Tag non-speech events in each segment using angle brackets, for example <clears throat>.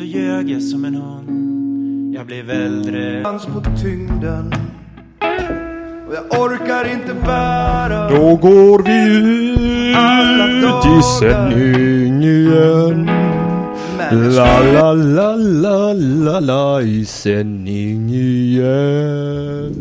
så ljög jag som en hund. Jag blev äldre. Dans på tyngden. Och jag orkar inte bära. Då går vi ut i sändning igen. La la la la la la i sändning igen.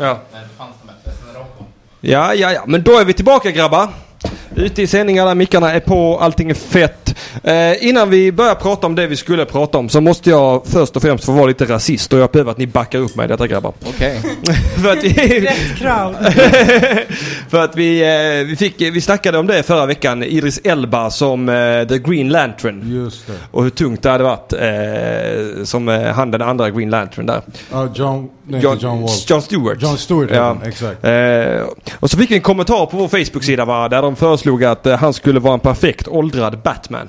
Ja. Det fanns de Rocco. Ja, ja, ja. Men då är vi tillbaka grabbar. Ute i sändningar där mickarna är på, allting är fett. Eh, innan vi börjar prata om det vi skulle prata om så måste jag först och främst få vara lite rasist och jag behöver att ni backar upp mig i detta grabbar. Okej. <laughs> för att vi, Rätt crowd. <laughs> för att vi, eh, vi, fick, vi snackade om det förra veckan. Idris Elba som eh, The Green Lantern. Just det. Och hur tungt det hade varit eh, som eh, han den andra Green Lantern där. Ja, John... Nej, John, John. John Stewart. John Stewart Ja. ja. exakt. Eh, och så fick vi en kommentar på vår Facebook-sida va, där de föreslog att eh, han skulle vara en perfekt åldrad Batman.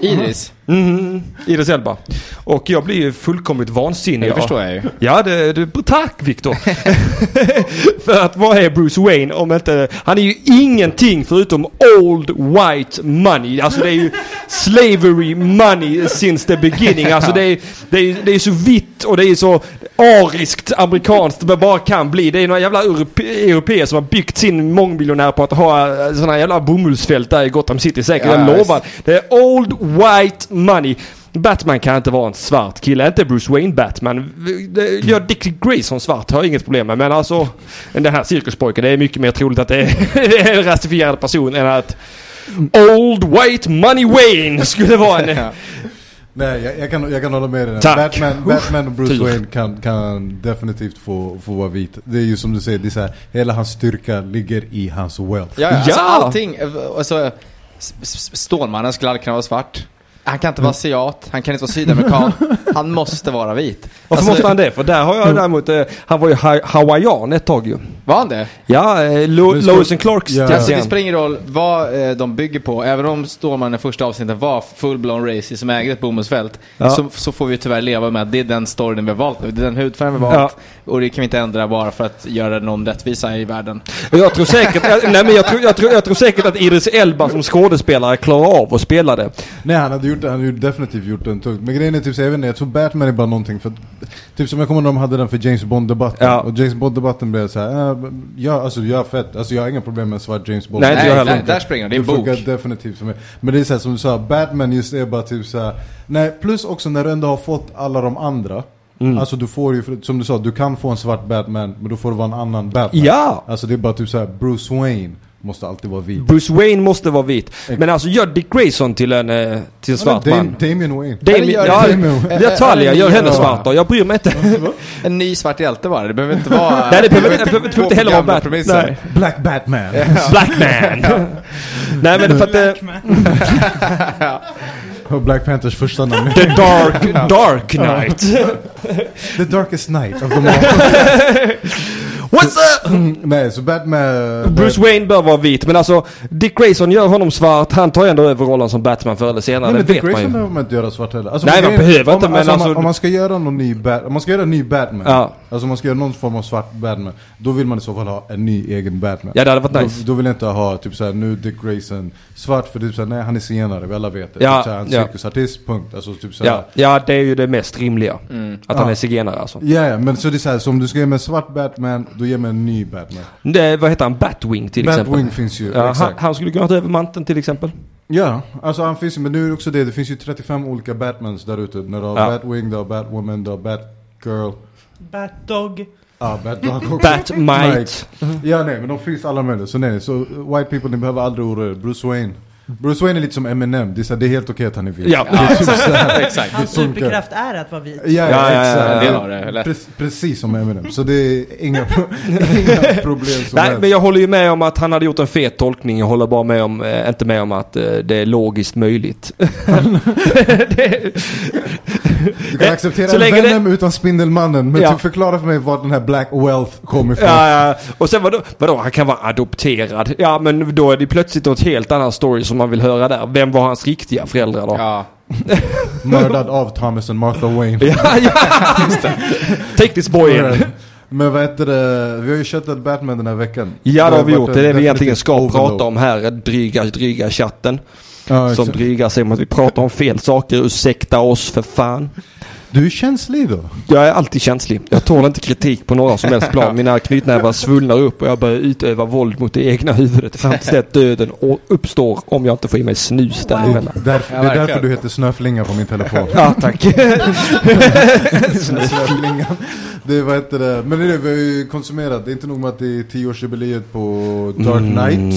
Iris. Mm, Idris Elba. Och jag blir ju fullkomligt vansinnig. Det förstår jag ju. Ja, det, det, tack Viktor. <laughs> För att vad är Bruce Wayne om inte... Han är ju ingenting förutom old white money. Alltså det är ju slavery money since the beginning. Alltså det är, det är, det är så vitt och det är så ariskt amerikanskt det bara kan bli. Det är några jävla europe- europeer som har byggt sin mångmiljonär på att ha sådana jävla bomullsfält där i Gotham City säkert. Ja, jag lovar. Det är old white money. Batman kan inte vara en svart kille. Inte Bruce Wayne Batman. Gör Dick Grayson svart har jag inget problem med. Men alltså den här cirkuspojken. Det är mycket mer troligt att det är, det <laughs> är en rasifierad person än att Old White Money Wayne skulle vara en... <laughs> Ja. Nej, jag, jag, kan, jag kan hålla med dig. Batman, Batman och Bruce Tur. Wayne kan, kan definitivt få, få vara vit. Det är ju som du säger, det är så här, hela hans styrka ligger i hans wealth. Ja, ja. Alltså Ja. allting. eh, Alltså, Stålmannen skulle aldrig kunna vara svart. Han kan inte vara asiat, han kan inte vara sydamerikan. <laughs> Han måste vara vit. Varför Alltså, måste han det? För där har jag däremot... Eh, han var ju ha hawaiian ett tag ju. Var han det? Ja, eh, Lo- Lois and Clarks Ja. Alltså, det spelar ingen roll vad eh, de bygger på. Även om Stålmannen i första avsnittet var full-blown racist som ägde ett bomullsfält. Ja. Så, så får vi tyvärr leva med att det är den storyn vi har valt nu. Det är den hudfärgen vi har valt. Och det kan vi inte ändra bara för att göra någon rättvisa i världen. Jag tror säkert, nej men jag tror, jag, tror, jag tror säkert att Idris Elba som skådespelare klarar av att spela det. Nej han hade gjort det, han hade ju definitivt gjort den tungt. Men grejen är typ så jag vet inte, jag tror Batman är bara någonting för Typ som jag kommer ihåg när de hade den för James Bond-debatten. Ja. Och James Bond-debatten blev så här, äh, ja alltså jag är fett, alltså jag har inga problem med en svart James Bond. Nej, jag heller. där, där springer det. Det är en det bok. funkar definitivt för mig. Men det är så här, som du sa, Batman just är bara typ så här. Nej, plus också när du ändå har fått alla de andra. Mm. Alltså du får ju, som du sa, du kan få en svart Batman, men då får det vara en annan Batman. Ja! Alltså det är bara typ så här, Bruce Wayne måste alltid vara vit. Bruce Wayne måste vara vit. Men alltså gör Dick Grayson till en, eh, till en svart Dam- man. Damien Wayne. Damien, gör- ja, Damien- jag Talia, gör henne Ja. svart då. Jag bryr mig inte. <laughs> En ny svart hjälte bara. Det behöver inte vara... <laughs> Nej det behöver det behöver inte heller vara Batman. Nej. Black Batman. <laughs> Black man. Nej men för att Och Black Panthers första namn. The Dark, Dark Knight. The Darkest Night of them all. What's up? Nej, så Batman... Bruce Wayne bör vara vit men alltså Dick Grayson gör honom svart. Han tar ändå över rollen som Batman förr eller senare. Nej men Dick Grayson behöver man inte göra svart heller. Alltså, Nej, man behöver om, inte, men alltså, om, alltså- man, om man ska göra någon ny Bat, om man ska göra en ny Batman. Ja. Alltså om man ska göra någon form av svart Batman. Då vill man i så fall ha en ny egen Batman. Ja det hade varit nice. Då, då vill jag inte ha typ såhär, nu Dick Grayson svart för typ såhär, nej han är senare, vi alla vet det. Ja, typ såhär, en ja. cirkusartist, punkt. Alltså typ såhär. Ja, ja det är ju det mest rimliga. Mm. Att han Ja. är zigenare alltså. Ja, ja, men så det är såhär, så om du ska mig en svart Batman, då ge mig en ny Batman. Det, vad heter han? Batwing till Batwing exempel. finns ju, Ja, han, exakt. han skulle kunna ta över manteln till exempel. Ja, alltså han finns ju, men nu är det också det, det finns ju 35 olika Batmans där ute. När du har Ja. Batwing, du har Batwoman, du har Batgirl, Batdog. ja Batdog <laughs> också. Batmite. Ja nej, men de finns alla möjliga. Så nej, så white people ni behöver aldrig oroa er. Bruce Wayne, Bruce Wayne är lite som Eminem, det är, så här, det är helt okej att han är vit. Ja. Det typ så här. Exakt. Hans superkraft är att vara vit. Ja, ja, Ja, ja, ja, exakt. ja. Det, lätt. Pre- precis som Eminem. Så det är inga, <laughs> inga problem som Nej, helst. men jag håller ju med om att han hade gjort en fet tolkning. Jag håller bara med om, eh, inte med om att eh, det är logiskt möjligt. <laughs> det, Du kan acceptera så länge det- Venom utan Spindelmannen, men Ja. typ förklara för mig var den här Black Wealth kom ifrån. ja, ja. Och sen vadå, vadå, han kan vara adopterad. Ja, men då är det plötsligt något helt annan story som man vill höra där. Vem var hans riktiga föräldrar då? Ja. <laughs> Mördad av Thomas and Martha Wayne. Ja, ja, just det. Take this boy in. Men vad heter det, vi har ju köttat Batman den här veckan. Ja, det har vi gjort. Det är det vi egentligen ska overload. prata om här. Dryga, dryga chatten. Ja, Som drygar sig om att vi pratar om fel saker. Ursäkta oss för fan. Du är känslig då? Jag är alltid känslig. Jag tål inte kritik på några som helst plan. <laughs> Mina knytnävar svullnar upp och jag börjar utöva våld mot det egna huvudet fram tills att döden uppstår om jag inte får i mig snus däremellan. Därför, det är därför du heter Snöflinga på min telefon. Ja, tack. <laughs> Snöflingan. Det vad heter det, men det är det, vi har ju konsumerat. Det är inte nog med att det är 10-årsjubileet på Dark Knight.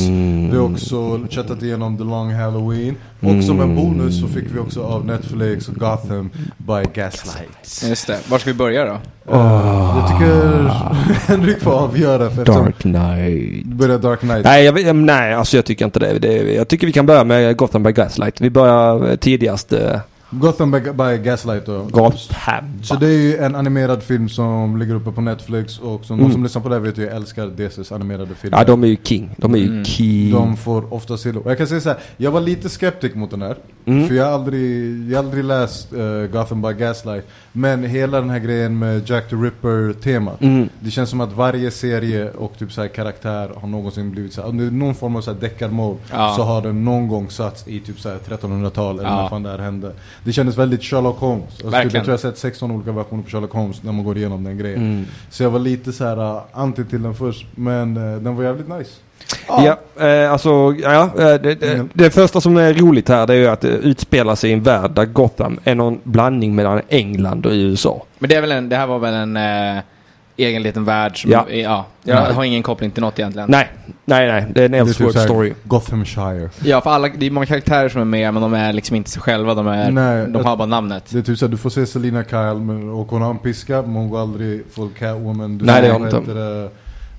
Vi har också chattat igenom The Long Halloween. Och som en bonus så fick vi också av Netflix Gotham by Gaslight. Just det. Var ska vi börja då? Jag tycker <laughs> Henrik får avgöra för Dark Knight. börjar Dark Knight. Nej, jag, nej, alltså jag tycker inte det. det. Jag tycker vi kan börja med Gotham by Gaslight. Vi börjar eh, tidigast eh, Gotham by, by Gaslight då. Gotham. Så det är ju en animerad film som ligger uppe på Netflix och som Mm. de som lyssnar på det här vet ju jag älskar DCs animerade filmer. Ja, de är ju king. De är ju Mm. king. De får ofta och Jag kan säga så här, jag var lite skeptisk mot den här. Mm. För jag har aldrig, jag aldrig läst eh, Gotham by Gaslight. Men hela den här grejen med Jack the Ripper-temat. Mm. Det känns som att varje serie och typ så här karaktär har någonsin blivit så här, någon form av så här deckarmode Ja. så har den någon gång satts i typ så här 1300-tal eller Ja. när fan det här hände. Det kändes väldigt Sherlock Holmes. Alltså, typ, jag tror jag har sett 16 olika versioner på Sherlock Holmes när man går igenom den grejen. Mm. Så jag var lite så här uh, anti till den först, men uh, den var jävligt nice. Ja, eh, alltså, ja, eh, det, det, det första som är roligt här det är ju att det utspelar sig i en värld där Gotham är någon blandning mellan England och USA. Men det, är väl en, det här var väl en eh, egen liten värld som Ja. ja. ja, Ja. har ingen koppling till något egentligen. Nej, nej, nej. Det är en typ Elseworld här story. Gothamshire. Ja, för alla, det är många karaktärer som är med men de är liksom inte sig själva. De, är, Nej, de har bara namnet. Det är typ såhär, du får se Selina Kyle men, och hon har en piska men hon går aldrig full Catwoman. Du Nej, det har inte. det,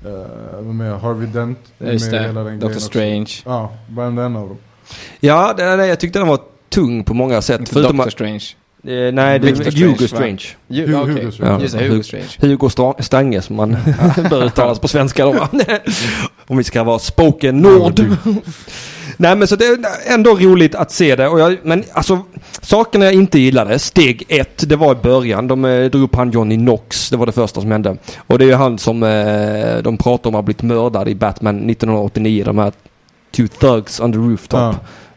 eh, Vem är Harvey Dent? är Just med det. hela den Doctor också. Strange. Ja, bara en av dem. Ja, det, nej, jag tyckte den var tung på många sätt. Inte Förutom Doctor Strange. eh, nej, det är Hugo? Strange. Hugo- Strange. Det, Ja, Hugo Strange. Hugo Stange som man <laughs> <laughs> bör uttalas på svenska då. <laughs> Om vi ska vara spoken nord. Nej men så det är ändå roligt att se det. Och jag, men alltså sakerna jag inte gillade. Steg ett, det var i början. De eh, drog upp han Johnny Knox. Det var det första som hände. Och det är ju han som eh, de pratar om har blivit mördad i Batman 1989. De här Two Thugs on the Rooftop. Ja.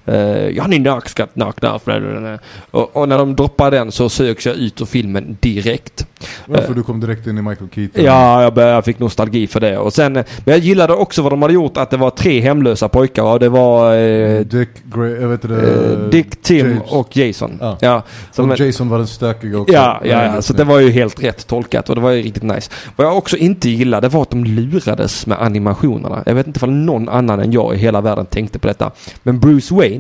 Uh, Knox got knocked off. Och, och när de droppar den så söks jag ut ur filmen direkt. Varför du kom direkt in i Michael Keaton? Ja, jag, började, jag fick nostalgi för det. Och sen, eh, men jag gillade också vad de hade gjort, att det var tre hemlösa pojkar och det var eh, Dick, Gray, vet eh, Dick, Tim James. och Jason. Ja. Ja, och men, Jason var den stökiga också. ja, ja, ja, det så det var ju helt rätt tolkat och det var ju riktigt nice. Vad jag också inte gillade var att de lurades med animationerna. Jag vet inte om någon annan än jag i hela världen tänkte på detta. Men Bruce Wayne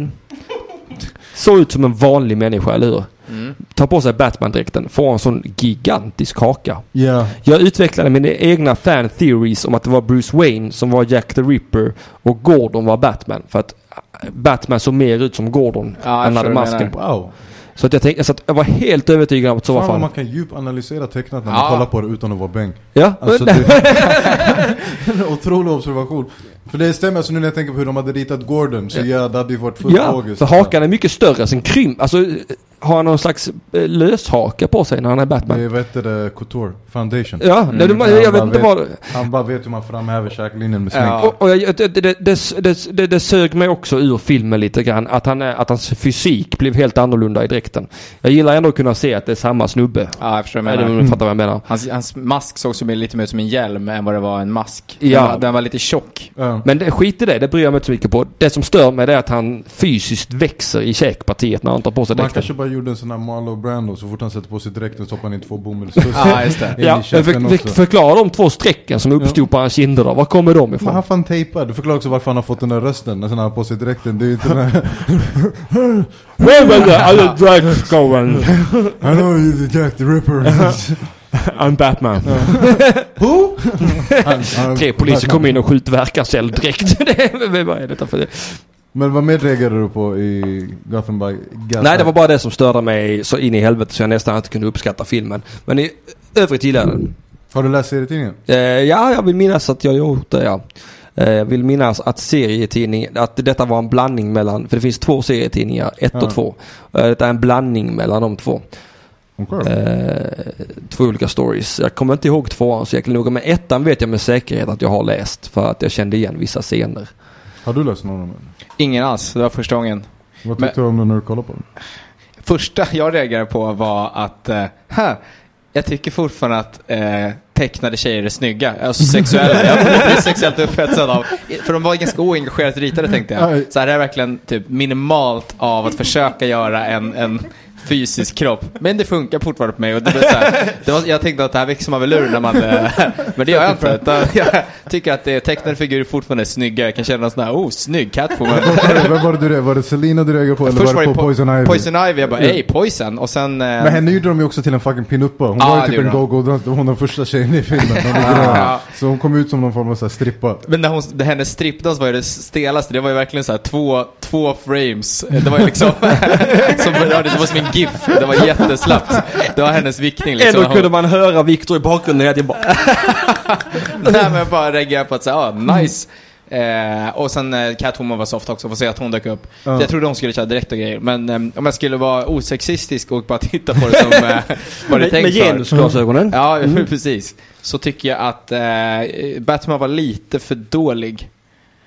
såg ut som en vanlig människa, eller hur? Mm. Tar på sig Batman-dräkten, får en sån gigantisk haka. Ja, Jag utvecklade mina egna fan theories om att det var Bruce Wayne som var Jack the Ripper och Gordon var Batman. För att äh, Batman såg mer ut som Gordon Ja, än hade masken på. wow. Så att jag, tänkte, så att jag var helt övertygad om att så var vad man fallet. kan djupanalysera tecknat när Ja. man kollar på det utan att vara bänk. Ja, Alltså det <laughs> <laughs> en otrolig observation. För det stämmer, alltså nu när jag tänker på hur de hade ritat Gordon, så ja, det hade ju varit fullt ja logiskt. för hakan är mycket större. Sen krym, alltså har han någon slags eh, löshaka på sig när han är Batman? Det är, heter det, Couture, Foundation. Ja, Mm. det, det, jag, Ja, vet man inte vet. vad... Han bara vet hur man framhäver käklinjen med smink. Ja. Och, och jag, det, det, det, det, det, det sög mig också ur filmen lite grann. Att, han, är- att hans fysik blev helt annorlunda i dräkten. Jag gillar ändå att kunna se att det är samma snubbe. Ja, jag förstår vad du menar. du fattar vad jag menar. Hans, hans mask såg så lite mer ut som en hjälm än vad det var en mask. Ja. Den, var, den var lite tjock. Ja. Men det, skit i det, det bryr jag mig inte så mycket på. Det som stör mig är att han fysiskt växer i käkpartiet när han tar på sig Man dräkten. kanske bara gjorde en sån här Marlo Brando, så fort han sätter på sig dräkten stoppar han in två bomullstussar. <laughs> Ja, just det. Ja, men för, för, förklara de två strecken som uppstod på hans kinder då. Var kommer de Men ifrån? han fan tejpad. Du förklarar också varför han har fått den där rösten när han har på sig dräkten. Det är ju inte den här... <laughs> Where were the other drugs <laughs> going? I know you're the Jack the Ripper. <laughs> I'm Batman. <laughs> Who? Tre poliser kom in och skjut verkarcell direkt. <laughs> Det Vad är detta för det? Men vad mer reagerade du på i Gotham by Gaslight? Nej, det var bara det som störde mig så in i helvete så jag nästan inte kunde uppskatta filmen. Men i övrigt gillade jag den. Har du läst serietidningen? Eh, ja, jag vill minnas att jag gjort det, ja. Eh, jag vill minnas att serietidningen, att detta var en blandning mellan, för det finns två serietidningar, ett Ja. och två. Eh, detta är en blandning mellan de två. Okej. Eh, två olika stories. Jag kommer inte ihåg tvåan så jäkla noga, men ettan vet jag med säkerhet att jag har läst för att jag kände igen vissa scener. Har du läst någon av dem? Ingen alls, det var första gången. Vad Men- tyckte du om den när du kollade på den? Första jag reagerade på var att, eh, här, jag tycker fortfarande att eh, tecknade tjejer är snygga. Alltså sexuella. <laughs> Jag blir sexuellt upphetsad av, för de var ganska oengagerat ritade tänkte jag. Så här är verkligen typ minimalt av att försöka göra en, en fysisk kropp. Men det funkar fortfarande på mig. Och det var så här, <laughs> det var, jag tänkte att det här växer man väl ur när man... eh, <laughs> Men det gör jag inte. Utan jag tycker att det, tecknade figurer fortfarande är snygga. Jag kan känna sån här, oh, snygg Catwoman. <laughs> Vem var det du reagerade Var det Selina du reagerade på eller Först var det på Po- Poison Ivy? Poison Ivy, jag bara, ey, Poison. Och sen... eh, Men henne gjorde de ju också till en fucking pinuppa. Hon Ja, var ju det typ en gjorde de. go-go, hon den första tjejen i filmen. Ja. Så hon kom ut som någon form av så här strippa. Men när hon, det- hennes strippdans var ju det stelaste. Det var ju verkligen så här två, två frames. Det var ju liksom, som, det var som en GIF. Det var jätteslappt. Det var hennes vickning liksom. Ändå kunde man höra Victor i bakgrunden hela tiden bara... <laughs> nej men bara reagerade på att säga, ah, nice. Eh, och sen eh, Catwoman var soft också, får se att hon dök upp. Ja. Jag trodde hon skulle köra direkt och grejer. Men eh, om jag skulle vara osexistisk och bara titta på det som eh, vad det är tänkt med genusglasögonen. Ja, <laughs> precis. Så tycker jag att eh, Batman var lite för dålig.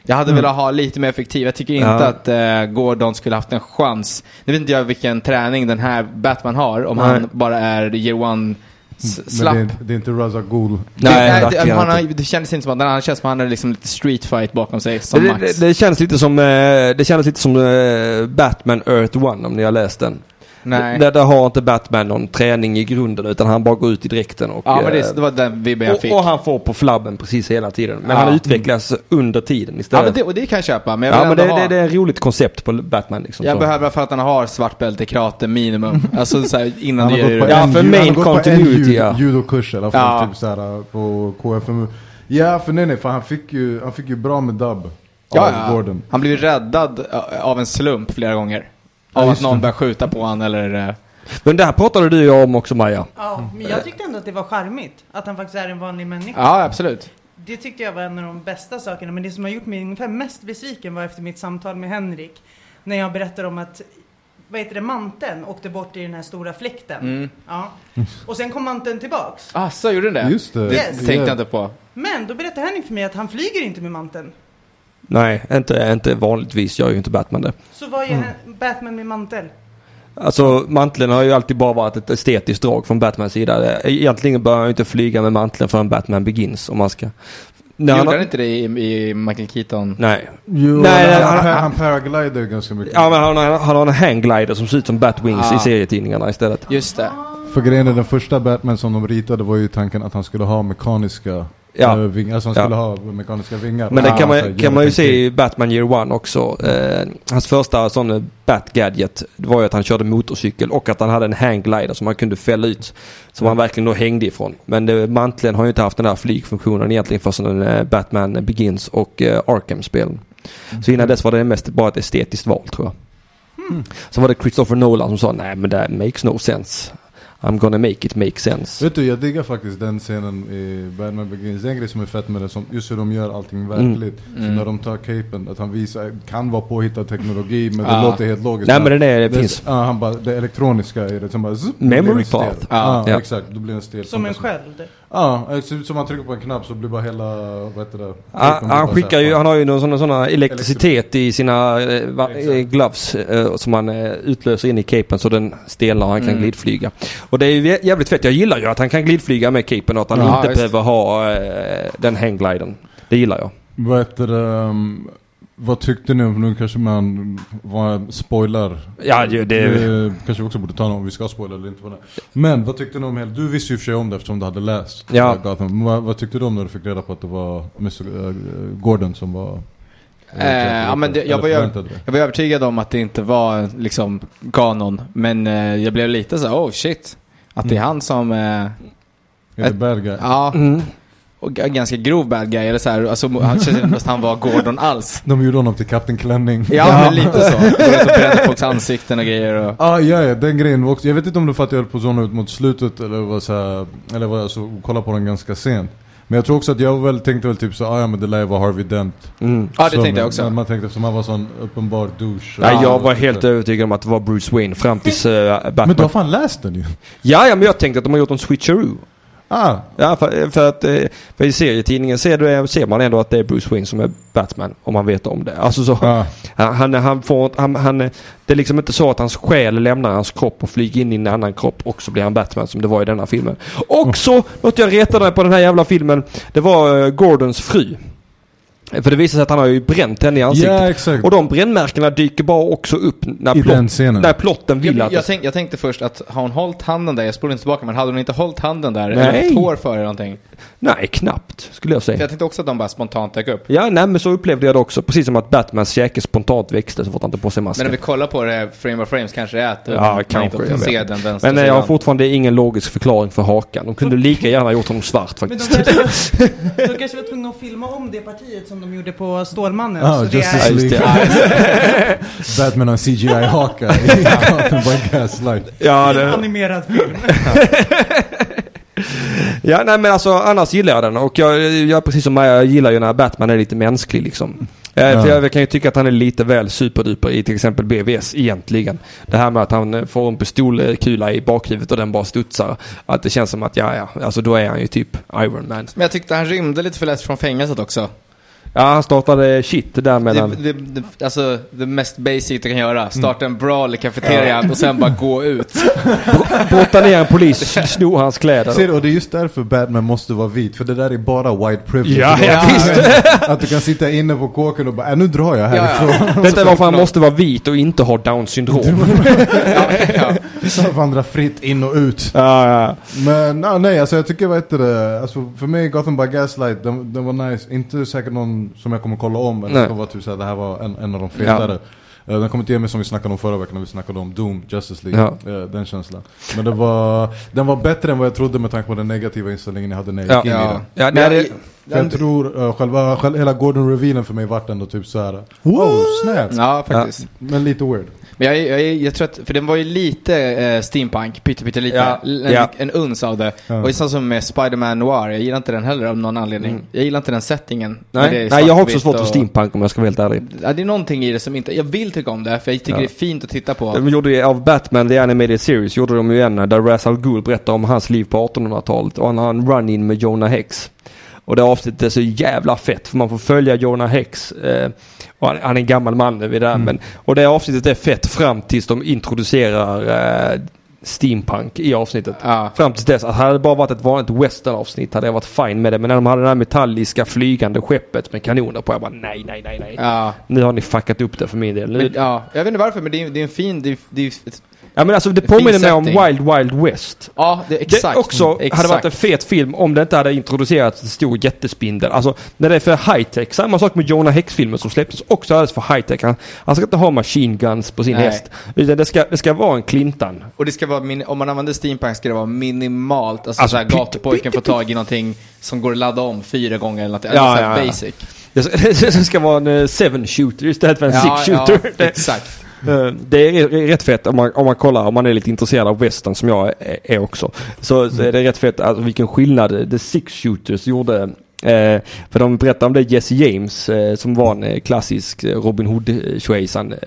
Jag hade Mm. velat ha lite mer effektiv. Jag tycker inte Ja. att eh, Gordon skulle haft en chans. Nu vet inte jag vilken träning den här Batman har. Om Nej. han bara är year one Men slapp. det är, inte- det är inte Raza Ghul. Nej, det, nej, det, han inte. det kändes inte som att han känns som att han hade liksom lite street fight bakom sig som Det, Max. det, det känns lite som, eh, det kändes lite som eh, Batman Earth One om ni har läst den. Nej. Där, där har inte Batman någon träning i grunden utan han bara går ut i dräkten och... ja, men eh, det, det var den vibben jag fick. och, och han får på flabben precis hela tiden. Men Ja. han utvecklas under tiden ja, istället. men det, och det kan jag köpa. Men jag Ja, men det, ändå det, ha... det är ett roligt koncept på Batman liksom. Jag så. behöver för att han har svart bälte i karate minimum. <laughs> alltså så här, innan Han har gått det. på Ja, en, för main han har gått på en continuity, ju- ja. judokurs i alla fall. Ja. Typ såhär på KFMU. Ja, för nej nej, för han fick ju, han fick ju bra med dubb. Ja, ja. Han blev räddad av en slump flera gånger. Av att någon det. började skjuta på han eller... eh, Men det här pratade du ju om också Maja. Ja, men jag tyckte ändå att det var charmigt. Att han faktiskt är en vanlig människa. Ja, absolut. Det tyckte jag var en av de bästa sakerna. Men det som har gjort mig ungefär mest besviken var efter mitt samtal med Henrik. När jag berättade om att, vad heter det, manteln åkte bort i den här stora fläkten. Mm. Ja. Och sen kom manteln tillbaks. Ah, så gjorde den det? Just det. Det Yes. tänkte jag inte på. Men då berättade Henrik för mig att han flyger inte med manteln. Nej, inte, inte vanligtvis gör ju inte Batman det. Så vad gör Batman med mantel? Alltså manteln har ju alltid bara varit ett estetiskt drag från Batmans sida. Egentligen bör han ju inte flyga med manteln förrän Batman Begins om man ska... När Gjorde han- han inte det i, i Michael Keaton? Nej. Jo, Nej, nej, han, han- han, han paraglider ganska mycket. Ja men han, har- han har en hangglider som ser ut som Batwings Ah. i serietidningarna istället. Just det. För grejen är den första Batman som de ritade var ju tanken att han skulle ha mekaniska Ja. eh, vingar. Alltså han Ja. skulle ha mekaniska vingar. Men det Ja, kan här, man, kan man ju se i Batman Year One också. Eh, hans första sån eh, Bat-gadget var ju att han körde motorcykel och att han hade en hangglider som han kunde fälla ut. Som han verkligen då hängde ifrån. Men det, manteln har ju inte haft den här flygfunktionen egentligen förrän eh, Batman Begins och eh, Arkham-spelen. Så innan dess var det mest bara ett estetiskt val tror jag. Sen var det Christopher Nolan som sa nej men det makes no sense. I'm gonna make it make sense. Vet du, jag diggar faktiskt den scenen i Batman Begins. Det är en grej som är fett med det, som, just hur de gör allting verkligt. Så Mm. när de tar capen, att han visar, kan vara påhittad teknologi, men det Ja. låter helt logiskt. Nej men den är, det det, finns. Ja, han bara, det elektroniska i det, som bara zzz, Memory den stel. cloth. Ja, exakt. Då blir den stel. Som en sköld. Ja, det ser ut som man trycker på en knapp så blir bara hela, vad heter det? Han, han skickar ju, han har ju någon sån, såna elektricitet i sina eh, eh, gloves eh, som han eh, utlöser in i capen så den stelnar och han kan Mm. glidflyga. Och det är ju jä- jävligt fett. Jag gillar ju att han kan glidflyga med capen och att han Ja, inte visst. behöver ha eh, den hanggliden. Det gillar jag. Vad heter det, um, vad tyckte ni om, nu kanske man vad, spoilar. Ja, det, det, kanske vi också borde ta om vi ska spoila eller inte på det. Men vad tyckte ni om, hela- du visste ju för sig om det eftersom du hade läst Ja. Gotham. Vad, vad tyckte du om när du fick reda på att det var Mr. eh, Gordon som var... Eh, ja, men det, jag, var det? jag var övertygad om att det inte var liksom Ganon. Men eh, jag blev lite så oh shit. Att det är Mm. han som, eh, Är det bad guy? ja, mm. Och ganska grov bad guy. Eller så här, alltså, han känns inte att han var Gordon alls. <laughs> De gjorde honom till Kapten Klänning. Ja, men lite så. <laughs> Och bränner folks ansikten och grejer. Och, Ah, ja, ja, den grejen var också, jag vet inte om det för att jag höll på zona ut mot slutet eller var så här, eller var alltså, kolla på den ganska sent. Men jag tror också att jag väl tänkte väl typ så, ah, ja men det lär vara Harvey Dent. Mm. ja, det Så, tänkte jag också. Men man tänkte eftersom han var sån uppenbar douche. Nej, Ja, jag var så- helt övertygad om att det var Bruce Wayne fram tills uh, Batman. Men du har fan läst den ju. Ja, ja, men jag tänkte att de har gjort en switcheroo. Ah, Ja, för, för att eh, för i serietidningen ser, du, ser man ändå att det är Bruce Wayne som är Batman. Om man vet om det. Alltså så, ah. han, han får, han, han, det är liksom inte så att hans själ lämnar hans kropp och flyger in i en annan kropp och så blir han Batman som det var i denna filmen. Och så, något jag retade på den här jävla filmen, det var eh, Gordons fru. För det visar sig att han har ju bränt henne i ansiktet. Ja, exakt. Och de brännmärkena dyker bara också upp när, I när plotten vill Jag, att jag, tänk, jag tänkte först att har hon hållit handen där, jag spolade inte tillbaka, men hade hon inte hållit handen där? Nej. Eller haft hår för eller någonting? Nej, knappt skulle jag För säga. jag tänkte också att de bara spontant dök upp. Ja, nej men så upplevde jag det också. Precis som att Batmans käke spontant växte så fort han tog på sig Men masken. om vi kollar på det frame of frames kanske det är att Ja, man kanske, inte får jag se den vänstra Men eh, jag har fortfarande ingen logisk förklaring för hakan. De kunde lika gärna gjort honom svart Men de faktiskt. kanske, <laughs> de kanske var tvungna att filma om det partiet som de gjorde på Stålmannen. Ah, så Justice just League. det. <laughs> Batman och CGI-haka i Gotham by Gaslight. Ja, är en det, animerad film. <laughs> <laughs> ja, nej men alltså annars gillar jag den. Och jag, jag precis som Maja, jag gillar ju när Batman är lite mänsklig liksom. Eh, Ja. För jag kan ju tycka att han är lite väl superduper i till exempel BVS egentligen. Det här med att han eh, får en pistolkula i bakhuvudet och den bara studsar. Att det känns som att ja, ja, alltså då är han ju typ Iron Man. Men jag tyckte han rymde lite för lätt från fängelset också. Ja, han startade shit där mellan... Det, det, det, alltså, det mest basic du kan göra. Starta en brawl i kafeterian och sen bara gå ut. Brotta ner en polis, <laughs> sno hans kläder. Ser du, och det är just därför Batman måste vara vit, för det där är bara white privilege. Ja, ja, visst. <laughs> Att du kan sitta inne på kåken och bara, äh, nu drar jag Ja, härifrån. ja. <laughs> Detta är varför han måste vara vit och inte ha down syndrom. ja, ja. Så vandra fritt in och ut. Ja, ja. Men nej, alltså jag tycker vad heter det, alltså för mig Gotham by Gaslight, den, den var nice. Inte säkert någon som jag kommer kolla om, det kommer vara typ såhär, det här var en, en av de fetare. Eh, Den kommer inte ge mig som vi snackade om förra veckan när vi snackade om Doom, Justice League, Ja. Eh, den känslan. Men det var, den var bättre än vad jag trodde med tanke på den negativa inställningen jag hade när jag gick Ja. in i Ja. den. ja nej, det, För jag tror, uh, själva, själva, hela Gordon-revealen för mig vart ändå typ såhär, wow, snap! ja, faktiskt. Men lite weird. Men jag, jag, jag tror att, för den var ju lite eh, steampunk, pytte, pytte lite. Ja, En, ja. en uns av det. Ja. Och det är samma som med Spider-Man Noir, jag gillar inte den heller av någon anledning. Mm. Jag gillar inte den settingen. nej, nej, jag har också svårt för steampunk om jag ska vara helt ärlig. Ja, det är någonting i det som inte, jag vill tycka om det, för jag tycker Ja. det är fint att titta på. De gjorde ju av Batman The Animated Series gjorde de ju en där Ra's al Ghul berättar om hans liv på 1800-talet och han har en run-in med Jonah Hex. Och det avsnittet är så jävla fett för man får följa Jonah Hex. Eh, han, han är en gammal man vid det här, Mm. men Och det avsnittet är fett fram tills de introducerar eh, steampunk i avsnittet. Ja. Fram tills dess, att hade det bara varit ett vanligt western-avsnitt hade jag varit fine med det. Men när de hade det här metalliska flygande skeppet med kanoner på, jag bara nej, nej, nej, nej. Ja. Nu har ni fuckat upp det för min del. Nu, Men, ja, jag vet inte varför, men det är, det är en fin, det är, det är, ja men alltså det fin påminner mig om. Wild Wild West. ja, det exakt. Det också exakt. hade varit en fet film om det inte hade introducerats en stor jättespindel. Alltså när det är för high-tech. Samma sak med Jonah Hex-filmen som släpptes också alldeles för high-tech. Han, han ska inte ha machine guns på sin Nej. häst. Det ska, det ska vara en Clintan. Och det ska vara, min, om man använder steampunk ska det vara minimalt. Alltså, Alltså, gatupojken får tag i någonting som går att ladda om fyra gånger eller något. Ja, alltså, ja, ja. basic. Det ska, <laughs> det ska vara en eh, seven shooter istället för en Ja, six shooter. ja, Det- exakt. Eh, det är rätt- fett om man, om man kollar, om man är lite intresserad av western som jag är, är också. Så, så är det rätt fett alltså, vilken skillnad The Six Shooters gjorde. Eh, för de berättade om det Jesse James eh, som var en eh, klassisk Robin Hood-tjejsan. Eh,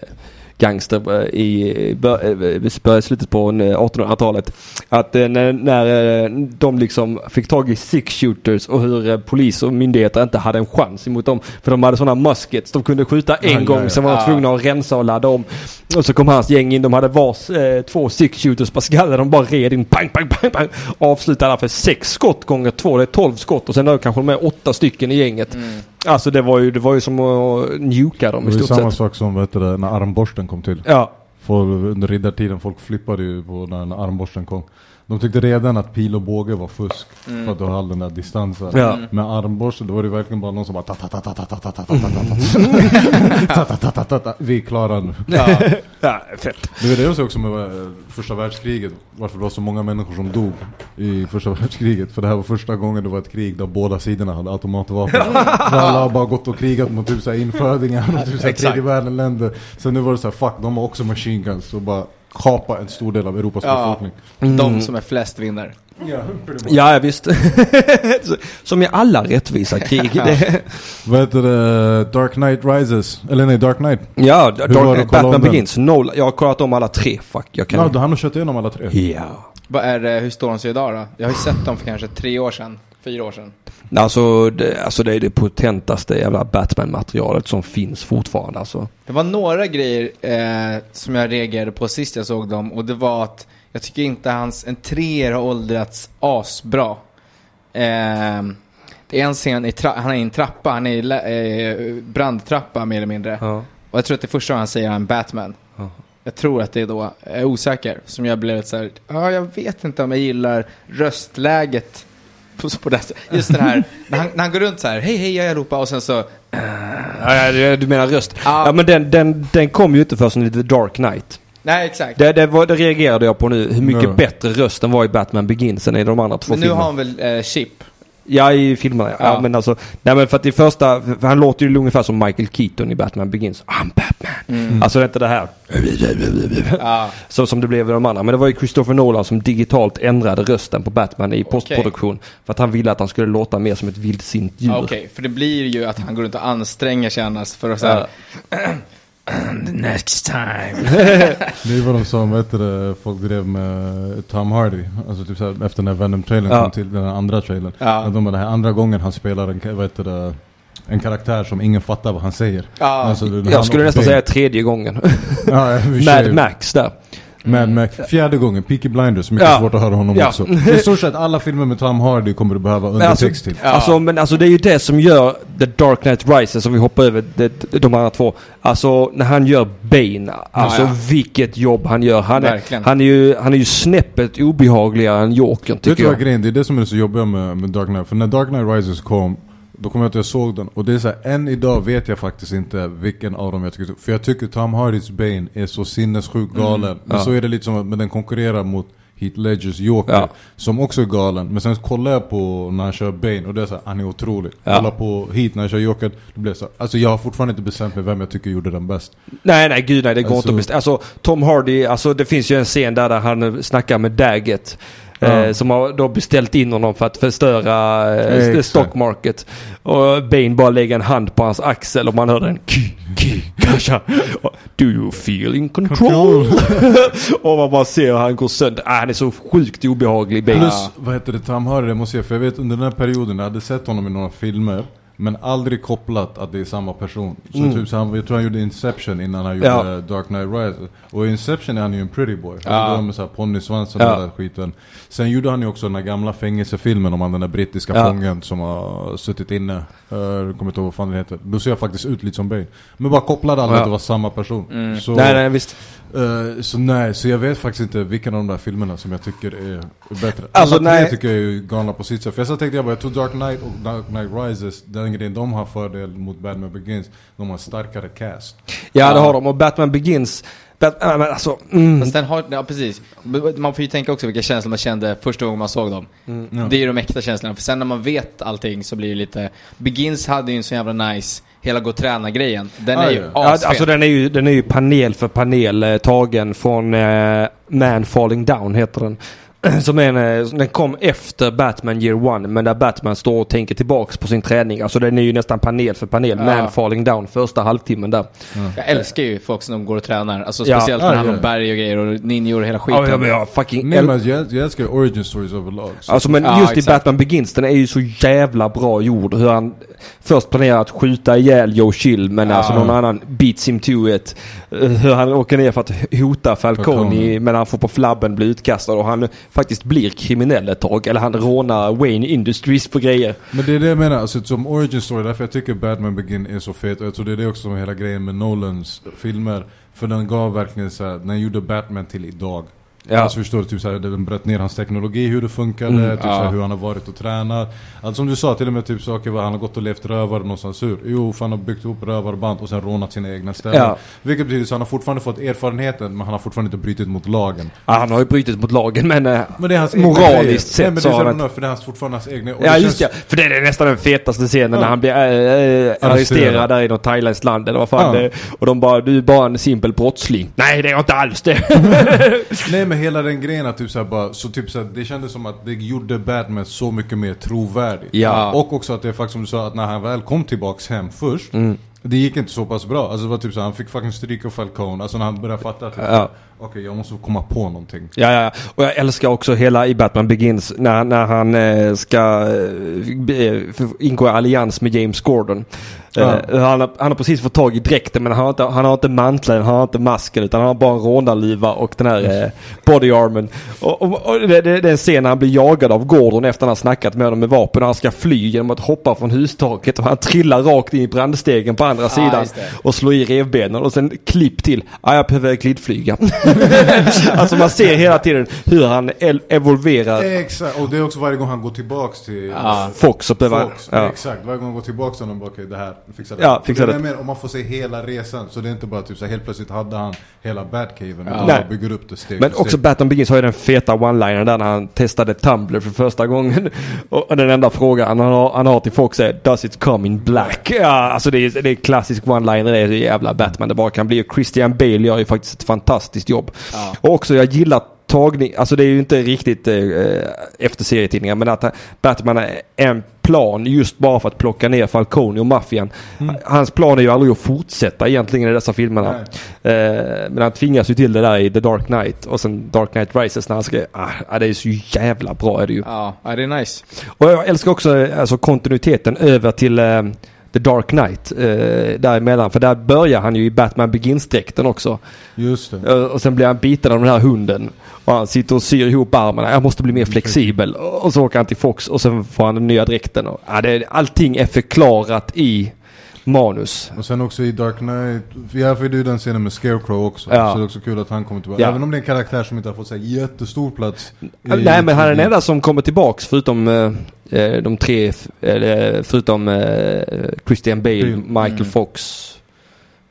Gangster eh, i bör, eh, slutet på eh, 1800-talet. Att eh, när, när eh, de liksom fick tag i six shooters och hur polis och myndigheter inte hade en chans emot dem. För de hade sådana muskets. De kunde skjuta en Ja, ja, gång, ja. sen var de Ja. tvungna att rensa och ladda om. Och så kom hans gäng in. De hade vars eh, två six shooters på skallen. De bara red in. Pang, pang, pang, pang. Avslutade för sex skott gånger två. Det är tolv skott. Och sen då kanske de är åtta stycken i gänget. Alltså det var ju, det var ju som att njuka dem Det i var ju stort samma sett. sak som vet du, det, när armborsten kom till. Ja. Folk, under riddartiden, folk flippade ju på när, när armborsten kom. De tyckte redan att pil och båge var fusk. För att du har all den där distansen. Ja. Med armborsten, då var det verkligen bara någon som bara ta ta ta ta ta ta ta ta ta ta ta ta ta ta ta ta Vi är klara nu. Ja. ja, fett. Det var det också också med eh, första världskriget, varför det var så många människor som dog i första världskriget. För det här var första gången det var ett krig där båda sidorna hade automatvapen. Alla har bara gått och krigat mot typ så infödingar och typ så tredje världen länder. Sen nu var det så här, fuck, de har också machine guns och bara kapa en stor del av Europas Ja. befolkning. De som är flest vinner. Ja, Ja, visst. <laughs> som i alla rättvisa krig. <laughs> Det, Vad heter det? Dark Knight Rises? Eller nej, Dark Knight. ja, att Dark, om Batman den? Begins. Nolan. Jag har kollat om alla tre. Fuck, jag kan... Ja, han har kört igenom alla tre. Ja. Vad är det, hur står de sig idag då? Jag har ju sett dem för kanske tre år sedan, fyra år sedan. Alltså det, alltså det är det potentaste jävla Batman-materialet som finns fortfarande. Alltså. Det var några grejer eh, som jag reagerade på sist jag såg dem och det var att jag tycker inte hans entréer har åldrats asbra. Eh, det är en scen, han är i en trappa, han är i eh, brandtrappa mer eller mindre. Ja. Och jag tror att det första han säger är en Batman. Ja. Jag tror att det är då, jag är osäker, som jag blev lite såhär, ja jag vet inte om jag gillar röstläget på, på det. Just den här, när han, när han går runt så här, hej hej jag är Europa och sen så, Ja, ja, du menar röst? Ja. Ja, men den, den, den kom ju inte förrän i The Dark Knight. nej exakt. Det, det, var, det reagerade jag på nu. Hur mycket Ja. bättre rösten var i Batman Begins än i de andra två Men nu filmerna. har han väl eh, chip? Ja, i filmerna. Ja. Ja. men alltså, nej men för att i första, för han låter ju ungefär som Michael Keaton i Batman Begins. I'm Batman. Mm. Alltså det är inte det här. Ja. Så som det blev i de andra. Men det var ju Christopher Nolan som digitalt ändrade rösten på Batman i postproduktion. För att han ville att han skulle låta mer som ett vildsint djur. Okej, för det blir ju att han går runt och anstränger sig annars för att säga <clears throat> The next time. <laughs> <laughs> Det är vad de vad heter det, folk drev med Tom Hardy. Alltså typ såhär, efter när Venom-trailern Ja. kom till, den här andra trailern. Ja. De bara, det här andra gången han spelar en, vad heter det, en karaktär som ingen fattar vad han säger. Ja. Alltså, Jag skulle nästan säga tredje gången. Ja. <laughs> Mad Max där. Mad Max. Fjärde gången, Peaky Blinders, mycket Ja. svårt att höra honom Ja. också. <laughs> I stort sett alla filmer med Tom Hardy kommer du behöva alltså, undertext till. Ja. alltså, men alltså det är ju det som gör The Dark Knight Rises, om vi hoppar över det, de andra två. Alltså när han gör Bane, alltså ja. vilket jobb han gör. Han är, Verkligen. han är, ju, han är ju snäppet obehagligare än Jokern Vet du tycker vad jag. grejen det är det som är så jobbiga med, med Dark Knight. För när Dark Knight Rises kom, då kom jag att jag såg den. Och det är så här, än idag vet jag faktiskt inte vilken av dem jag tycker. För jag tycker Tom Hardys Bane är så sinnessjukt galen. Men Ja. så är det lite som att men den konkurrerar mot Heath Ledgers Joker. Ja. Som också är galen. Men sen kollar jag på när han kör Bane och det är så här, han är otrolig. Ja. Kollar på Heath när han kör Joker, då blir det så här, Alltså jag har fortfarande inte bestämt mig vem jag tycker gjorde den bäst. Nej, nej, gud nej, det går Alltså- inte att bestämma. Alltså Tom Hardy, alltså det finns ju en scen där, där han snackar med Daggett. Ja. Eh, som har då beställt in honom för att förstöra eh, Exakt. stock market. Och Bane bara lägger en hand på hans axel och man hör den kasha. Do you feel in control? <laughs> och man bara ser hur han går sönder. Ah, han är så sjukt obehaglig Bane. Plus, vad heter det, Tom Hardy, det måste jag för jag vet under den här perioden, jag hade sett honom i några filmer men aldrig kopplat att det är samma person. Så Mm. typ så han, jag tror han gjorde Inception innan han gjorde Ja. Dark Knight Rises. Och i Inception är han ju en pretty boy. Han Ja. ja. med såhär ponnysvans och Ja. den där skiten. Sen gjorde han ju också den där gamla fängelsefilmen om han den där brittiska Ja. fången som har suttit inne. Uh, kommer inte ihåg vad fan den heter. Då ser jag faktiskt ut lite som Bane. Men bara kopplade aldrig Ja. att det var samma person. Mm. Så, Nej, nej, visst. Eh, så nej, så jag vet faktiskt inte vilken av de där filmerna som jag tycker är bättre. Alltså, Alla nej. tre tycker jag är galna på sitt sätt. För jag så tänkte jag bara, jag tror Dark Knight och Dark Knight Rises, den grejen de har fördel mot Batman Begins, de har starkare cast. Ja, det har de. Och Batman Begins. Bat, äh, men alltså, mm. Fast den har, ja precis. Man får ju tänka också vilka känslor man kände första gången man såg dem. Ja. Det är ju de äkta känslorna. För sen när man vet allting så blir det lite... Begins hade ju en så jävla nice, hela gå och träna-grejen. Den Ah, är ju ja. Ja, alltså den är, ju, den är ju panel för panel eh, tagen från eh, Man Falling Down heter den. <clears throat> Som är en, eh, den kom efter Batman Year One men där Batman står och tänker tillbaks på sin träning. Alltså den är ju nästan panel för panel. Ja. Man Falling Down första halvtimmen där. Jag älskar ju folk som går och tränar. Alltså Ja. speciellt Ja, när han ja. har berg och grejer och ninjor och hela skiten. Ja, men jag fucking Nej äl- men jag, jag älskar origin stories överlag. Så. Alltså men Ja, just i. Batman Begins den är ju så jävla bra gjord. Hur han, först planerar att skjuta ihjäl Joe Chill men alltså någon annan beats him to it. Eh, Hur han åker ner för att hota Falcone men han får på flabben bli utkastad och han faktiskt blir kriminell ett tag. Eller han rånar Wayne Industries på grejer. Men det är det jag menar, alltså, som origin story, därför jag tycker Batman Begin är så fet. Och jag tror det är det också som hela grejen med Nolans filmer. För den gav verkligen så här, den gjorde Batman till idag. Ja. Alltså förstår du, typ såhär, den bröt ner hans teknologi, hur det funkade, Mm, typ såhär, hur han har varit och tränat. Alltså som du sa, till och med typ saker vad han har gått och levt rövare någonstans ur. Jo, för han har byggt ihop rövarband och sen rånat sina egna ställen. Ja. Vilket betyder att han har fortfarande fått erfarenheten, men han har fortfarande inte brutit mot lagen. Ja, han har ju brutit mot lagen men, eh, Men det är hans moraliskt grejer. Nej, sett men det så är han han... för det är hans, fortfarande hans egna. Ja just känns- ja, för det är nästan den fetaste scenen när Ja. han blir äh, äh, arresterad där i något thailändskt land eller vad fan Ja. det. Och de bara, du är bara en simpel brottsling. Nej det är jag inte alls det. <laughs> Nej men hela den grejen att typ såhär bara, så typ såhär, det kändes som att det gjorde Batman så mycket mer trovärdig. Ja. Och också att det är faktiskt som du sa, att när han väl kom tillbaks hem först, Mm. det gick inte så pass bra. Alltså det var typ såhär, han fick fucking stryk av Falcone, alltså när han började fatta att Ja. Okej jag måste komma på någonting. Ja, ja. Och jag älskar också hela i Batman Begins när, när han eh, ska eh, eh, ingå allians med James Gordon. Ja. Eh, han, har, han har precis fått tag i dräkten men han har inte, han har inte manteln, han har inte masken utan han har bara en rånarluva och den här eh, bodyarmen. Och, och, och det, det, det är en scen när han blir jagad av Gordon efter att han har snackat med honom med vapen och han ska fly genom att hoppa från hustaket och han trillar rakt in i brandstegen på andra sidan just det. och slår i revbenen och sen klipp till, ja jag väg glidflyga. <laughs> <laughs> alltså man ser hela tiden hur han evolverar Exakt, och det är också varje gång han går tillbaks till Ja. Fox och. Fox. Ja. Exakt, varje gång han går tillbaks till honom, okej det här, fixa det. Ja, fixa det. det. mer om man får se hela resan, så det är inte bara typ så här, helt plötsligt hade han hela Batcaven, utan Nej. man bygger upp det steg Men för också steg. Batman Begins har ju den feta one-linern där när han testade Tumblr för första gången. <laughs> Och den enda frågan han har, han har till Fox är Does it come in black? Ja, alltså det är, det är klassisk one-liner. Det är så jävla Batman det bara kan bli. Och Christian Bale gör ju faktiskt ett fantastiskt jobb. Ja. Och också jag gillar tagning, alltså det är ju inte riktigt eh, efter serietidningar men att Batman är en plan just bara för att plocka ner Falcone och maffian. Hans plan är ju aldrig att fortsätta egentligen i dessa filmerna. Eh, men han tvingas ju till det där i The Dark Knight och sen Dark Knight Rises när han ska, ah, det är så jävla bra är det ju. Ja, ja, det är nice. Och jag älskar också eh, alltså, kontinuiteten över till eh, The Dark Knight eh, däremellan. För där börjar han ju i Batman Begins-dräkten också. Just det. Eh, Och sen blir han biten av den här hunden. Och han sitter och syr ihop armarna. Jag måste bli mer flexibel. Och så åker han till Fox och sen får han den nya dräkten. Och, ja, det, allting är förklarat i manus. Och sen också i Dark Knight, ja för det är ju den scenen med Scarecrow också. Ja. Så det är också kul att han kommer tillbaka. Ja. Även om det är en karaktär som inte har fått så jättestor plats. i- Nej men han är den enda som kommer tillbaks förutom eh, eh, de tre, eller förutom eh, Christian Bale, Bale. Michael Mm. Fox.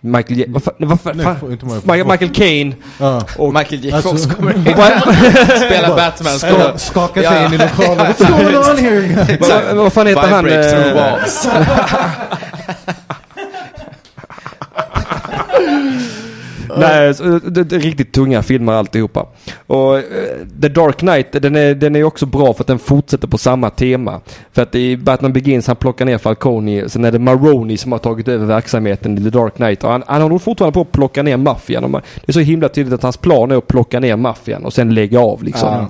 Michael, Je- vad fan, Nej, fan, inte Michael Michael, Caine. Ja. Och, Michael J. Alltså- Fox kommer <laughs> in, spelar Batman. Ska, Ska, skaka sig Ja. in i lokalen. What's going on here? vad fan heter han? <laughs> Nej, så, eh, det, det är riktigt tunga filmer alltihopa. Och eh, The Dark Knight, den är, den är också bra för att den fortsätter på samma tema. För att i Batman Begins han plockar ner Falcone, sen är det Maroni som har tagit över verksamheten i The Dark Knight. Och han, han håller fortfarande på att plocka ner maffian. Det är så himla tydligt att hans plan är att plocka ner maffian och sen lägga av liksom. Ja.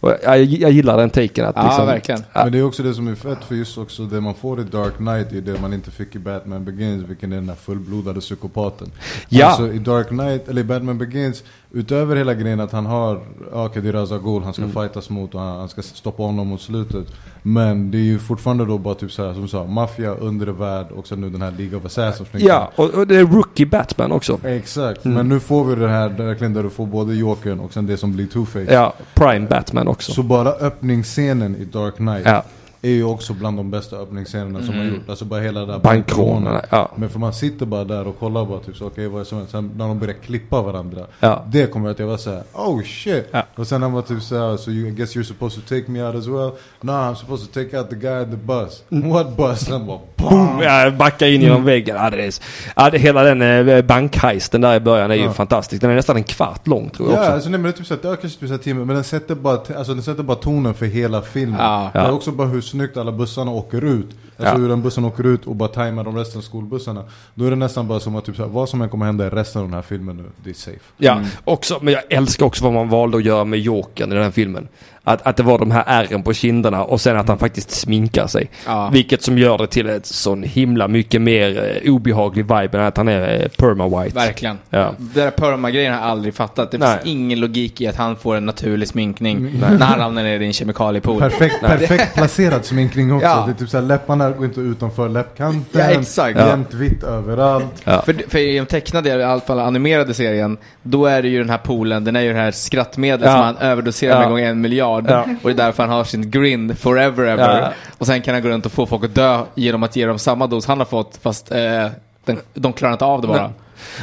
Och jag, jag gillar den taken. Att, Ja, liksom, verkligen. Men det är också det som är fett för just också det man får i Dark Knight är det man inte fick i Batman Begins, vilken är den där fullblodade psykopaten. Ja. Alltså i Dark Knight, eller i Batman Begins, utöver hela grejen att han har, okej det är Ghul han ska Mm. fightas mot och han, han ska stoppa honom mot slutet. Men det är ju fortfarande då bara typ såhär som du sa, maffia, undre värld och sen nu den här League of Assassins. Ja, och, och det är Rookie Batman också. Exakt, Mm. men nu får vi det här verkligen där du får både Jokern och sen det som blir Two-Face. Ja, Prime Batman också. Så bara öppningsscenen i Dark Knight Ja, är ju också bland de bästa öppningsscenerna som har gjort. Alltså bara hela där bankrånen. Ja. Men för man sitter bara där och kollar bara typ så okej vad är som händer? Sen när de börjar klippa varandra. Ja. Det kommer att jag vara såhär, oh shit. Ja. Och sen han var typ såhär, so you, I guess you're supposed to take me out as well? No, I'm supposed to take out the guy in the bus. What bus? Han bara Boom! Ja, backa in genom väggen. Ja, det är, ja, det, hela den eh, bankheisten där i början är ju fantastisk. Den är nästan en kvart lång tror jag Ja, också. alltså, nej, men det är typ såhär, det är kanske typ såhär timme, men den sätter, bara, alltså, den sätter bara tonen för hela filmen. Ja. Det är också bara hur snyggt alla bussarna åker ut. Alltså Ja. hur den bussen åker ut och bara tajmar de resten av skolbussarna. Då är det nästan bara som att typ vad som än kommer hända i resten av den här filmen nu, det är safe. Ja, också, men jag älskar också vad man valde att göra med Jokern i den här filmen. Att, att det var de här ärren på kinderna och sen att han faktiskt sminkar sig. Ja. Vilket som gör det till ett sån himla mycket mer eh, obehaglig vibe än att han är eh, perma-white. Verkligen. Ja. Det där perma-grejen har jag aldrig fattat. Det Nej. finns ingen logik i att han får en naturlig sminkning när han ramlar ner i en kemikaliepool. Perfekt, perfekt placerad sminkning också. <laughs> Ja. Det är typ såhär, läpparna går inte utanför läppkanten. Ja, exakt. Jämnt vitt överallt. Ja. För, för i de tecknade, i alla fall animerade serien, då är det ju den här poolen, den är ju det här skrattmedlet Ja. som han överdoserar Ja. med gånger en miljard. Ja. Och det är därför han har sin grin forever ever. Ja. Och sen kan han gå runt och få folk att dö genom att ge dem samma dos han har fått, fast eh, den, de klarar inte av det bara.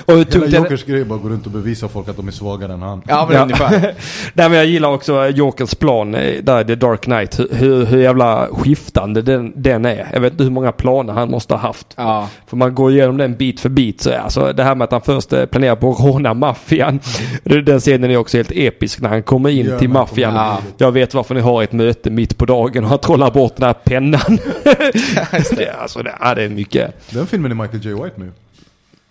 Och hur Hela? Jokers grej bara att gå runt och bevisa folk att de är svagare än han. Ja, men Ja. ungefär. <laughs> Nej men jag gillar också Jokers plan eh, där The Dark Knight. Hur, hur, jävla skiftande den, den är. Jag vet inte hur många planer han måste ha haft. Ja. För man går igenom den bit för bit. Så alltså det här med att han först eh, planerar på att råna maffian. <laughs> Den scenen är också helt episk när han kommer in Ja, till maffian. Ja. Jag vet varför ni har ett möte mitt på dagen och han trollar bort den här pennan. <laughs> det, alltså, det, ja, det är mycket. Den filmen är Michael J. White med.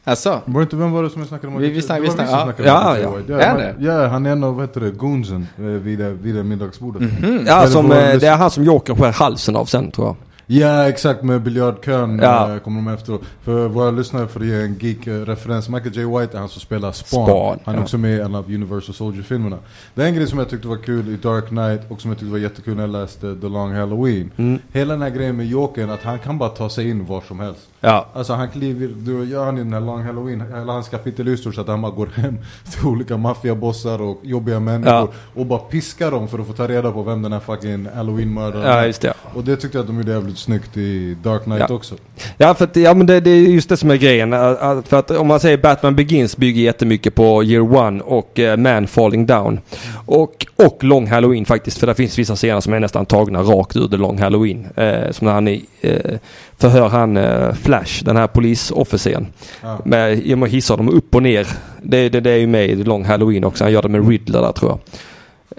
Alltså, Var inte, vem var det som jag snackade om? Vi- vi snack- vi Det var snack- som ja. snackade Ja, ja. Är det? Ja, han är en av, vad heter det, goonsen eh, vid, det- vid det middagsbordet. Mhm. Ja, som, eh, det är han som Joker skär halsen av sen tror jag. Ja, exakt med biljardkön Ja. eh, kommer de efteråt. För våra lyssnare får ge en geek-referens. Michael J. White är han som spelar Spawn. Spawn, han är ja. också med i en av Universal Soldier-filmerna. Det är en grej som jag tyckte var kul i Dark Knight och som jag tyckte var jättekul när jag läste The Long Halloween. Mm. Hela den här grejen med Jokern, att han kan bara ta sig in var som helst. Ja. Alltså han kliver, du gör han i den här Long Halloween, hela hans kapitel är stort sett att han bara går hem <laughs> till olika maffiabossar och jobbiga människor Ja. och bara piskar dem för att få ta reda på vem den här fucking halloween-mördaren Ja, är. just det. Och det tyckte jag att de gjorde jävligt snyggt i Dark Knight Ja. också. Ja, för att, ja men det, det är just det som är grejen. Att- För att om man säger Batman Begins bygger jättemycket på Year One och eh, Man Falling Down. Och, och Long Halloween faktiskt. För det finns vissa scener som är nästan tagna rakt ur The Long Halloween. Eh, som när han är, eh, förhör han eh, Flash, den här polisofficeren. Ja. Med, genom att hissa dem upp och ner. Det, det, det är ju med i Long Halloween också. Han gör det med Riddler där tror jag.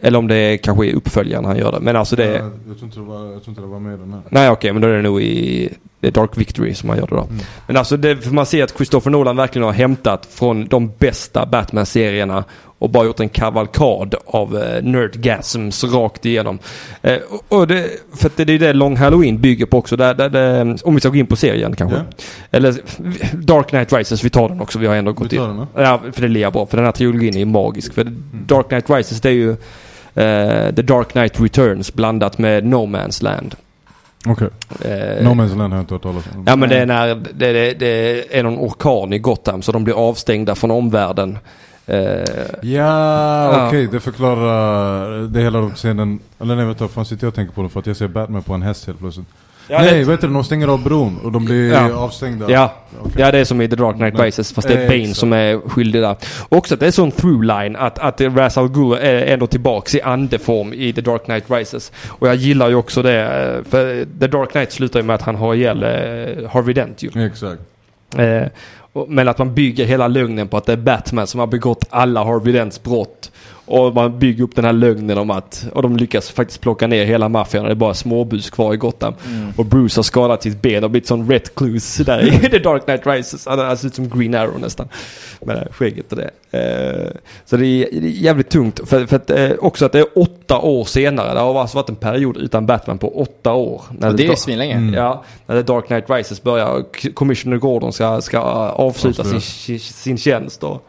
Eller om det är, kanske är uppföljaren han gör det. Men alltså det... Ja, jag, tror inte det var, jag tror inte det var med den här. Nej okej, men då är det nog i Dark Victory som man gör det då. Mm. Men alltså det, för man ser att Christopher Nolan verkligen har hämtat från de bästa Batman-serierna och bara gjort en kavalkad av eh, nerdgasms rakt igenom. Eh, och, det, för det, det är det Long Halloween bygger på också. Där, där, det, om vi ska gå in på serien kanske. Ja. Eller Dark Knight Rises, vi tar den också. Vi har ändå gått in. Ja, för det ler bra. För den här trilogin är ju magisk. För Dark Knight Rises det är ju eh, The Dark Knight Returns blandat med No Man's Land. Okej. Eh, No Man's Land har jag inte hört talas om. Ja men det är när det, det, det är någon orkan i Gotham så de blir avstängda från omvärlden. Eh, Ja, okej. Ja. Det förklarar det hela scenen. Eller nej, vad fan sitter jag och tänker på det för att jag ser Batman på en häst helt plötsligt. Ja, nej, det, vet du, de stänger av bron och de blir Ja. avstängda. ja, Okej. ja, det är som i The Dark Knight. Rises fast det är Bane exakt. som är skyldig där. Också att det är sån through line att, att Ra's al Ghul är ändå tillbaks i andeform i The Dark Knight Rises. Och jag gillar ju också det eh, för The Dark Knight slutar ju med att han har ihjäl eh, Harvey Dent ju. Exakt. Eh, men att man bygger hela lögnen på att det är Batman som har begått alla Harvey Dents brott. Och man bygger upp den här lögnen om att, och de lyckas faktiskt plocka ner hela maffian och det är bara småbus kvar i Gotham. Och Bruce har skadat sitt ben och blivit sån recluse där i <laughs> The Dark Knight Rises. Han ser ut som Green Arrow nästan. Med det här skägget och det. Eh, så det är, det är jävligt tungt. För, för att, eh, också att det är åtta år senare. Det har alltså varit en period utan Batman på åtta år. När Och det är svinlänge. Mm. Ja, när The Dark Knight Rises börjar och Commissioner Gordon ska, ska avsluta sin, sin tjänst. Och,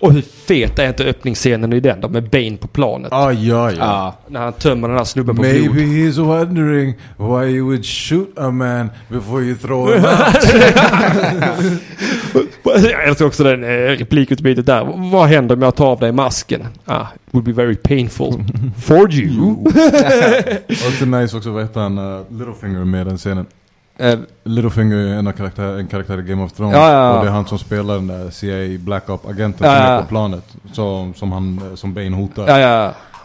och hur fet är inte öppningsscenen i den då med Bane på planet? Ah, ja, ja. Ja. När han tömmer den här snubben på Maybe blod. he's wondering why you would shoot a man before you throw him <laughs> out. Jag älskar också den eh, replikutbytet där. Vad händer med att ta av dig masken? Ah, it would be very painful. <laughs> For you. <laughs> också nice också, vad heter han? Uh, Littlefinger med den scenen. Eh, Littlefinger är en, karaktär, en karaktär i Game of Thrones. Ja, ja, ja. Och det är han som spelar den där CIA Black Op-agenten som är på planet. Som, som, han, eh, som Bane hotar.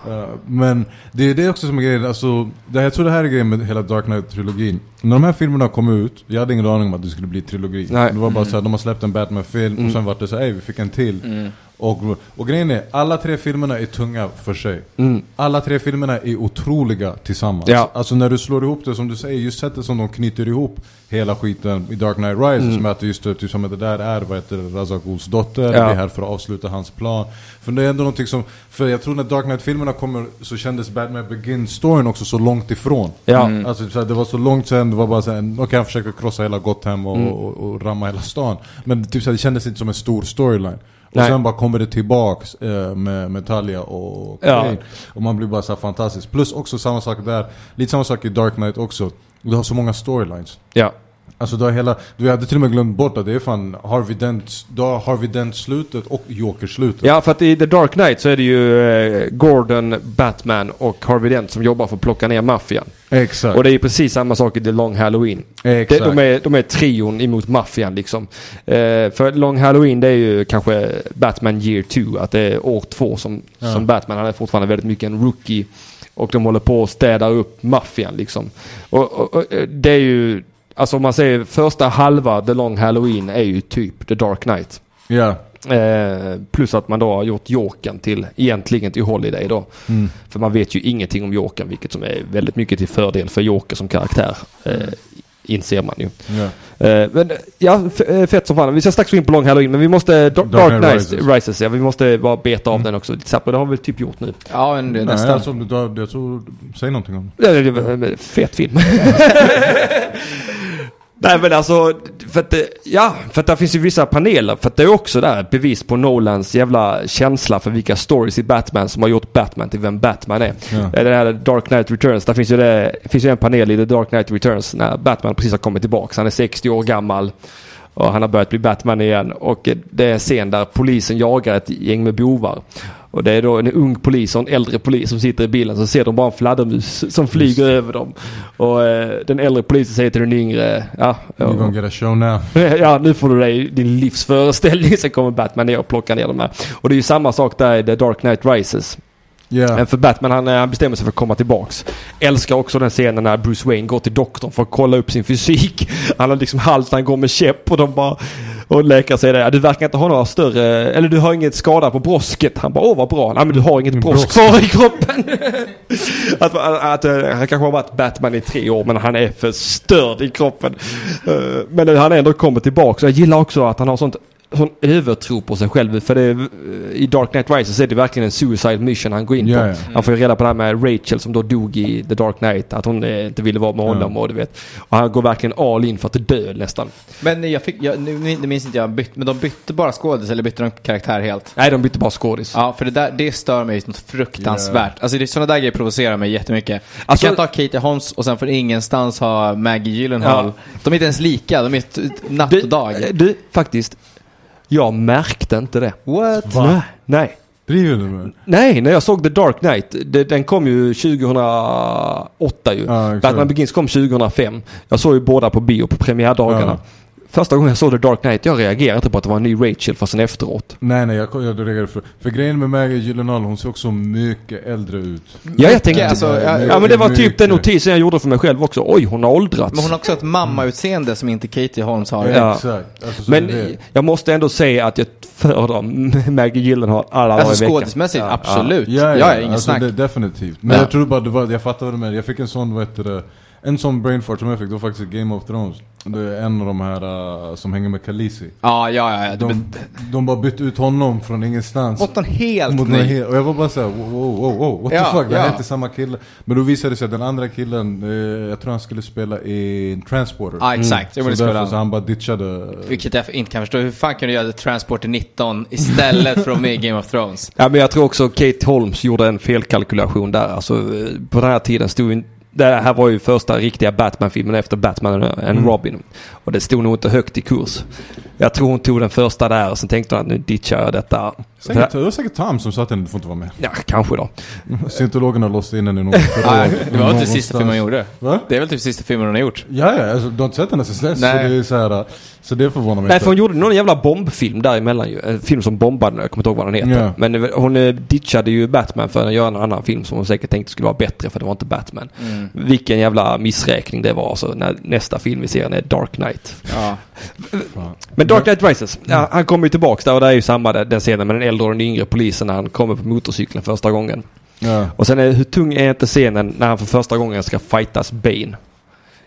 Uh, men det är det också som är grejen, alltså, det, jag tror det här är grejen med hela Dark Knight-trilogin. När de här filmerna kom ut, jag hade ingen aning om att det skulle bli trilogi. Nej. Det var bara såhär, de har släppt en Batman-film Mm. och sen vart det så ej vi fick en till. Mm. Och, och grejen är, alla tre filmerna är tunga för sig. Mm. Alla tre filmerna är otroliga tillsammans. Ja. Alltså när du slår ihop det, som du säger, just sättet som de knyter ihop hela skiten i Dark Knight Rises. Mm. Med att just det, typ som att det där är, vad heter det, Ghuls dotter. Ja. Det är här för att avsluta hans plan. För det är ändå någonting som, för jag tror när Dark Knight-filmerna kommer så kändes Batman Begins-storyn också så långt ifrån. Ja. Alltså, så här, det var så långt sen, det var bara såhär, okej han försökte krossa hela Gotham och, Mm. och, och ramma hela stan. Men typ så här, det kändes inte som en stor storyline. Och Nej. sen bara kommer det tillbaks eh, med, med Talia och Ja. Och man blir bara så fantastisk. Plus också samma sak där, lite samma sak i Dark Knight också. Du har så många storylines. Ja. Alltså du har hela, du hade till och med glömt bort att det är fan Harvey Dent, har Harvey Dent slutet och Joker slutet. Ja, för att i The Dark Knight så är det ju eh, Gordon, Batman och Harvey Dent som jobbar för att plocka ner maffian. Exakt. Och det är ju precis samma sak i The Long Halloween. Exakt. de, är, de är trion emot maffian liksom. Eh, för Long Halloween det är ju kanske Batman year 2. Att det är år två som, Ja. som Batman. Han är fortfarande väldigt mycket en rookie. Och de håller på att städa upp maffian liksom. Och, och, och eh, det är ju, alltså om man säger första halva The Long Halloween är ju typ The Dark Knight. Ja. Eh, plus att man då har gjort Jokern till, egentligen till Holiday då. Mm. För man vet ju ingenting om Jokern, vilket som är väldigt mycket till fördel för Joker som karaktär. Eh, inser man ju. Ja. Eh, men ja, eh, fett som fan. Vi ska strax gå in på Long Halloween, men vi måste... Dark, Dark Knight Rises. Rises. ja. Vi måste bara beta av Mm. den också det har vi väl typ gjort nu. Ja, men det är Nej, nästan. alltså, jag tror, säg någonting om Ja, det Fet film. <laughs> <laughs> Nej men alltså, för att, det- ja, för att det finns ju vissa paneler. För att det är också där ett bevis på Nolans jävla känsla för vilka stories i Batman som har gjort Batman till vem Batman är. Ja. Det här Dark Knight Returns, där finns ju, det, finns ju en panel i The Dark Knight Returns när Batman precis har kommit tillbaka. Han är 60 år gammal. Och han har börjat bli Batman igen. Och det är en scen där polisen jagar ett gäng med bovar. Och det är då en ung polis och en äldre polis som sitter i bilen. Så ser de bara en fladdermus som flyger över dem. Och eh, den äldre polisen säger till den yngre, ja, You're gonna get a show now. <laughs> ja nu får du dig din livsföreställning. Sen kommer Batman ner och plockar ner de här. Och det är ju samma sak där i The Dark Knight Rises. Men för Batman han, eh, han bestämmer sig för att komma tillbaks. Älskar också den scenen när Bruce Wayne går till doktorn för att kolla upp sin fysik. Han har liksom när han går med käpp och de bara... Och läkaren säger det, "Ja, du verkar inte ha några större... Eller du har inget skada på brosket. Han bara, åh vad bra. Nej men du har inget brosk kvar i kroppen. <laughs> att, att, att, eh, han kanske har varit Batman i tre år men han är förstörd i kroppen. Eh, Men han ändå kommer tillbaka. Jag gillar också att han har sånt sån övertro på sig själv. För det, är- i Dark Knight Rises är det verkligen en suicide mission han går in på. Ja, ja. Han får ju reda på det här med Rachel som då dog i The Dark Knight. Att hon eh, inte ville vara med honom och du vet. Och han går verkligen all in för att dö nästan. Men jag fick, jag, nu, nu minns inte jag, bytt, men de bytte bara skådis eller bytte de karaktär helt? Nej, de bytte bara skådis. Ja, för det, där, det stör mig något fruktansvärt. Alltså det, sådana där grejer provocerar mig jättemycket. Alltså- Alltså, kan inte ha Katie Holmes och sen för ingenstans ha Maggie Gyllenhaal. Ja. De är inte ens lika, de är natt och dag. eh, du, faktiskt. Jag märkte inte det. What? Va? Nej. Nej. Driver du med? Nej, när jag såg The Dark Knight. Det, den kom ju 2008 ju. Ja. Batman Begins kom 2005. Jag såg ju båda på bio på premiärdagarna. Ja. Första gången jag såg The Dark Knight, jag reagerade inte på att det var en ny Rachel förrän efteråt. Nej nej, jag, jag reagerade för, för grejen med Maggie Gyllenhaal, hon ser också mycket äldre ut. Ja, jag tänkte... alltså, Nej, ja, men det var typ mycket. den notisen jag gjorde för mig själv också. Oj, hon har åldrats. Men hon har också ett mammautseende som inte Katie Holmes har. Ja. Exakt. Alltså, så Men jag måste ändå säga att jag föredrar <laughs> Maggie Gyllenhaal alla dagar Alltså i veckan. skådesmässigt, Ja, absolut. Ja, Ja, ja, ja, ingen alltså, snack. det, definitivt. Men Ja. jag tror bara, det var, jag fattar vad du menar. Jag fick en sån, vad heter det, en sån brain fart som jag fick, det var faktiskt Game of Thrones. Det är en av de här uh, som hänger med Khaleesi. Ja, ja, ja. ja. De, De, de bara bytte ut honom från ingenstans. mot någon helt Mot ny. hel, och jag var bara såhär, wow, wow, wow, what Ja, the fuck, det här ja. är inte samma kille. Men då visade det sig att den andra killen, eh, jag tror han skulle spela i Transporter. Ja, exakt. Jag så därför så han bara ditchade. Vilket jag inte kan förstå. Hur fan kan du göra The Transporter 19 istället för att med Game of Thrones? Ja, men jag tror också Kate Holmes gjorde en felkalkulation där. Alltså, eh, på den här tiden stod ju... Det här var ju första riktiga Batman-filmen efter Batman and Mm. Robin. Och det stod nog inte högt i kurs. Jag tror hon tog den första där och sen tänkte hon att nu ditchar jag detta. Säkert, det var säkert Tom som sa att den får inte vara med. Ja, kanske då. Scientologerna låste in den i någon <laughs> förråd det var väl typ sista filmen hon gjorde. Va? Det är väl typ sista filmen hon har gjort. Ja, ja, alltså, du har inte sett henne sen dess. Så Nej. det är så här, så det förvånar mig Nej, inte. för hon gjorde någon jävla bombfilm däremellan ju. En film som bombade, jag kommer inte ihåg vad den heter. Ja. Men eh, hon eh, ditchade ju Batman för att göra en annan film som hon säkert tänkte skulle vara bättre för det var inte Batman. Mm. Vilken jävla missräkning det var alltså när nästa film i serien är Dark Knight. Ja. Men Dark Knight Rises, ja, han kommer ju tillbaks där och det är ju samma där- den scenen med den äldre och den yngre polisen när han kommer på motorcykeln första gången. Ja. Och sen är, hur tung är inte scenen när han för första gången ska fightas Bane?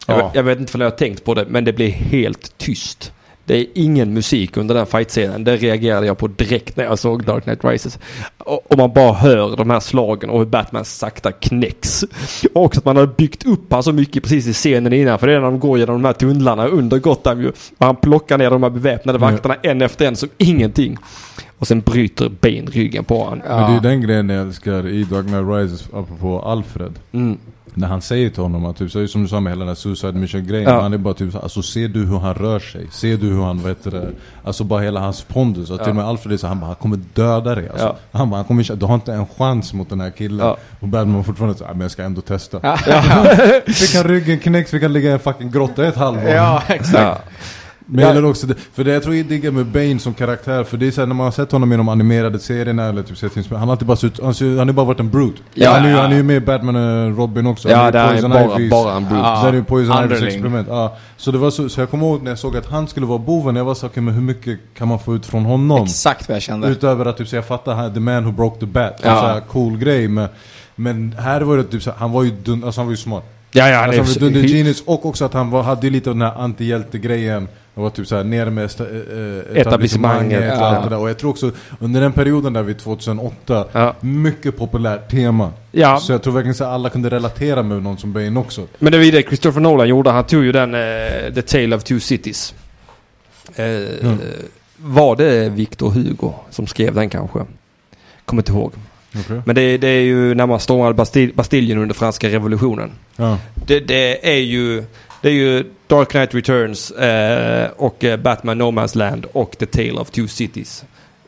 Jag, Ja. vet, jag vet inte om jag har tänkt på det, men det blir helt tyst. Det är ingen musik under den fightscenen. Det reagerade jag på direkt när jag såg Dark Knight Rises. Och, och man bara hör de här slagen och hur Batman sakta knäcks. Och också att man har byggt upp han så mycket precis i scenen innan. För det är när de går genom de här tunnlarna under Gotham ju. Och han plockar ner de här beväpnade Mm. vakterna en efter en som ingenting. Och sen bryter Bane ryggen på honom. Men det är den grejen jag älskar i Dark Knight Rises, apropå Alfred. Mm. När han säger till honom att typ, så som du sa med hela den här Suicide Mission grejen. Ja. Han är bara typ så, alltså ser du hur han rör sig? Ser du hur han, vad heter det? Alltså bara hela hans pondus. Att till och med Alfred är så, han bara, han kommer döda dig alltså. Ja. Han bara, han kommer, inte- du har inte en chans mot den här killen. Ja. Och Batman fortfarande så, "Ah, men jag ska ändå testa. Ja, <laughs> Fick han ryggen knäcks, fick han ligga i en fucking grotta i ett halvår. ja <laughs> exakt. Men jag gillar också det, för det jag tror jag diggar med Bane som karaktär, för det är såhär när man har sett honom i de animerade serierna eller typ sett han har alltid bara sett, han, har bara varit en brute. Ja, han, är ju, ja. han är ju med i Batman och Robin också. Ja, Han är det är Poison bara, bara en brute. Ja. Så är ju Poison Ivys experiment. Ja. Så det var så, så jag kommer ihåg när jag såg att han skulle vara boven, jag var så okej men hur mycket kan man få ut från honom? Exakt vad jag kände. Utöver att typ, så jag fattar, the man who broke the bat. Ja. Ja. Så här, cool grej men, men här var det typ så här, han var ju dun, alltså han var ju smart. Ja, ja, han Alltså, han var är dunder genius och också att han var, hade ju lite av den här antihjälte-grejen. Det var typ såhär nere med esta, äh, Etablissemanget, och ja. allt det där. Och jag tror också under den perioden där vid 2008, Ja. mycket populärt tema. Ja. Så jag tror verkligen att alla kunde relatera med någon som Bane också. Men det var ju det Christopher Nolan gjorde. Han tog ju den eh, The Tale of Two Cities. Eh, Mm. Var det Victor Hugo som skrev den kanske? Kommer inte ihåg. Okay. Men det, det är ju när man stormade Bastil Bastiljen under franska revolutionen. Ja. Det, det är ju det är ju Dark Knight Returns eh, och eh, Batman No Man's Land och The Tale of Two Cities.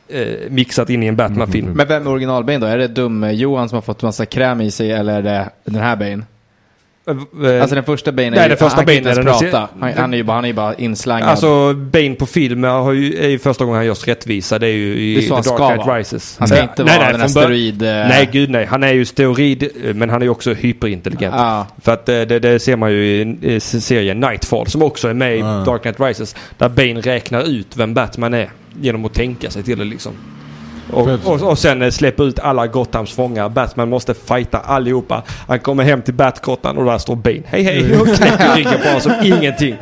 Eh, mixat in i en Batman-film. Mm. Men vem är original-Bane då? Är det dum-Johan som har fått massa kräm i sig eller är det den här Bane? Eh, Alltså den första Bane är nej, den första han kan inte Bane är ens prata. Han, han är ju bara, han är bara inslangad. Alltså Bane på film har ju, är ju första gången han görs rättvisa. Det är ju i är The Dark Knight vara. Rises. han ska Nej, inte nej, vara nej, den här steroid... eh, Nej, gud nej. Han är ju steroid, eh, men han är ju också hyperintelligent. Ja. För att det, det ser man ju i serien Nightfall som också är med i Ja. Dark Knight Rises. Där Bane räknar ut vem Batman är genom att tänka sig till det liksom. Och, och, och sen eh, släpper ut alla Gothams fångar. Batman måste fighta allihopa. Han kommer hem till Batgrottan och där står Bane. Hej hej! Och knäcker <laughs> ryggen på honom som ingenting.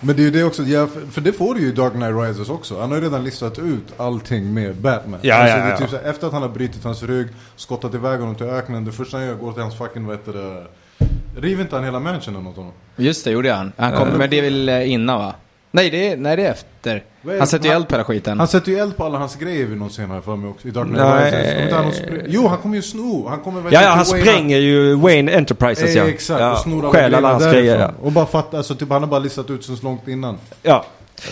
Men det är ju det också, ja, för, det får du ju i Dark Knight Rises också. Han har ju redan listat ut allting med Batman. Ja, alltså, ja, det är ja. Typ så här, efter att han har brutit hans rygg, skottat iväg honom till öknen, det första han gör går till hans fucking, vad heter det, river inte han hela mansionen åt honom? Just det, gjorde han. han kom, men det är väl eh, innan va? Nej, det är, nej, det är efter. Är- Han sätter ju eld på hela skiten. Han sätter ju eld på alla hans grejer vid någon här för mig också, i Dark Knight. Rises. Han jo, han kommer ju sno, han kommer väl Ja, ja han spränger ju Wayne Enterprises ja. Exakt, ja. och snor alla Stjäl alla grejerna hans därifrån. grejer ja. Och bara fatta, alltså typ han har bara listat ut sen så långt innan. ja.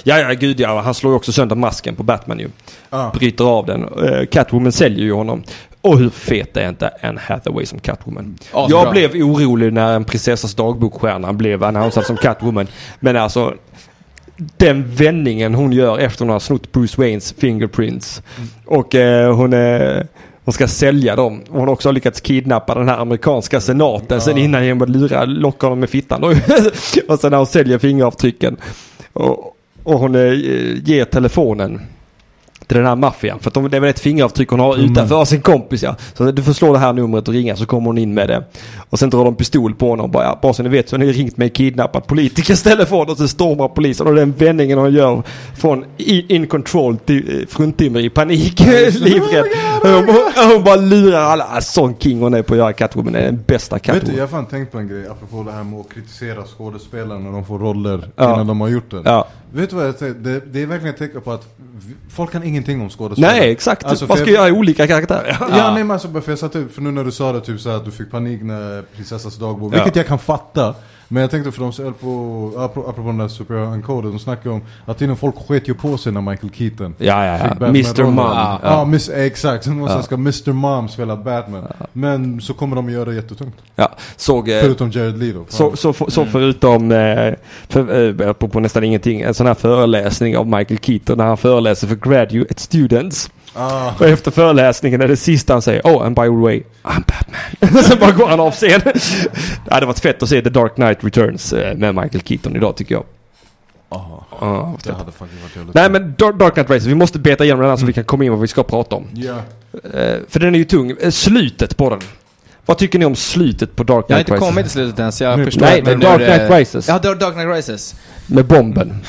Ja, ja, gud ja. Han slår ju också sönder masken på Batman ju. Ja. Bryter av den. Eh, Catwoman säljer ju honom. Och hur fet är inte Anne Hathaway som Catwoman? Asbra. Jag blev orolig när en prinsessas dagbokstjärna blev annonsad som Catwoman. Men alltså den vändningen hon gör efter hon har snott Bruce Waynes fingerprints. Och eh, hon är... Hon ska sälja dem. Hon har också lyckats kidnappa den här amerikanska senaten sen innan genom att lura, locka honom med fittan. <laughs> och sen när hon säljer fingeravtrycken. Och, och hon eh, ger telefonen till den här maffian. För att de, det är väl ett fingeravtryck hon har utanför av sin kompis ja. Så du får slå det här numret och ringa så kommer hon in med det. Och sen drar de pistol på honom. Bara, ja, bara så ni vet så har ni ringt med en kidnappad politikers telefon och så stormar polisen. Och den vändningen hon gör från in, in control till eh, fruntimmer i panik. Livrädd. Hon, hon, hon bara lurar alla. Sån king hon är på att göra Catwoman. Det är den bästa Vet Catwoman. du, jag har fan tänkt på en grej apropå det här med att kritisera skådespelare när de får roller Ja. innan de har gjort det. Ja. Vet du vad jag säger? Det, det är verkligen ett tecken på att folk kan ingenting om skådespelare. Nej exakt. Alltså, för ska jag- göra olika karaktärer. Ja, nej men alltså för jag satt ut, för nu när du sa det typ så här att du fick panik när prinsessans dagbok, Ja. vilket jag kan fatta. Men jag tänkte för de höll på, apropå, apropå den där Super Uncoded, de snackade om att tydligen folk sket ju på sig när Michael Keaton Ja, ja, ja. Mr. Mom. Ja, Ja. miss, exakt. Sen Ja. ska Mr Mom spela Batman. Men så kommer de göra det jättetungt. Ja. Såg... eh, Förutom Jared Leto. Så, så, så förutom, eh, för, eh, på, på nästan ingenting, en sån här föreläsning av Michael Keaton när han föreläser för graduate students. Ah. Och efter föreläsningen är det sista han säger, oh and by the way, I'm Batman. <laughs> Sen bara går han av scen. det hade varit fett att se The Dark Knight Returns eh, med Michael Keaton idag tycker jag. Ja, Ja, det hade varit jävligt Nej men Dark Knight Rises, vi måste beta igenom den här så vi kan komma in vad vi ska prata om. Ja. Eh, för den är ju tung. Eh, slutet på den. Vad tycker ni om slutet på Dark Jag har Knight inte Rises? kommit till slutet ens, jag Nej, förstår Nej, men nu Dark är- Knight Rises. Ja, Dark Dark Knight Rises. Med bomben.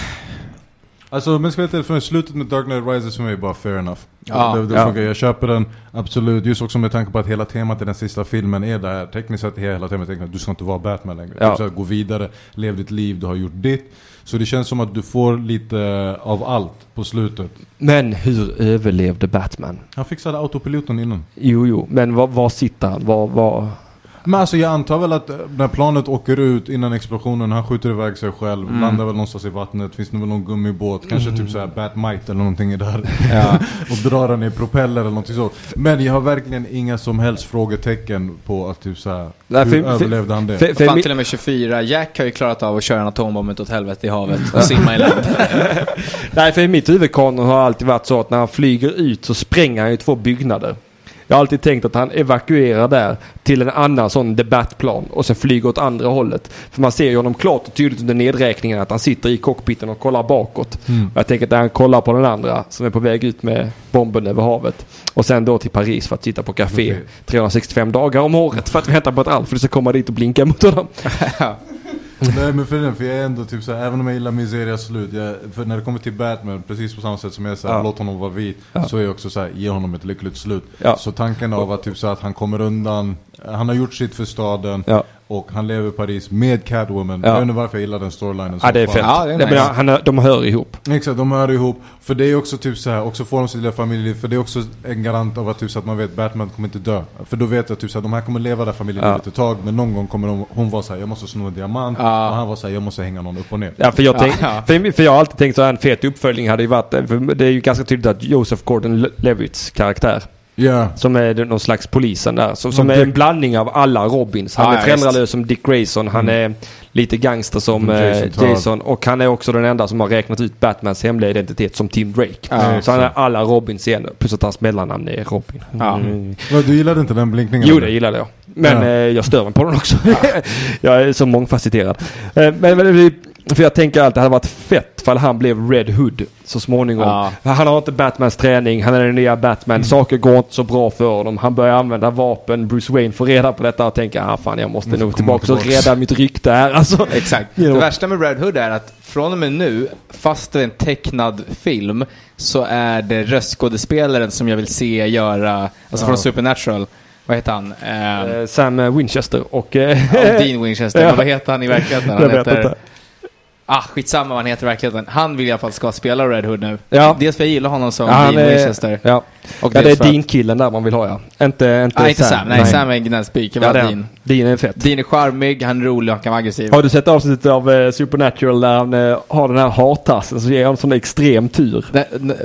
Alltså men ska jag ärlig, för slutet med Dark Knight Rises för mig är bara fair enough. Ja. det, det Ja. jag köper den, absolut. Just också med tanke på att hela temat i den sista filmen är det här. Tekniskt sett är hela temat är att du ska inte vara Batman längre. Ja. Du ska gå vidare, lev ditt liv, du har gjort ditt. Så det känns som att du får lite av allt på slutet. Men hur överlevde Batman? Han fixade autopiloten innan. Jo, jo, men var, var sitter han? Var, var... Men alltså jag antar väl att eh, när planet åker ut innan explosionen, han skjuter iväg sig själv, Mm. landar väl någonstans i vattnet, finns det väl någon gummibåt, kanske typ såhär Batmite eller någonting är där. Ja. <laughs> och drar den i propeller eller någonting så. Men jag har verkligen inga som helst frågetecken på att typ såhär, hur för- överlevde han det? För, för Fan till och med 24. Jack har ju klarat av att köra en atombomb åt helvete i havet och simma i land. <laughs> nej, för i mitt huvud har alltid varit så att när han flyger ut så spränger han ju två byggnader. Jag har alltid tänkt att han evakuerar där till en annan sån debattplan och sen flyger åt andra hållet. För man ser ju honom klart och tydligt under nedräkningen att han sitter i cockpiten och kollar bakåt. Mm. Jag tänker att han kollar på den andra som är på väg ut med bomben över havet. Och sen då till Paris för att sitta på café Okej. 365 dagar om året för att vänta på att Alfred ska komma dit och blinka mot honom. <laughs> <laughs> Nej men för, den, för jag är ändå typ såhär, även om jag gillar Miserias slut, jag, för när det kommer till Batman, precis på samma sätt som jag säger Ja. låt honom vara vit, Ja. så är jag också såhär, ge honom ett lyckligt slut. Ja. Så tanken av att typ så att han kommer undan, han har gjort sitt för staden. Och han lever i Paris med Catwoman. Ja. Jag vet inte varför jag gillar den storylinen så Ja, det är fett. Ja, det är Nej, men nice. han, de hör ihop. Exakt, de hör ihop. För det är också typ så här, också får de sitt lilla familjeliv. För det är också en garant av att, typ så att man vet Batman kommer inte dö. För då vet jag typ så att de här kommer leva det här familjelivet Ja. ett tag. Men någon gång kommer de, hon vara så här, jag måste sno en diamant. Ja. Och han var så här, jag måste hänga någon upp och ner. Ja, för jag, Ja, tänk, ja. För, för jag har alltid tänkt att en fet uppföljning hade ju varit, för det är ju ganska tydligt att Joseph Gordon-Levitts karaktär, Ja. som är någon slags polisen där, som, som är en blandning av alla Robins. Han Ja, är föräldralös som Dick Grayson, han Mm. är lite gangster som Jason Jason, Todd. Jason och han är också den enda som har räknat ut Batmans hemliga identitet som Tim Drake. Ja, så han är alla Robins igen, plus att hans mellannamn är Robin. Ja. Mm. Du gillade inte den blinkningen? Jo, det gillade jag. Men Ja. eh, jag stör mig på den också. <laughs> jag är så mångfacetterad. Eh, men, men, för jag tänker att det hade varit fett ifall han blev Red Hood så småningom. Ja. Han har inte Batmans träning, han är den nya Batman. Saker går inte så bra för honom. Han börjar använda vapen. Bruce Wayne får reda på detta och tänker ah fan jag måste Måste nog komma tillbaka och tillbaks." rädda mitt rykte här. Alltså, Exakt. Det värsta med Red Hood är att från och med nu, fast det är en tecknad film, så är det röstskådespelaren som jag vill se göra, alltså Ja. från Supernatural. Vad heter han? Eh, eh, Sam Winchester och... eh, ja, Dean Winchester. <laughs> Men vad heter han i verkligheten? Han jag heter... Ah, skitsamma vad han heter i verkligheten. Han vill i alla fall ska spela Red Hood nu. Ja. Dels för jag gillar honom som Ja, Dean är- Winchester. Ja, Och ja det är Dean-killen där man vill ha ja. Inte, inte Nej, inte Sam. Nej, Sam är en gnällspik. Ja, Dean. Dean är fett. Dean är charmig, han är rolig och han kan vara aggressiv. Har du sett avsnittet av eh, Supernatural där han eh, har den här hartassen som ger honom sån extrem tur? Det, det,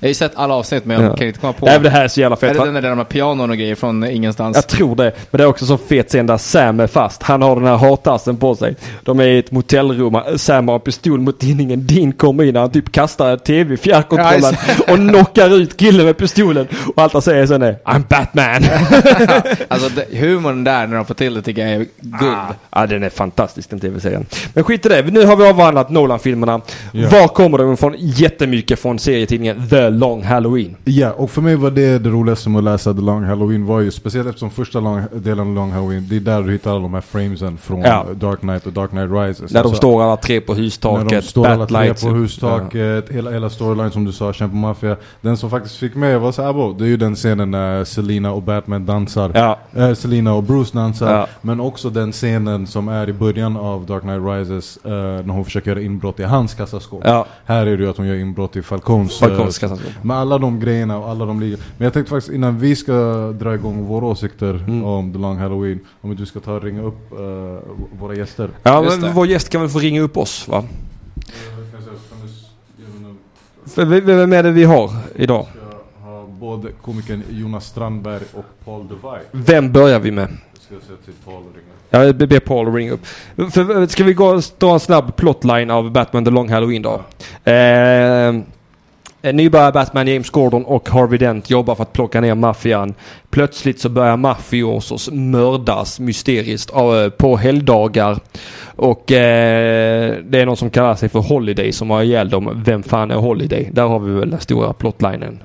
jag har ju sett alla avsnitt men jag Ja. kan inte komma på. Nej men det här är så jävla är fett. det va? den där har pianon och grejer från ingenstans? Jag tror det. Men det är också så fet scen där Sam är fast. Han har den här hartassen på sig. De är i ett motellrum. Sam har en pistol mot tinningen. Dean kommer in och han typ kastar tv i fjärrkontrollen och knockar ut killen med pistolen. Och allt han säger sen är I'm Batman. <laughs> Alltså det, humorn där när de får till det tycker jag är guld. Ja den är fantastisk den tv-serien. Men skit i det. Nu har vi avhandlat Nolan-filmerna. Ja. Var kommer de ifrån? Jättemycket från serietidningen The Long Halloween. Ja, och för mig var det det roligaste med att läsa The Long Halloween var ju, speciellt eftersom första long, delen av Long Halloween, det är där du hittar alla de här framesen från Ja. Dark Knight och Dark Knight Rises. Där de Alltså, står alla tre på När hustaket. de står alla tre på hustaket, hela, hela storyline som du sa, Kämpa Mafia. Den som faktiskt fick mig var "Abo", det är ju den scenen när Selina och Batman dansar. Ja. Eh, Selina och Bruce dansar. Ja. Men också den scenen som är i början av Dark Knight Rises, eh, när hon försöker göra inbrott i hans kassaskåp. Ja. Här är det ju att hon gör inbrott i Falcons. Falcons kassaskåp. med alla de grejerna och alla de ligger. Men jag tänkte faktiskt innan vi ska dra igång våra åsikter Mm. om The Long Halloween, om inte du ska ta och ringa upp eh, våra gäster. Ja, Just men det. vår gäst kan väl få ringa upp oss va? Vem är det vi har idag? ska ha både komikern Jonas Strandberg och Paul DeVay. Vem börjar vi med? Jag ska säga till Paul att ringa. Jag ber Paul ringa upp. För, ska vi gå dra en snabb plotline av Batman The Long Halloween då? Eh, nybörjare Batman James Gordon och Harvey Dent jobbar för att plocka ner maffian. Plötsligt så börjar mafiosos mördas mysteriskt eh, på helgdagar. Och eh, det är någon som kallar sig för Holiday som har ihjäl dem. Vem fan är Holiday? Där har vi väl den stora plotlinen.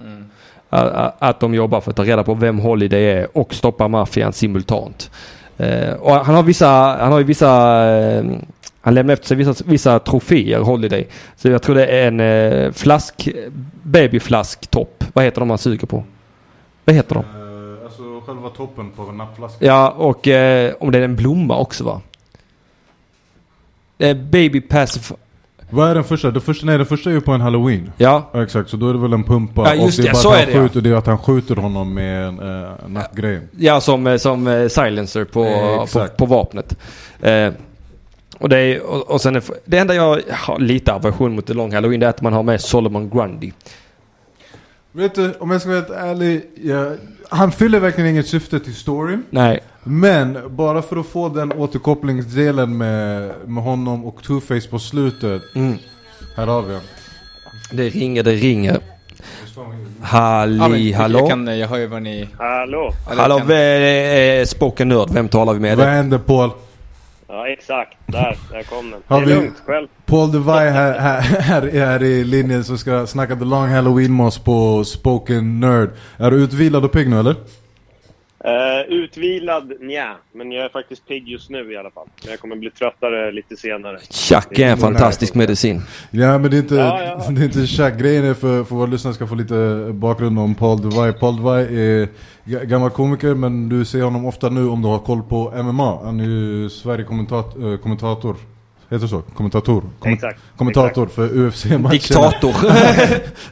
Att, att de jobbar för att ta reda på vem Holiday är och stoppa maffian simultant. Eh, han har vissa, han har ju vissa eh, han lämnar efter sig vissa, vissa troféer, Holiday. Så jag tror det är en eh, flask, babyflasktopp. Vad heter de man suger på? Vad heter de? Eh, alltså själva toppen på nappflaskan. Ja, och eh, om det är en blomma också va? Det är baby pacif... Vad är den första? Den första, nej den första är ju på en halloween. Ja, Ja, exakt, så då är det väl en pumpa. Ja, just och det det, är bara så att är han det, ja. skjuter, det är att han skjuter honom med en uh, nappgrej. ja som, eh, som eh, silencer på, Eh, på, på vapnet. Och, det är, och, och sen är, det enda jag har lite aversion mot The Long Halloween det är att man har med Solomon Grundy. Vet du, om jag ska vara helt ärlig. Jag, han fyller verkligen inget syfte till storyn. Nej, Men bara för att få den återkopplingsdelen med, med honom och Two-Face på slutet. mm. Här har vi det ringer, det ringer. Halli, men, hallå? Jag, kan, jag hör ju vad ni... Hallå? eller Hallå, kan- spoken nörd. Vem talar vi med? Vad händer Paul? Ja, exakt. Där, där kom den. Har det är vi- lugnt, själv. Paul DeVay här, här, här, är här i linjen som ska snacka The Long Halloween med oss på Spoken Nerd. Är du utvilad och pigg nu eller? Uh, utvilad, nja. Men jag är faktiskt pigg just nu i alla fall. Men jag kommer bli tröttare lite senare. Chuck är en fantastisk medicin. Ja men det är inte, Ja, ja. <laughs> Det är inte tjack. För, för våra lyssnare ska få lite bakgrund om Paul DeVay. Paul DeVay är ga- gammal komiker men du ser honom ofta nu om du har koll på MMA. Han är ju Sverige kommentat, eh, kommentator. Heter så? Kommentator? Kom- Exakt. Kommentator för UFC-matcherna. Diktator.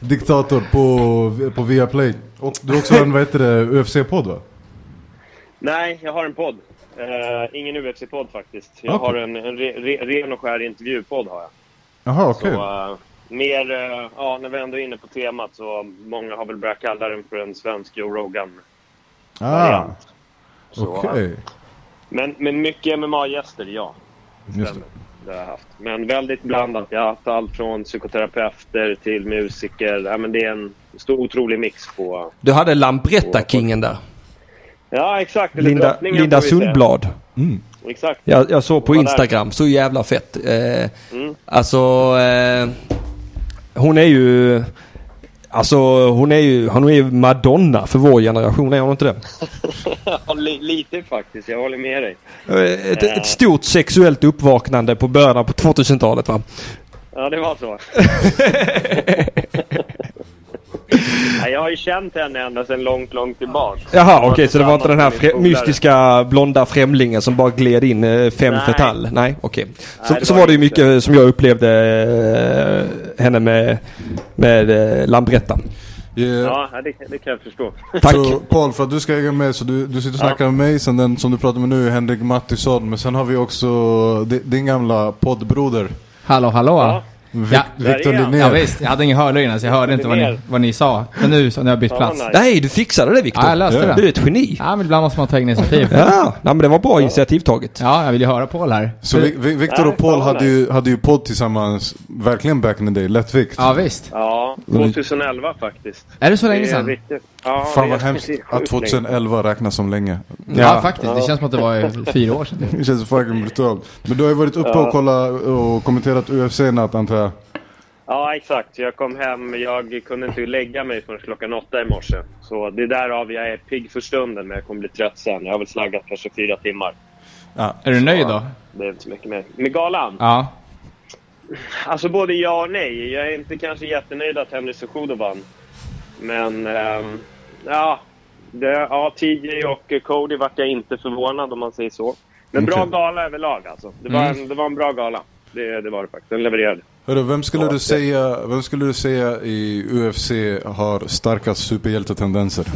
<laughs> Diktator på, på Viaplay. Och du har också en, vad heter det, UFC-podd va? Nej, jag har en podd. Eh, ingen UFC-podd faktiskt. Jag Okej. har en, en re, re, ren och skär intervjupodd har jag. Jaha okej. Så, eh, mer, eh, ja, när vi ändå är inne på temat så många har väl börjat kalla den för en svensk Joe Rogan. Ah, okej. eh, men, men mycket MMA-gäster, ja. Det Just stämmer. Det har jag haft. Men väldigt blandat. Jag har haft allt från psykoterapeuter till musiker. Ja, men det är en stor, otrolig mix på... Du hade Lambretta-kingen där. Ja, exakt. Linda, Linda. Sundblad. Mm. Exakt. Jag, jag såg på där. Instagram, så jävla fett. Eh, Mm. Alltså, eh, hon är ju... Alltså hon är ju, hon är ju Madonna för vår generation, är hon inte det? <laughs> Lite faktiskt. Jag håller med dig. Eh, Ett, ett stort sexuellt uppvaknande på början på 2000-talet va? Ja, det var så. <laughs> ja, jag har ju känt henne ända sedan långt, långt tillbaka. Jaha okej, så det var inte den här mystiska blonda främlingen som bara gled in eh, fem Nej. för tall? Nej, okej. Så, Nej, det så var var det ju mycket som jag upplevde eh, henne med, med eh, Lambretta. Yeah. Ja, det, det kan jag förstå. <laughs> Tack. Så Paul, för att du ska hänga med så du, du sitter och snackar med mig, sen den som du pratar med nu är Henrik Mattisson, men sen har vi också di- din gamla poddbroder Hallå, hallå. Ja. Ja. Victor. Linnér. Ja, visst, jag hade ingen hörlur innan så jag hörde inte vad ni, vad ni sa. Men nu så när jag bytt Ja, plats. nice. Nej, du fixade det Viktor. Ja, jag löste Ja. det. Du är ett geni. Ja, men ibland måste man ta initiativ. Ja, nej, men det var bra initiativ taget. Ja, jag vill ju höra Paul här. Så Vi- Vi- Victor och Paul hade ju, hade ju podd tillsammans, verkligen back in the day, lättvikt. Ja, visst. Ja, 2011 faktiskt. Är det så länge sedan? Ja, Fan vad hemskt att länge. 2011 räknas som länge. Ja, faktiskt. Det känns som att det var fyra år sedan. <laughs> Det känns fucking brutalt. Men du har ju varit uppe och kollat och kommenterat UFC i natt antar jag? Ja, exakt. Jag kom hem. Jag kunde inte lägga mig förrän klockan åtta i morse. Så det är därav jag är pigg för stunden, men jag kommer bli trött sen. Jag har väl slaggat kanske fyra timmar. Är du nöjd då? Det är inte så mycket mer. Med galan? Ja. Alltså både ja och nej. Jag är inte kanske jättenöjd att Henry Cejudo vann. Men, ehm, ja. Det, ja, TJ och Cody vart jag inte förvånad om man säger så. Men bra gala överlag alltså. Det var, en, det var en bra gala. Det, det var det faktiskt. Den levererade. Hörru, vem skulle, Ja, du det- säga, vem skulle du säga i UFC har starkast superhjältetendenser?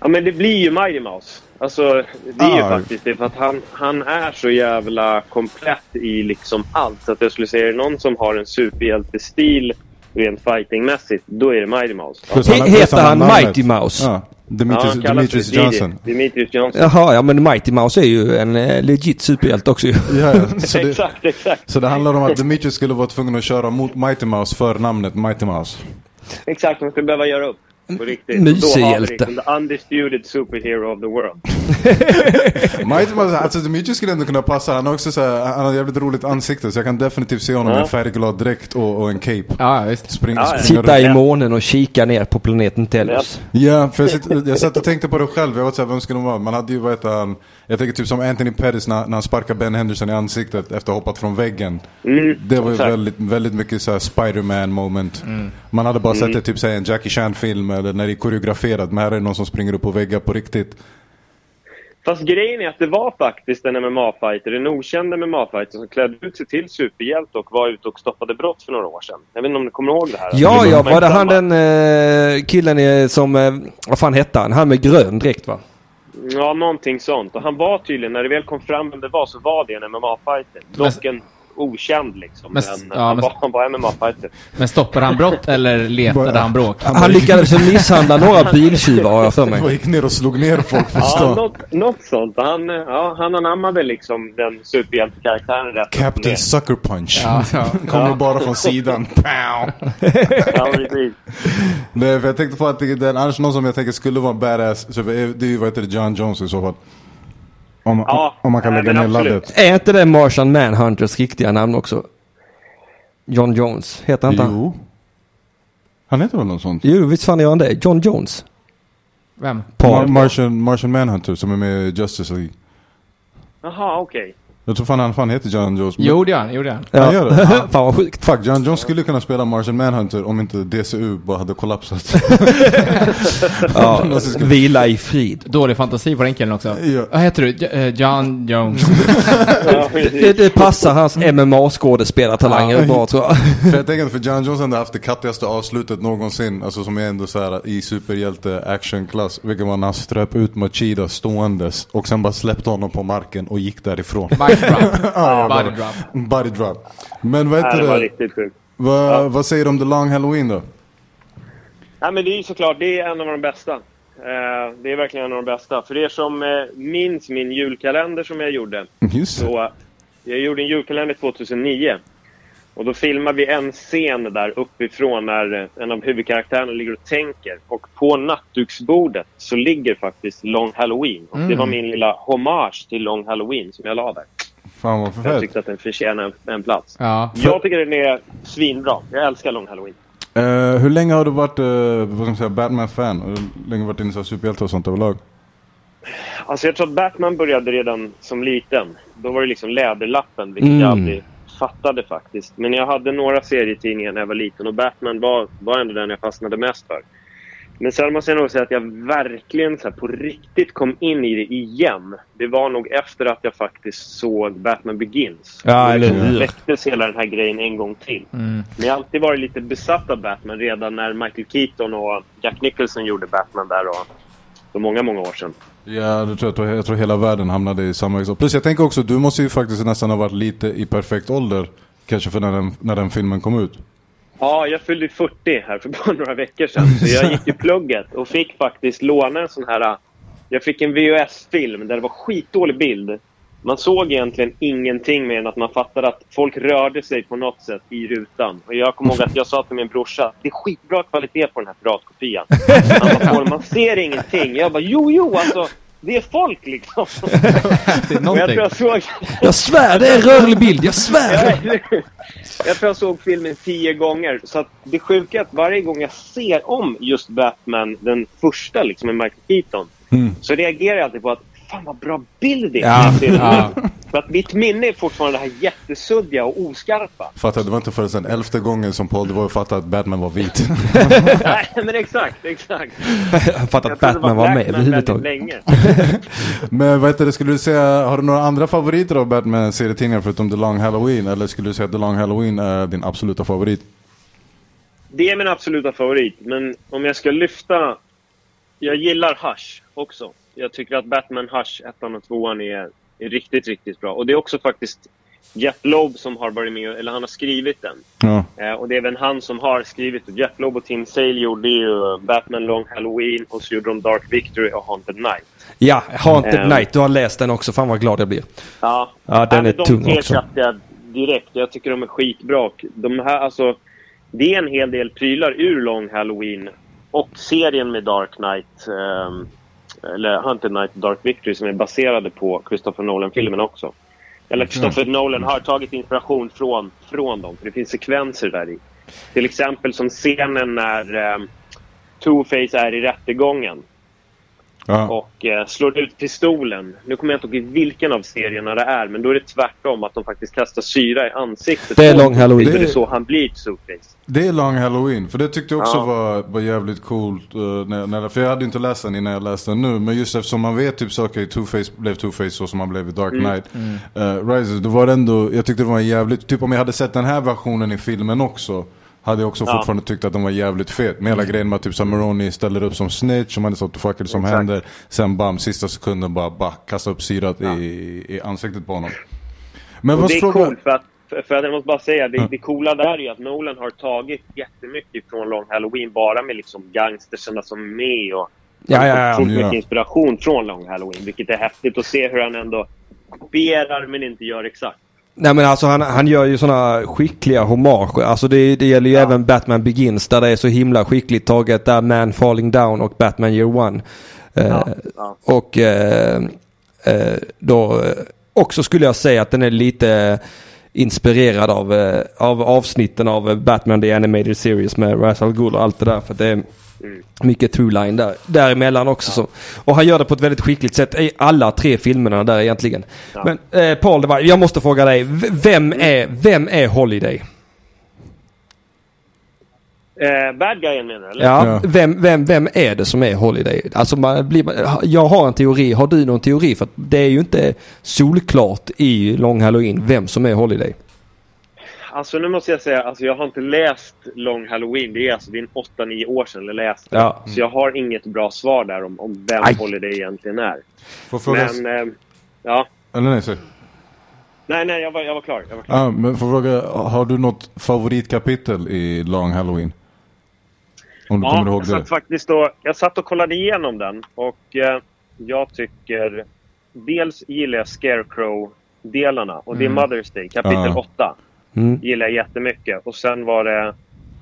Ja, men det blir ju Mighty Mouse. Alltså, det är ju Ah. faktiskt det. För att han, han är så jävla komplett i liksom allt. Så att jag skulle säga, är det någon som har en superhjältestil rent fightingmässigt, då är det Mighty Mouse. Han- plus heter han namnet. Mighty Mouse? Ja, Demetrius för DJ. Johnson. Demetrius Johnson. Jaha, ja men Mighty Mouse är ju en eh, legit superhjälte också ju. Ja, ja. <laughs> Så, det, exakt, exakt. så det handlar om att Demetrius skulle vara tvungen att köra mot Mighty Mouse för namnet Mighty Mouse. Exakt, man skulle behöva göra upp. På riktigt. Mysig hjälte. liksom the undisputed superhero of the world. <laughs> Mighty Mouse, alltså Dimitri skulle ändå kunna passa. Han har också så här, han har jävligt roligt ansikte så jag kan definitivt se honom i Ja. en färgglad dräkt och, och en cape. Ja, visst. Spring, Ja, ja. springa Sitta runt. i månen och kika ner på planeten Tellus. Ja, för jag, sitter, jag satt och tänkte på det själv. Jag var såhär, vem skulle det vara? Man hade ju, vad heter han? Jag tänker typ som Anthony Pettis när, när han sparkar Ben Henderson i ansiktet efter att ha hoppat från väggen. Mm, Det var ju väldigt, väldigt mycket såhär Spider-Man moment. Man hade bara sett det typ säga en Jackie Chan-film eller när det är koreograferat. Men här är det någon som springer upp på väggar på riktigt. Fast grejen är att det var faktiskt en MMA-fighter, en okänd MMA-fighter som klädde ut sig till superhjälte och var ute och stoppade brott för några år sedan. Jag vet inte om ni kommer ihåg det här? Ja, ja, Men var det han den eh, killen som, eh, vad fan hette han? Han med grön dräkt va? Ja, någonting sånt. Och han var tydligen, när det väl kom fram vem det var, så var det en MMA-fighter. Dock en okänd liksom. Men- Men, ja, han, men- var, han var MMA-fighter. Men stoppade han brott eller letade han bråk? Han lyckades väl misshandla några biltjuvar har jag för Han mig. gick ner och slog ner folk på Ja, stan. något, något sånt. Han, ja, han anammade liksom den superhjältekaraktären rätt Captain. Sucker Punch. Ja, ja. <laughs> Kommer bara från sidan. Ja, precis. Nej, för jag tänkte på att det, annars någon som jag tänker skulle vara en badass. Är det är ju vad heter det, John Jones i så fall. Om, Ja, om man kan lägga ner laddet. Är inte det Martian Manhunters riktiga namn också? John Jones, heter han inte han? Jo. Han heter väl något sånt? Jo, visst fan gör han det? John Jones? Vem? Mar- Paul. Martian, Martian Manhunter som är med i Justice League. Jaha, okej. Jag tror fan han fan heter John Jones. men- Gjorde han? Gjorde han? Han gör det? <laughs> fan vad sjukt. Fuck, John Jones skulle kunna spela Martian Manhunter om inte DCU bara hade kollapsat. <laughs> Ja, vila i frid. Dålig fantasi på den killen också. Ja. Vad heter du? Eh, John Jones. <laughs> Ja, Det, det passar hans MMA-skådespelartalanger Ja. bra tror jag. för jag tänker att för John Jones ändå haft det kattigaste avslutet någonsin. Alltså som är ändå så här i superhjälte actionklass. Vilket var när han ströp ut Machida ståendes. Och sen bara släppte honom på marken och gick därifrån. Body drop. Ja, Body drop. Body drop. Men vad heter det var det? riktigt sjukt. Vad, vad säger du om The Long Halloween då? Nej, men det är ju såklart, det är en av de bästa. Eh, det är verkligen en av de bästa. För er som eh, minns min julkalender som jag gjorde. Just det. Så jag gjorde en julkalender 2009. Och då filmar vi en scen där uppifrån när eh, en av huvudkaraktärerna ligger och tänker. Och på nattduksbordet så ligger faktiskt Long Halloween. Och det var min lilla hommage till Long Halloween som jag la där. Fan vad för Jag tyckte att den förtjänar en, en plats. Ja. Jag tycker den är svinbra. Jag älskar Long Halloween. Eh, hur länge har du varit uh, Batman-fan? Hur länge har du varit inne i superhjälte och sånt överlag? Alltså jag tror att Batman började redan som liten. Då var det liksom läderlappen, vilket jag Mm. aldrig fattade faktiskt. Men jag hade några serietidningar när jag var liten och Batman var, var ändå den jag fastnade mest för. Men sen måste jag nog säga att jag verkligen så här, på riktigt kom in i det igen. Det var nog efter att jag faktiskt såg Batman Begins. Ja, eller liksom hur? väcktes hela den här grejen en gång till. Men jag har alltid varit lite besatt av Batman redan när Michael Keaton och Jack Nicholson gjorde Batman där och för många, många år sedan. Ja, det tror jag, jag, tror, hela världen hamnade i samma exakt. Plus jag tänker också, du måste ju faktiskt nästan ha varit lite i perfekt ålder. Kanske för när den, när den filmen kom ut. Ja, jag fyllde 40 här för bara några veckor sedan. Så jag gick i <laughs> plugget och fick faktiskt låna en sån här... Jag fick en VHS-film där det var skitdålig bild. Man såg egentligen ingenting mer än att man fattade att folk rörde sig på något sätt i rutan. Och jag kommer ihåg att jag sa till min brorsa det är skitbra kvalitet på den här piratkopian. <laughs> Han bara, "Paul, man ser ingenting. Jag bara, jo, jo, alltså. Det är folk liksom. <laughs> Det är Och jag tror någonting. jag såg... Jag svär, det är en rörlig bild. Jag svär. jag tror jag såg filmen tio gånger. Så att det sjuka är att varje gång jag ser om just Batman, den första liksom med Michael Keaton, så reagerar jag alltid på att fan vad bra bild det är. Ja, ja. För att mitt minne är fortfarande det här jättesuddiga och oskarpa. Fattar, det var inte förrän den elfte gången som Paul DeVoe fattade att Batman var vit. <laughs> Nej, men exakt, exakt. Jag fattar Jag att Batman var med Batman väldigt överhuvudtaget. <laughs> Men vad heter det, skulle du säga, har du några andra favoriter av Batman-serietidningar förutom The Long Halloween? Eller skulle du säga att The Long Halloween är din absoluta favorit? Det är min absoluta favorit, men om jag ska lyfta... Jag gillar Hush också. Jag tycker att Batman Hush, ettan och tvåan, är, är riktigt, riktigt bra. Och det är också faktiskt Jeff Loeb som har varit med, eller han har skrivit den. Ja. Eh, och det är även han som har skrivit det. Jeff Loeb och Tim Sale gjorde ju Batman Long Halloween och så gjorde de Dark Victory och Haunted Night. Ja, Haunted Ehm. Night. Du har läst den också. Fan vad glad jag blir. Ja, Ja, den är de tung också. jag direkt. Jag tycker de är skitbra. De här, alltså, det är en hel del prylar ur Long Halloween och serien med Dark Knight. ehm, eller Hunted Night Dark Victory som är baserade på Christopher Nolan-filmen också. Eller Christopher Nolan har tagit inspiration från, från dem, för det finns sekvenser där i. Till exempel som scenen när eh, Two-Face är i rättegången Ja. och eh, slår ut pistolen. Nu kommer jag inte ihåg vilken av serierna det är, men då är det tvärtom att de faktiskt kastar syra i ansiktet. Det är på Long Halloween. Det är Det- så han blir Two-Face. Det är Long Halloween, för det tyckte jag också Ja. var, var jävligt coolt. Uh, när, när, för jag hade inte läst den innan jag läste den nu. Men just eftersom man vet typ saker, Two-Face blev Two-Face så som han blev i Dark Knight. Uh, Rises, då var det ändå, jag tyckte det var jävligt, typ om jag hade sett den här versionen i filmen också. Hade jag också Ja. fortfarande tyckt att den var jävligt fet. Med hela grejen med att typ så här Maroni ställer upp som snitch, och man är så what the fuck är det som Exakt. händer. Sen bam, sista sekunden bara, bara kasta upp syrat i, i ansiktet på honom. Men Och vad det är fråga... coolt för att, för att jag måste bara säga, det, det coola där är ju att Nolan har tagit jättemycket från Long Halloween bara med liksom gangsterserna som är med och Ja, ja, ja. fått mycket Ja. inspiration från Long Halloween, vilket är häftigt att se hur han ändå kopierar men inte gör exakt. Nej men alltså han, han gör ju sådana skickliga hommager. Alltså det, det gäller ju Ja. även Batman Begins där det är så himla skickligt taget där Man Falling Down och Batman Year One. Eh, Ja, ja. Och eh, eh, då eh, också skulle jag säga att den är lite inspirerad av, eh, av avsnitten av eh, Batman The Animated Series med Ra's al Ghul och allt det där. För det är Mm. mycket true line där, däremellan också. Så. Och han gör det på ett väldigt skickligt sätt i alla tre filmerna där egentligen. Ja. Men eh, Paul, det var, jag måste fråga dig. Vem är, vem är Holiday? Eh, bad guyen menar du? eller? Ja, Ja. Vem, vem, vem är det som är Holiday? Alltså man blir, jag har en teori. Har du någon teori? För att det är ju inte solklart i Long Halloween vem som är Holiday. Alltså nu måste jag säga, alltså jag har inte läst Long Halloween. Det är alltså det är en 8-9 år sedan jag läste det. Ja. Så jag har inget bra svar där om, om vem Aj. Holiday egentligen är. Får fråga... Men, eh, ja. Eller nej, säg. Nej, nej, jag var, jag var klar. Jag var klar. Ja, men får fråga, har du något favoritkapitel i Long Halloween? Om du kommer ihåg jag satt det? faktiskt och, jag satt och kollade igenom den och eh, jag tycker... Dels gillar jag Scarecrow-delarna och det är Mother's Day, kapitel Ja. 8. Mm. Gillar jag jättemycket. Och sen var det...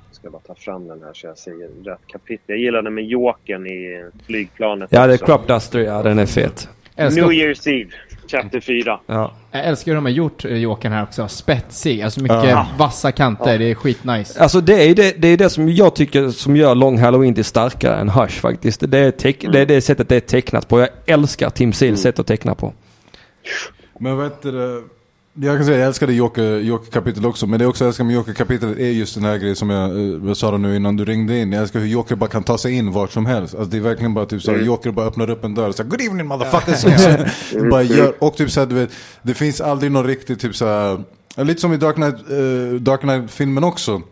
Jag ska bara ta fram den här så jag säger rätt kapitel. Jag gillade med Jokern i flygplanet Ja, det är. Crop Duster. Ja, den är fet. Älskar, New Year's Eve, chapter 4. Ja. jag älskar hur de har gjort eh, Jokern här också. Spetsig, alltså mycket Ja. vassa kanter. Det är skitnice. Alltså det är det, det är det som jag tycker som gör Long Halloween till starkare än Hush faktiskt. Det är, teck, det, är det sättet det är tecknat på. Jag älskar Tim Seals sätt att teckna på. Men vad heter det? Jag kan säga jag älskade Joker, Joker kapitel också. Men det jag också älskar med Joker kapitlet är just den här grejen som jag, eh, jag sa nu innan du ringde in. Jag älskar hur Joker bara kan ta sig in vart som helst. Alltså det är verkligen bara typ så här, Joker bara öppnar upp en dörr och säger Good evening motherfuckers. <laughs> Bara gör, och typ så här, du vet, det finns aldrig någon riktigt typ så här, lite som i Dark Knight, eh, Dark Knight-filmen också.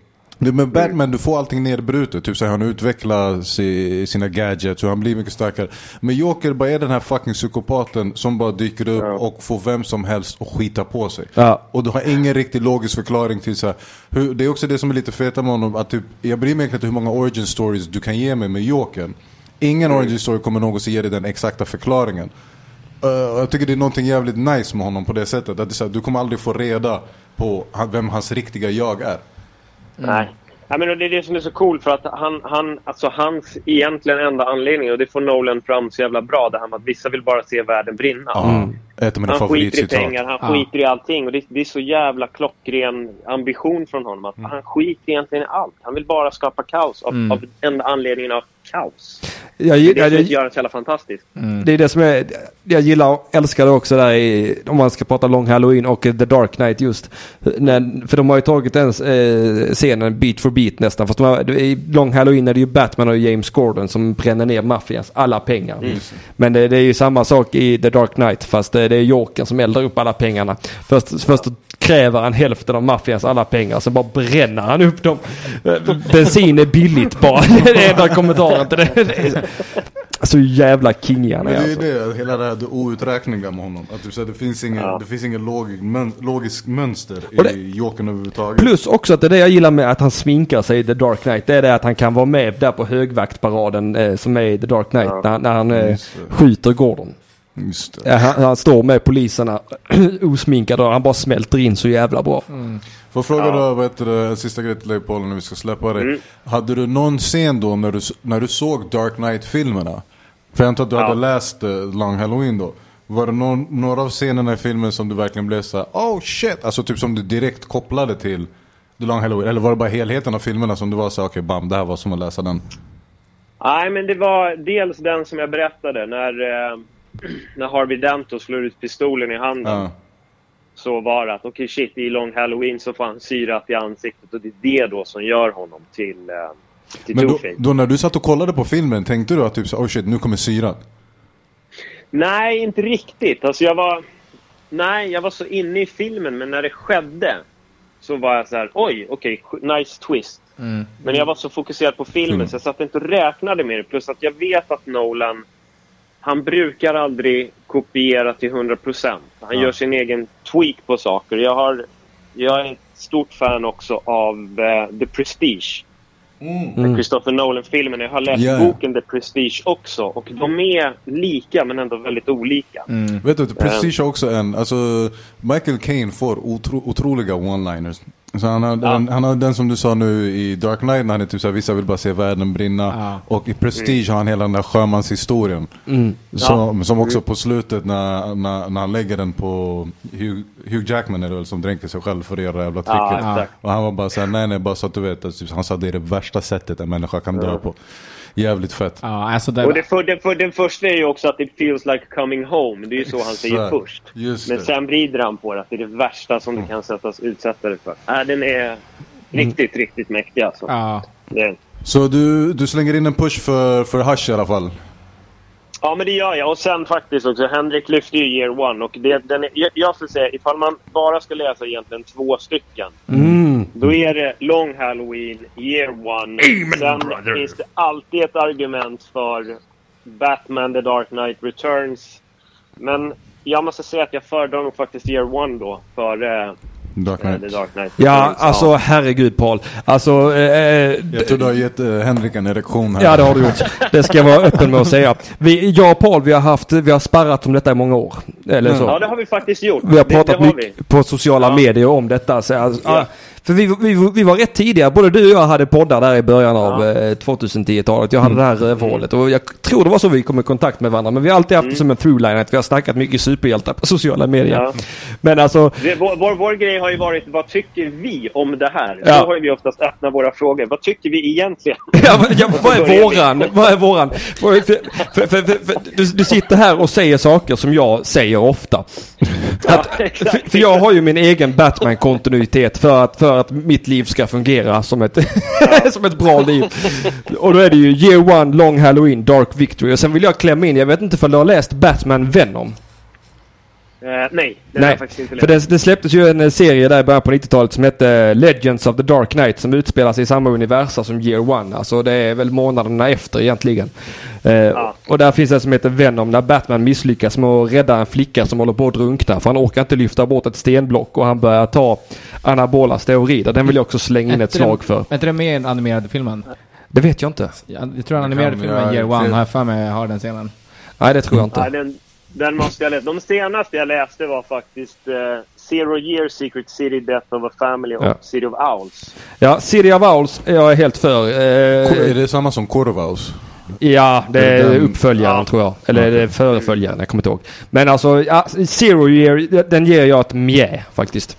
Det med Batman, du får allting nedbrutet. Typ så han utvecklar si, sina gadgets och han blir mycket starkare. Men Joker bara är den här fucking psykopaten som bara dyker upp och får vem som helst att skita på sig. Ja. Och du har ingen riktig logisk förklaring till så här, hur, Det är också det som är lite feta med honom. Att typ, jag bryr mig egentligen inte hur många origin stories du kan ge mig med Jokern. Ingen origin story kommer någonsin ge dig den exakta förklaringen. Uh, jag tycker det är någonting jävligt nice med honom på det sättet. Att det så här, du kommer aldrig få reda på vem hans riktiga jag är. Nej. Nej, men det är det som är så coolt för att han, han, alltså hans egentligen enda anledning, och det får Nolan fram så jävla bra, det här med att vissa vill bara se världen brinna. Ja, Ett av mina Han skiter i pengar, han Ja. skiter i allting. Och det, det är så jävla klockren ambition från honom. Att Han skiter egentligen i allt. Han vill bara skapa kaos av, av enda anledningen av kaos. Jag, Det är det jag, som jag, gör det så jävla fantastiskt. det är det som är, jag gillar och älskar det också där i, om man ska prata Long Halloween och The Dark Knight just. När, för de har ju tagit den eh, scenen beat for beat nästan. Fast de har, i Long Halloween är det ju Batman och James Gordon som bränner ner maffians alla pengar. Men det, det är ju samma sak i The Dark Knight fast det, det är Jokern som eldar upp alla pengarna. Först, först kräver han hälften av maffians alla pengar sen bara bränner han upp dem. Eh, Bensin är billigt bara. <laughs> Det är den enda kommentaren till det. så jävla king han är det är alltså. ju det, hela det här det outräkneliga med honom. Att du säger, det finns ingen, det finns ingen logik, mön, logisk mönster det- i Jokern överhuvudtaget. Plus också att det är det jag gillar med att han sminkar sig i The Dark Knight. Det är det att han kan vara med där på högvaktparaden eh, som är i The Dark Knight. När, han- när han eh, skjuter Gordon. Just det. Ja, han, han står med poliserna <clears throat> osminkad och han bara smälter in så jävla bra. Får jag fråga då, vad heter det, sista grej till dig Paul när vi ska släppa dig. Hade du någon scen då när du, när du såg Dark Knight-filmerna? För jag antar att du Ja. hade läst eh, Long Halloween då. Var det någon, några av scenerna i filmen som du verkligen blev så här, oh shit, alltså typ som du direkt kopplade till The Long Halloween? Eller var det bara helheten av filmerna som du var så här, okej bam, det här var som att läsa den? Nej, men det var dels den som jag berättade när, eh, när Harvey Dento slår ut pistolen i handen. Ja. Så var det att okej shit, i Long Halloween så får han syrat i ansiktet och det är det då som gör honom till, eh, till Men då, då när du satt och kollade på filmen, tänkte du att typ oh shit, nu kommer syran? Nej, inte riktigt. Alltså jag var... Nej, jag var så inne i filmen, men när det skedde så var jag så här, oj, okej, nice twist. Men jag var så fokuserad på filmen Mm. så jag satt inte och räknade med det. Plus att jag vet att Nolan, han brukar aldrig kopiera till 100%. Han Ja. gör sin egen tweak på saker. Jag, har, jag är ett stort fan också av eh, The Prestige. Mm. Christopher Nolan-filmen. Jag har läst Ja. boken The Prestige också. Och de är lika men ändå väldigt olika. Vet du, Prestige har också en, alltså Michael Caine får otro, otroliga one-liners. Så han har, den, han har den som du sa nu i Dark Knight när han är typ såhär, vissa vill bara se världen brinna. Ja. Och i Prestige har han hela den där sjömanshistorien. Som, som också på slutet när, när, när han lägger den på Hugh, Hugh Jackman är det väl som dränker sig själv för det jävla tricket. Ja. Och han var bara såhär, nej nej bara så att du vet. Alltså, han sa det är det värsta sättet en människa kan dö på. Jävligt fett. Ja, alltså det, Och det för, den, för, den första är ju också att it feels like coming home. Det är ju så han säger först. Just Men det. sen vrider han på det, att det är det värsta som du kan sättas, utsätta dig för. Äh, den är riktigt, riktigt mäktig alltså. ja. Det är- Så du, du slänger in en push för, för Hush i alla fall? Ja, men det gör jag. Och sen faktiskt också, Henrik lyfte ju Year One. Och det, den är, jag, jag skulle säga, ifall man bara ska läsa egentligen två stycken. Mm. Då är det Long Halloween, Year One. Sen finns det alltid ett argument för Batman The Dark Knight Returns. Men jag måste säga att jag föredrar nog faktiskt Year One då, före Dark eh, Knight. The Dark Knight Ja, alltså herregud Paul. Alltså, eh, Jag tror du har gett eh, Henrik en erektion här. Ja det har du gjort. Det ska jag vara öppen med att säga. Vi, jag och Paul vi har haft, vi har sparrat om detta i många år. Eller så. Ja, det har vi faktiskt gjort. Vi har det, pratat det har mycket på sociala Ja. medier om detta. Så, alltså, Ja. För vi, vi, vi var rätt tidiga. Både du och jag hade poddar där i början av eh, 2010-talet. Jag hade det här rövhålet. Och jag tror det var så vi kom i kontakt med varandra. Men vi har alltid haft det som en throughline att vi har snackat mycket superhjältar på sociala medier. Ja. Men alltså, Det, vår, vår, vår grej har ju varit, vad tycker vi om det här? Ja. Då har vi oftast öppnat våra frågor. Vad tycker vi egentligen? <laughs> Ja, ja, vad är våran? Vad är våran? För, för, för, du, du sitter här och säger saker som jag säger ofta. Ja, Att, för jag har ju min egen Batman-kontinuitet för att, för att mitt liv ska fungera som ett, <laughs> som ett bra liv. Och då är det ju Year One, Long Halloween, Dark Victory. Och sen vill jag klämma in, jag vet inte om du har läst Batman Venom? Eh, nej, det har Nej, jag faktiskt inte för det, det släpptes ju en eh, serie där i början på 90-talet som hette Legends of the Dark Knight som utspelar sig i samma universa som Year One. Alltså det är väl månaderna efter egentligen. Eh, Och där finns det som heter Venom när Batman misslyckas med att rädda en flicka som håller på att drunkna. För han orkar inte lyfta bort ett stenblock och han börjar ta anabola steroider. Den vill jag också slänga in ett slag för. Är inte det med i den animerade filmen? Det vet jag inte. Jag, jag tror den animerade filmen ja, Year One har jag för mig har den scenen. Nej det tror jag inte. Nej, den, den måste jag läsa. De senaste jag läste var faktiskt eh, Zero Year, Secret City, Death of a Family och Ja. City of Owls. Ja, City of Owls är jag helt för. Är Eh, det samma som Corvaus? Ja, det är Den- uppföljaren ja. tror jag. Eller är det föreföljaren? Jag kommer inte ihåg. Men alltså, ja, Zero Year, den ger jag ett mjä faktiskt.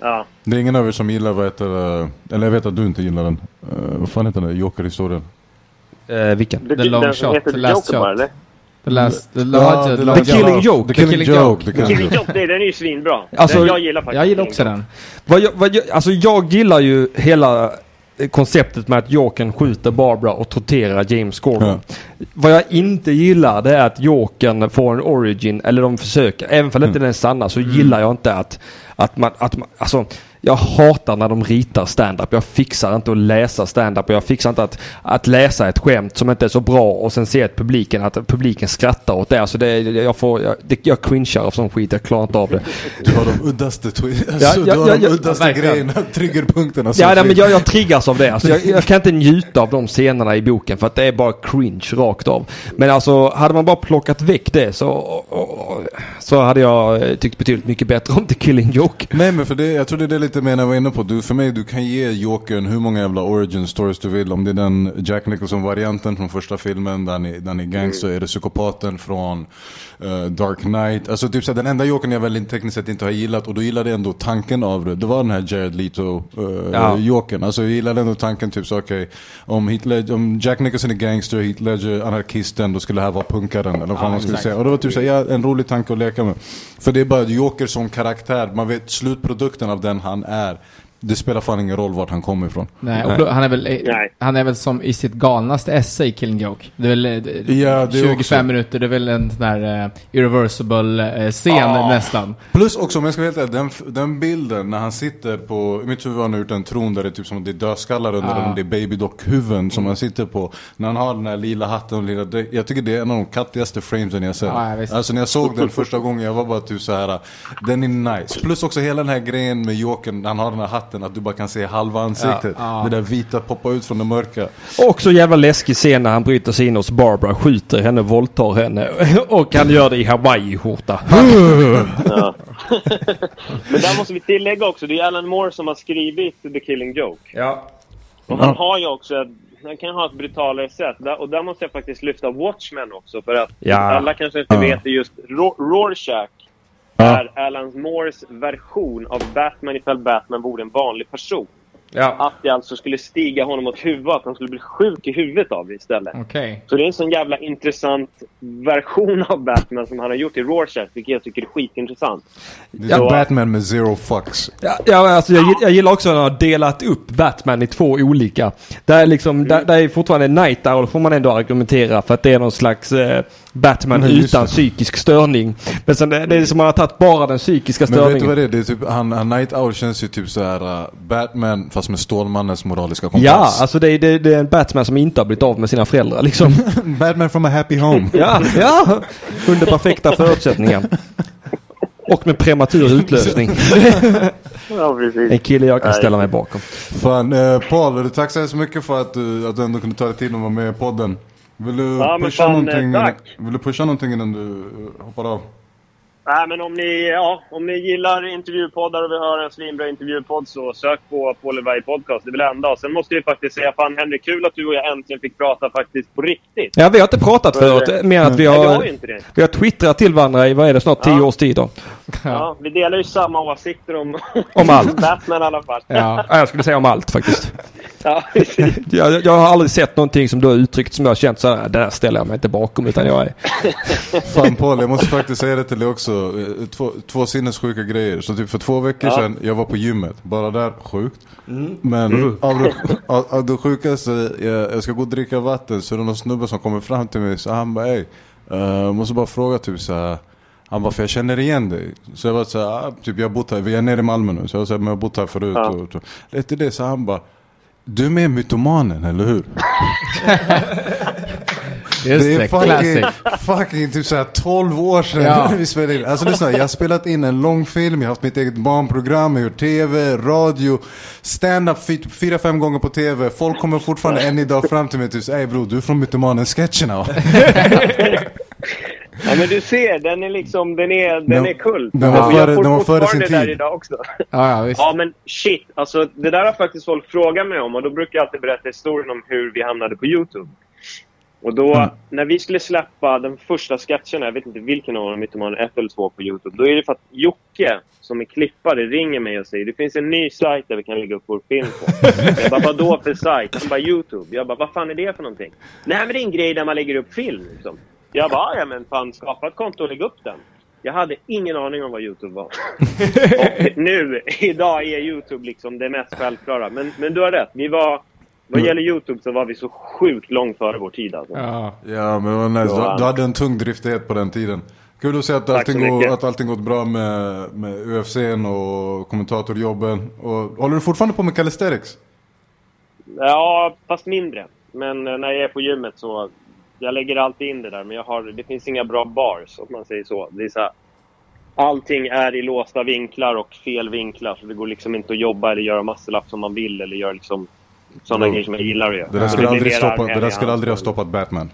Ja. Det är ingen av er som gillar vad heter det? Eller jag vet att du inte gillar den. Uh, vad fan heter den? Joker-historien? Eh, vilken? The, The Long den Shot, Last Joker bara, Shot. eller? The last... The, Ja, the, long The Killing. Joke. The Killing, Killing Joke. Joke. The Killing Joke. Joke, det- den är ju svinbra. Alltså, den, jag gillar faktiskt Jag gillar också den. Vad jag, vad jag, alltså jag gillar ju hela eh, konceptet med att Jokern skjuter Barbara och torterar James Gordon. Vad jag inte gillar det är att Jokern får en origin, eller de försöker, även om inte den är sanna så gillar jag inte att, att man, att man, alltså jag hatar när de ritar stand-up. Jag fixar inte att läsa stand-up jag fixar inte att, att läsa ett skämt som inte är så bra och sen se att publiken, att publiken skrattar åt det. Alltså det, jag får, jag, det, jag cringear av sån skit, jag klarar inte av det. Du har de uddaste, Ja, alltså, ja, ja, de uddaste grejerna, triggerpunkterna. Ja, nej, men jag, jag triggas av det. Alltså, jag, jag kan inte njuta av de scenerna i boken för att det är bara cringe rakt av. Men alltså, hade man bara plockat väck det så, så hade jag eh, tyckt betydligt mycket bättre om The Killing Joke. Nej men för det, jag tror det är det lite mer när jag var inne på, du, för mig, du kan ge Jokern hur många jävla origin stories du vill. Om det är den Jack Nicholson-varianten från första filmen, där ni, där ni är gangster, är det psykopaten från eh, Dark Knight. Alltså typ så här, den enda Jokern jag väl tekniskt sett inte har gillat, och då gillade jag ändå tanken av det. Det var den här Jared Leto uh, Ja. Alltså jag gillade ändå tanken typ så okej, om, Heath Ledger- om Jack Nicholson är gangster, Heath Ledger anarkisten, då skulle det här vara punkaren. Eller vad fan man skulle exakt. säga. Och det var typ så här, ja, en rolig tanke att leka med. För det är bara Joker som karaktär, man vet slutprodukten av den han är. Det spelar fan ingen roll vart han kommer ifrån. Nej, och han, är väl, eh, Nej. han är väl som i sitt galnaste esse i Killing Joke. Det är väl eh, Ja, det är 25 också. minuter, det är väl en sån där uh, irreversible-scen Ah. nästan. Plus också, om jag ska vara helt ärlig, den, den bilden när han sitter på, i mitt huvud har han gjort en tron där det är typ som att det är dödskallar under, eller om det är babydock-huvuden som han sitter på. När han har den här lila hatten och lila. Jag tycker det är en av de kattigaste framesen jag sett. Ja, ja, visst. alltså när jag såg den första gången, jag var bara typ så här. den är nice. Plus också hela den här grejen med Jokern, han har den här hatten, att du bara kan se halva ansiktet. Ja, ja. Det där vita poppar ut från det mörka. Och så jävla läskig scen när han bryter sig in hos Barbara, skjuter henne, våldtar henne. <laughs> Och han gör det i Hawaii-skjorta. <laughs> Ja. <laughs> Men där måste vi tillägga också, det är Alan Moore som har skrivit The Killing Joke. Ja. Och han har ju också han kan ha ett brutalare sätt. Och där måste jag faktiskt lyfta Watchmen också. För att Ja. alla kanske inte Ja. vet det just. Ro- Rorschach Ja. är Alan Moores version av Batman ifall Batman vore en vanlig person. Ja. Att det alltså skulle stiga honom åt huvudet, att han skulle bli sjuk i huvudet av det istället. Okej. Så det är en sån jävla intressant version av Batman som han har gjort i Rorschach, vilket jag tycker är skitintressant. Det är Ja. Batman med zero fucks. Ja, ja alltså jag, jag gillar också när han har delat upp Batman i två olika. Där är liksom, där, där är fortfarande Night Owl får man ändå argumentera för att det är någon slags eh, Batman Nej, utan det. psykisk störning. Men sen det, det är som man har tagit bara den psykiska Men vet du störningen. vad det är? det är typ, han, han Night Owl känns ju typ så här uh, Batman fast med Stålmannens moraliska kompass. Ja, alltså det, är- det, det är en Batman som inte har blivit av med sina föräldrar liksom. <laughs> Batman from a happy home. <laughs> ja, ja. Under perfekta förutsättningar. Och med prematur utlösning. <laughs> Ja. En kille jag kan Nej. ställa mig bakom. Fan, eh, Paul, tack så hemskt mycket för att du, att du ändå kunde ta dig tid att vara med i podden. Vill du, Ja, pusha, fan, någonting, eh, tack. vill du pusha någonting innan du eh, hoppar av? Nej, men om ni, ja, om ni gillar intervjupoddar och vill höra en svinbra intervjupodd så sök på Paul Podcast. Det är väl det enda. Sen måste vi faktiskt säga, fan Henrik, kul att du och jag äntligen fick prata faktiskt på riktigt. Ja, vi har inte pratat förut. Mer att vi Nej, har har, ju inte det. vi har twittrat till varandra i, vad är det, snart tio Ja. års tid då. Ja, vi delar ju samma åsikter om, Om allt. <laughs> Batman i alla fall. Ja. Ja, jag skulle säga om allt faktiskt. <laughs> Ja. Jag, jag har aldrig sett någonting som du har uttryckt som jag har känt sådär, det där ställer jag mig inte bakom utan jag är... <laughs> Fan Paul, jag måste faktiskt säga det till dig också. Eh, Två, två sinnessjuka grejer. Så typ för två veckor Ja. sedan, jag var på gymmet. Bara där, sjukt. Men av, det, av, av det sjukaste, jag, jag ska gå och dricka vatten så är det någon snubbe som kommer fram till mig. Så han bara, ey, uh, jag måste bara fråga typ så här. Han bara, för jag känner igen dig. Så jag var så här, ah, typ jag har bott här, vi är nere i Malmö nu. Så jag var så här, men jag har bott här förut. Ja. Och, och, efter det så han bara, du är med mytomanen, eller hur? <laughs> Just det det, är fucking, classic. fucking typ såhär 12 år sedan Ja. <laughs> vi spelade in. Alltså lyssna, jag har spelat in en långfilm, jag har haft mitt eget barnprogram, jag har gjort TV, radio, stand-up fy- fyra, fem gånger på TV. Folk kommer fortfarande än idag fram till mig och typ ey bror, du är från Mytomanen-sketcherna. <laughs> Ja, men du ser, den är liksom, den är, den Den- är kult. den var Och jag före- får före fortfarande sin där tid. idag också. Ja, ja, visst. Ja, men shit. Alltså, det där har faktiskt folk frågat mig om och då brukar jag alltid berätta historien om hur vi hamnade på YouTube. Och då, Mm. när vi skulle släppa den första sketchen, jag vet inte vilken av dem, om ett eller två på YouTube, då är det för att Jocke, som är klippare, ringer mig och säger det finns en ny sajt där vi kan lägga upp vår film på. <laughs> jag bara, vadå för sajt? Han bara, YouTube. Jag bara, vad fan är det för någonting? Nej, men det är en grej där man lägger upp film. Liksom. Jag bara, ja men fan, skapa ett konto och lägg upp den. Jag hade ingen aning om vad YouTube var. <laughs> och nu, idag är YouTube liksom det mest självklara. Men, men du har rätt. Vi var, vad gäller YouTube så var vi så sjukt långt före vår tid alltså. Ja. ja men det var nice, du, du hade en tung driftighet på den tiden. Kul att se att allting, går, att allting gått bra med, med UFCn och kommentatorjobben. Och, håller du fortfarande på med calisthenics? Ja, fast mindre. Men eh, när jag är på gymmet så... Jag lägger alltid in det där, men jag har, det finns inga bra bars, om man säger så. Det är så här, allting är i låsta vinklar och fel vinklar, så det går liksom inte att jobba eller göra muscle-up som man vill, eller göra liksom sådana Jo. grejer som jag gillar att göra. Det där skulle, aldrig stoppa, det där skulle aldrig ha stoppat Batman.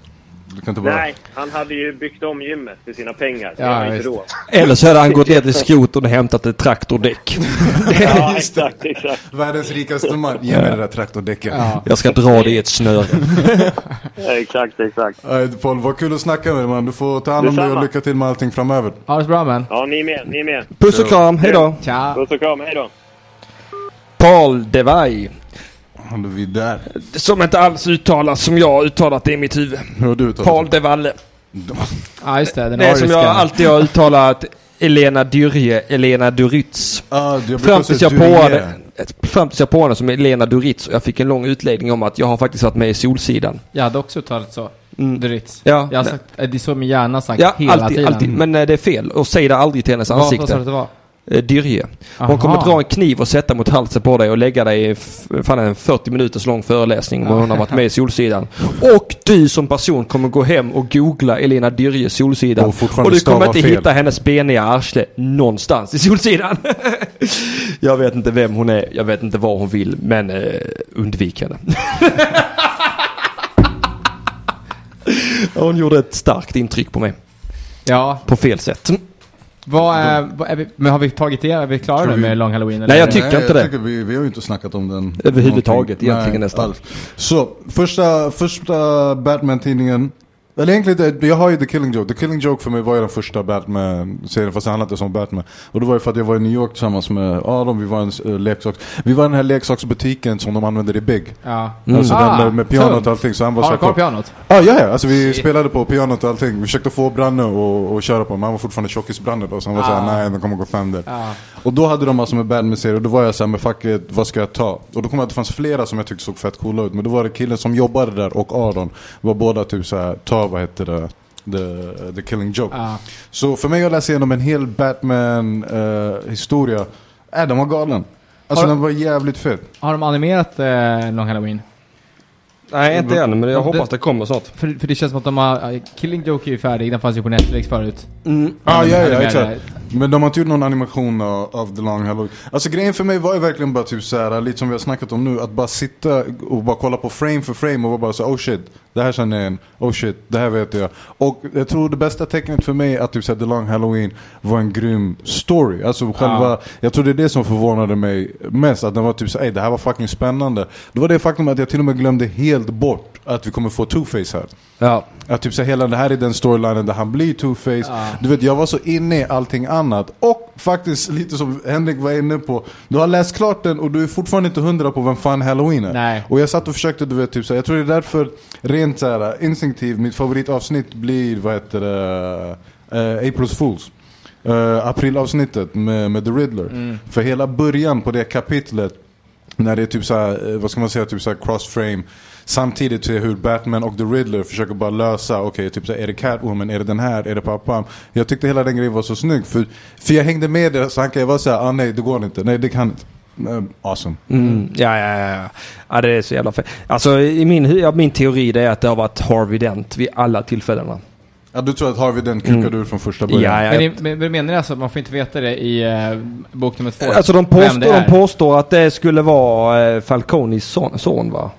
Du kan inte bara... Nej, han hade ju byggt om gymmet för sina pengar. Så Ja, inte råd. Eller så hade han gått ner till skroten och hämtat ett traktordäck. <laughs> Ja, <laughs> exakt, exakt. Världens rikaste man, ge mig det där traktordäcket. Ja. Jag ska dra det i ett snöre. Ja, <laughs> exakt, exakt. Nej, Paul, vad kul att snacka med dig man. Du får ta hand om dig och lycka till med allting framöver. Ha det så bra man. Ja, ni är med, ni är med. Puss och kram, hejdå! Tja. Puss och kram, hej då. Paul Devay. Är vi där. Som inte alls uttalas som jag har uttalat det i mitt huvud. Hur har du uttalat Paul de Valle. Ja just det, den Det är som jag alltid har uttalat Elena Dyrje, Elena Duritz. Ah, Fram tills jag påade, fram tills jag påade som Elena Duritz och jag fick en lång utläggning om att jag har faktiskt varit med i Solsidan. Jag hade också uttalat så. Mm. Duritz. Ja, Jag har sagt, det är så min hjärna sagt ja hela alltid, tiden. alltid. Men eh, det är fel. Och säg det aldrig till hennes Vad, vad sa du ansikte. att det var? Eh, Dyrje. Hon Aha. kommer dra en kniv och sätta mot halsen på dig och lägga dig i fan en 40 minuters lång föreläsning om hon har varit med i Solsidan. Och du som person kommer gå hem och googla Elena Dyrje Solsidan. Och Och du kommer inte fel. hitta hennes beniga arsle någonstans i Solsidan. <laughs> jag vet inte vem hon är, jag vet inte vad hon vill, men eh, undvik henne. <laughs> hon gjorde ett starkt intryck på mig. Ja, På fel sätt. Vad är, vad är vi, men har vi tagit det? Är vi klara nu vi- med Long Halloween? Nej, jag eller? tycker inte det. Jag tycker vi, vi har ju inte snackat om den. Överhuvudtaget, egentligen Nej, nästan. alls. Så, första, första Batman-tidningen. Eller egentligen, jag har ju The Killing Joke. The Killing Joke för mig var ju den första Batman-serien, fast det handlade som Batman. Och det var ju för att jag var i New York tillsammans med Adam, vi var en uh, leksaks... Vi var i den här leksaksbutiken som de använder i Big. Ja. Mm. Alltså Ah, den med, med pianot och allting. Så han var Har du kvar pianot? Ah, ja, ja, alltså vi Shit. spelade på pianot och allting. Vi försökte få Branne och, och köra på, men han var fortfarande tjockis-Branne då. Så han var Ah. såhär, nej, de kommer gå fem där. Ja. Och då hade de massor med Batman-serier och då var jag såhär, men fuck it, vad ska jag ta? Och då kom jag att det fanns flera som jag tyckte såg fett coola ut. Men då var det killen som jobbade där och Aron var båda typ såhär, ta vad heter det? The, the Killing Joke. Ja. Så för mig att läsa igenom en hel Batman-historia, äh, den var galen. Alltså Har- den var jävligt fet. Har de animerat eh, Long Halloween? Nej, inte än, men jag hoppas det kommer snart. För, för det känns som att de har... ja, Killing Joke är ju färdig, den fanns ju på Netflix förut. Mm. Ah, ja, ja, exakt. Men de har inte gjort någon animation av, The Long Halloween. Alltså grejen för mig var ju verkligen bara typ såhär, lite som vi har snackat om nu, att bara sitta och bara kolla på frame för frame och bara så oh shit, det här känner jag igen, oh shit, det här vet jag. Och jag tror det bästa tecknet för mig att typ såhär The Long Halloween var en grym story. Alltså själva, jag tror det är det som förvånade mig mest, att den var typ såhär, ey det här var fucking spännande. Det var det faktum att jag till och med glömde helt bort att vi kommer få Two-Face här. Ja. Att typ så hela det här är den storylinen där han blir Two-Face. Ja. Du vet, jag var så inne i allting annat. Och faktiskt lite som Henrik var inne på. Du har läst klart den och du är fortfarande inte hundra på vem fan Halloween är. Nej. Och jag satt och försökte, du vet, typ så jag tror det är därför rent så här, instinktivt, mitt favoritavsnitt blir, vad heter det, eh, April's Fools. Uh, aprilavsnittet med, med The Riddler. Mm. För hela början på det kapitlet, när det är typ så eh, vad ska man säga, typ så här cross-frame. Samtidigt ser hur Batman och The Riddler försöker bara lösa, okej, typ så här, är det Catwoman, är det den här, är det pappan? Jag tyckte hela den grejen var så snygg, för, för jag hängde med det, så han kan jag vara såhär, ah nej det går inte, nej det kan inte. Eh, Awesome. Mm, ja, ja, ja, ja. Ja, det är så jävla fett. Alltså, i min, ja, min teori det är att det har varit Harvey Dent vid alla tillfällena. Ja, du tror att Harvey den kukade Mm. ur från första början? Ja, ja. Men, men, men menar ni alltså att man får inte veta det i eh, bok nummer två? Alltså de påstår, de påstår att det skulle vara eh, Falconis son, son va?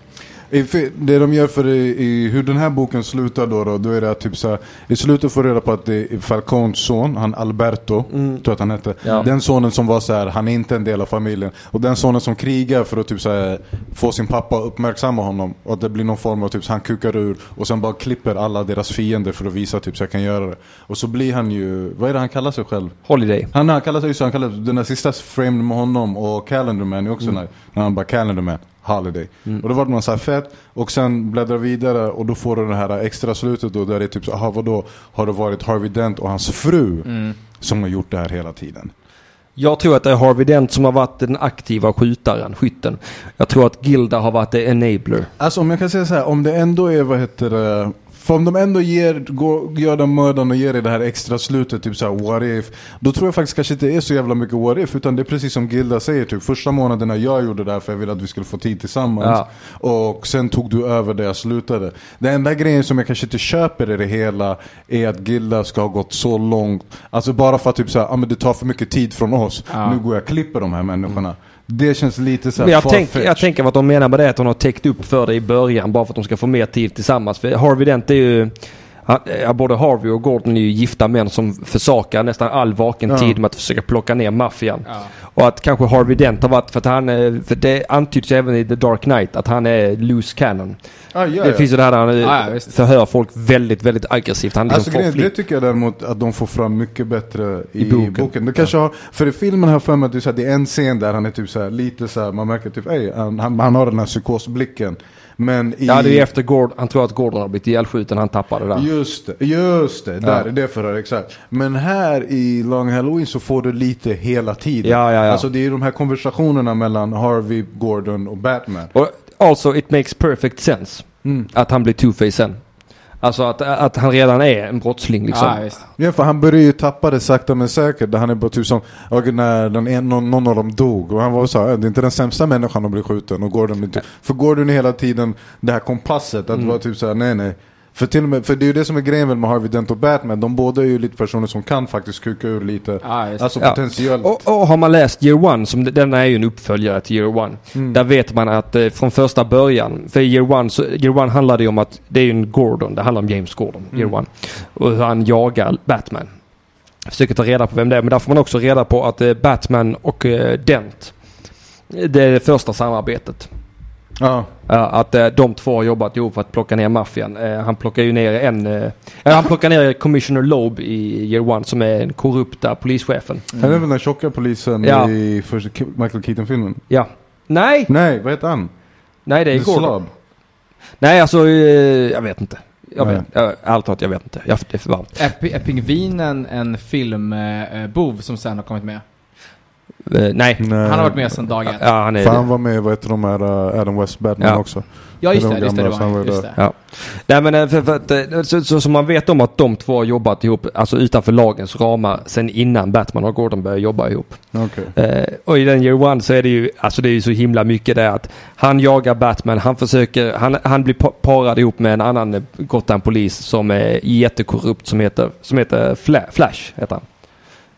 Det de gör för i, i hur den här boken slutar då, då, då är det att typ så här, i slutet får du reda på att det är Falcons son, han Alberto, tror jag att han hette. Ja. Den sonen som var så här, han är inte en del av familjen. Och den sonen som krigar för att typ så här, få sin pappa att uppmärksamma honom. Och att det blir någon form av typ så han kukar ur och sen bara klipper alla deras fiender för att visa typ så jag kan göra det. Och så blir han ju, vad är det han kallar sig själv? Holiday. Han, han kallar sig så, han kallar den där sista framen med honom och Calendarman är också nice. När han bara Calendarman, Holiday. Och då var det man så här fett och sen bläddrar vidare och då får du det här extra slutet då där det är typ så, aha vadå, har det varit Harvey Dent och hans fru som har gjort det här hela tiden? Jag tror att det är Harvey Dent som har varit den aktiva skjutaren, skytten. Jag tror att Gilda har varit the enabler. Alltså om jag kan säga så här, om det ändå är, vad heter det, för om de ändå ger, går, gör den mödan och ger dig det här extra slutet, typ såhär what if. Då tror jag faktiskt kanske inte det är så jävla mycket what if, utan det är precis som Gilda säger, typ första månaderna jag gjorde det här för jag ville att vi skulle få tid tillsammans. Ja. Och sen tog du över där jag slutade. Den enda grejen som jag kanske inte köper i det hela är att Gilda ska ha gått så långt. Alltså bara för att typ såhär, ah, men det tar för mycket tid från oss. Ja. Nu går jag och klipper de här människorna. Det känns lite såhär Men jag, tänk, jag tänker att de menar med det att de har täckt upp för det i början bara för att de ska få mer tid tillsammans. För Harvey Dent är ju... både Harvey och Gordon är ju gifta män som försakar nästan all vaken Ja. tid med att försöka plocka ner maffian. Ja. Och att kanske Harvey Dent har varit, för att han, för det antyds även i The Dark Knight att han är loose cannon. Ja, Det finns ju det här där han eh, Ja, förhör folk väldigt, väldigt aggressivt. Han liksom Alltså det tycker jag däremot att de får fram mycket bättre i, I boken. boken. Det kanske har, för i filmen har jag för mig att det är, en scen där han är typ så här, lite så här, man märker typ, ej, han, han, han har den här psykosblicken. Men i... Ja, det är ju efter Gordon, han tror att Gordon har blivit ihjälskjuten, han tappade där. Just det, just det. Där är det förhör, exakt. Men här i Long Halloween så får du lite hela tiden. Ja, ja, ja. Alltså det är de här konversationerna mellan Harvey, Gordon och Batman. Och also it makes perfect sense. Mm. Att han blir two-face sen. Alltså att, att han redan är en brottsling liksom. Ja, visst. Ja för han börjar ju tappa det sakta men säkert. Där han är bara typ som, och när den en, någon, någon av dem dog. Och han var så här, det är inte den sämsta människan att bli skjuten. Och Gordon blir typ, för Gordon är hela tiden det här kompasset. Att vara typ så här, nej nej. För, till och med, för det är ju det som är grejen med Harvey Dent och Batman. De båda är ju lite personer som kan faktiskt kuka ur lite. Just. Alltså Ja. potentiellt. Och, och har man läst Year One, som den är ju en uppföljare till Year One. Där vet man att eh, från första början, för Year One, så, Year One handlade ju om att det är ju en Gordon, det handlar om James Gordon, Year One. Och hur han jagar Batman. Försöker ta reda på vem det är, men där får man också reda på att eh, Batman och eh, Dent, det är det första samarbetet. Ja. Att eh, de två har jobbat ihop för att plocka ner maffian. Eh, han plockar ju ner en... Eh, han plockar ner Commissioner Loeb i Year One som är den korrupta polischefen. Han är väl den tjocka polisen Ja. i första Michael Keaton-filmen? Ja. Nej! Nej, vad heter han? Nej, det är The Gordon. Slob. Nej, alltså jag vet inte. Jag vet, jag, ärligt talat, jag vet inte. Jag, det är för varmt. Är Pingvinen en filmbov som sen har kommit med? Eh, nej. Nej. Han har varit med sedan dag ett. Ja, han är För han var med, vad heter de här, uh, Adam West Batman Ja. också. Ja, just de det. Just det, var han. Just det. Ja. Nej men eh, för, för att, eh, så, så, så man vet om att de två har jobbat ihop, alltså utanför lagens ramar, sen innan Batman och Gordon började jobba ihop. Okej. Eh, och i den year one så är det ju, alltså det är ju så himla mycket det att han jagar Batman, han försöker, han, han blir pa- parad ihop med en annan eh, Gotham-polis som är jättekorrupt som heter, som heter Fla- Flash, heter han.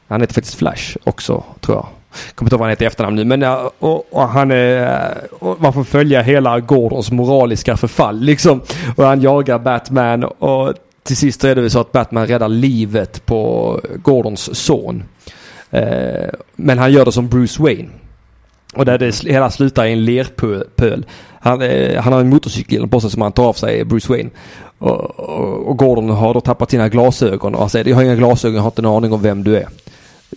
Han heter faktiskt Flash också, tror jag. Kommer inte ihåg vad han heter i efternamn nu, men ja, och, och han är, eh, och man får följa hela Gordons moraliska förfall liksom. Och han jagar Batman och till sist är det väl så att Batman räddar livet på Gordons son. Eh, men han gör det som Bruce Wayne. Och där det hela slutar i en lerpöl. Han, eh, han har en motorcykel på sig som han tar av sig, Bruce Wayne. Och, och, och Gordon har då tappat sina glasögon och han säger jag har inga glasögon, jag har inte en aning om vem du är.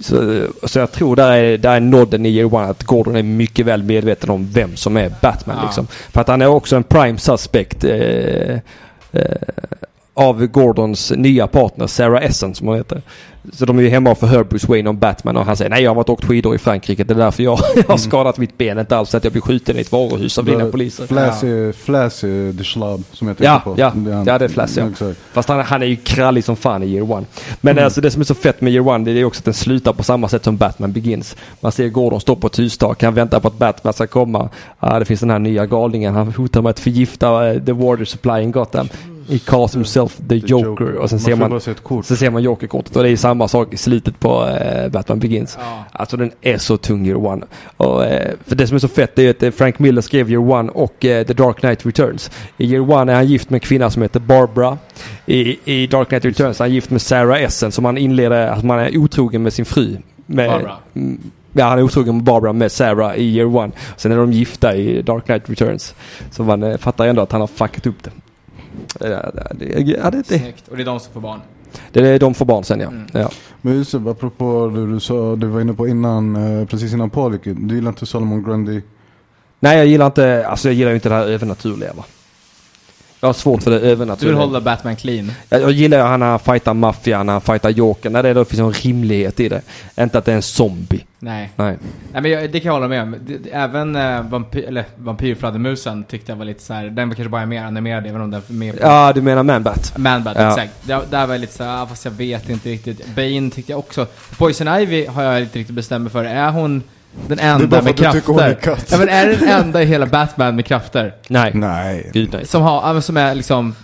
Så, så jag tror där är, där är nodden i Year One att Gordon är mycket väl medveten om vem som är Batman Ja. liksom. För att han är också en prime suspect eh, eh, av Gordons nya partner Sarah Essen som hon heter. Så de är ju hemma och förhör Bruce Wayne om Batman och han säger nej jag har varit och åkt skidor i Frankrike. Det är därför jag, <laughs> jag har skadat mitt ben. Inte alls att jag blir skjuten i ett varuhus av dina poliser. Flash är, Flash är the Schlab som jag tänker Ja, på. ja. han. Ja, det är Flash, ja. Fast han, han är ju krallig som fan i Year One. Men alltså det som är så fett med Year One det är också att den slutar på samma sätt som Batman Begins. Man ser Gordon stå på ett hustak, han väntar på att Batman ska komma. Ah, det finns den här nya galningen, han hotar med att förgifta eh, the water supply in Gotham. He calls himself the, Joker. Och sen man ser man, bara se ett kort. så ser man Joker-kortet och det är samma sak i slutet på eh, Batman Begins. Ja. Alltså den är så tung Year One. Och, eh, för det som är så fett är att eh, Frank Miller skrev Year One och eh, The Dark Knight Returns. I Year One är han gift med en kvinna som heter Barbara. I, i Dark Knight Returns är han gift med Sarah Essen som han inleder, att man är otrogen med sin fru. Med, Barbara. Mm, Ja, han är otrogen med Barbara med Sarah i Year One. Sen är de gifta i Dark Knight Returns. Så man eh, fattar ändå att han har fuckat upp det. Ja, det, det, Snyggt. Och det är de som får barn. det är de får barn sen ja. Mm. ja. Men just det, apropå det du sa, du var inne på innan, eh, precis innan in. Du gillar inte Solomon Grundy? Nej, jag gillar inte, alltså jag gillar ju inte det här övernaturliga va. Jag har svårt för det Du vill övernaturliga. hålla Batman clean. Jag, jag gillar han när han fightar maffian, när han fightar Jokern, när det då finns en rimlighet i det. Inte att det är en zombie. Nej. Nej. Nej men jag, det kan jag hålla med om. Det, det, även eh, vampyr, eller vampyrfladdermusen tyckte jag var lite så här. den var kanske bara mer animerad även om den är mer på Ja, du menar Manbat? Manbat, Ja. exakt. Där, där var jag lite såhär, ah, fast jag vet inte riktigt. Bane tyckte jag också. Poison Ivy har jag inte riktigt bestämt mig för. Är hon den Det är enda med krafter? katt. Ja men är den enda i hela Batman med krafter? Nej. Nej. Gud nej. Som har, ja, men som är liksom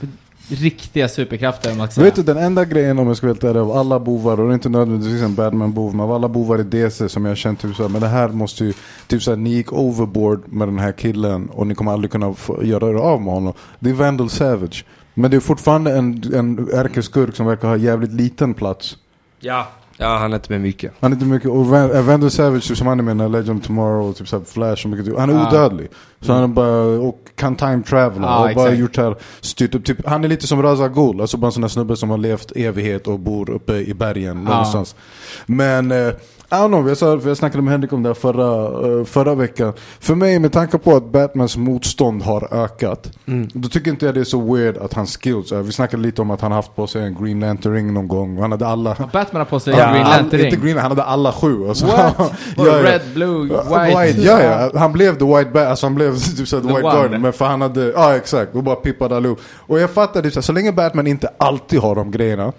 riktiga superkrafter om man ska. Vet du den enda grejen om jag ska vara av alla bovar, och det är inte nödvändigtvis en Batman-bov, men av alla bovar i DC som jag har känt typ såhär, men det här måste ju, typ såhär, ni gick overboard med den här killen och ni kommer aldrig kunna få, göra er av med honom. Det är Vandal Savage. Men det är fortfarande en, en ärkeskurk som verkar ha jävligt liten plats. Ja. Ja, han är inte med mycket. Han är inte mycket, och Van- Vandal Savage typ som han är med i Legend of Tomorrow och typ så här Flash och mycket, han är Ja. odödlig. Så han är bara, och kan time travela Ja, och bara gjort här, styrt upp, typ, han är lite som Raza Ghul, alltså bara en sån där snubbe som har levt evighet och bor uppe i bergen Ja. någonstans. Men, eh, I don't know, jag, sa, jag snackade med Henrik om det förra, eh, förra veckan. För mig, med tanke på att Batmans motstånd har ökat, Mm. då tycker inte jag det är så weird att hans skills, eh, vi snackade lite om att han haft på sig en Green Lantern ring någon gång, han hade alla Batman har på sig Ja, en Green all, Lantern Inte ring. Green, han hade alla sju. Alltså. What? <laughs> ja, ja. Red, blue, white? ja, ja. Han blev the white bat, alltså han blev <laughs> typ såhär, the, The white one. guard. Men för han hade, ja exakt, och bara pippade allihop. Och jag fattar det, så, här, så länge Batman inte alltid har de grejerna.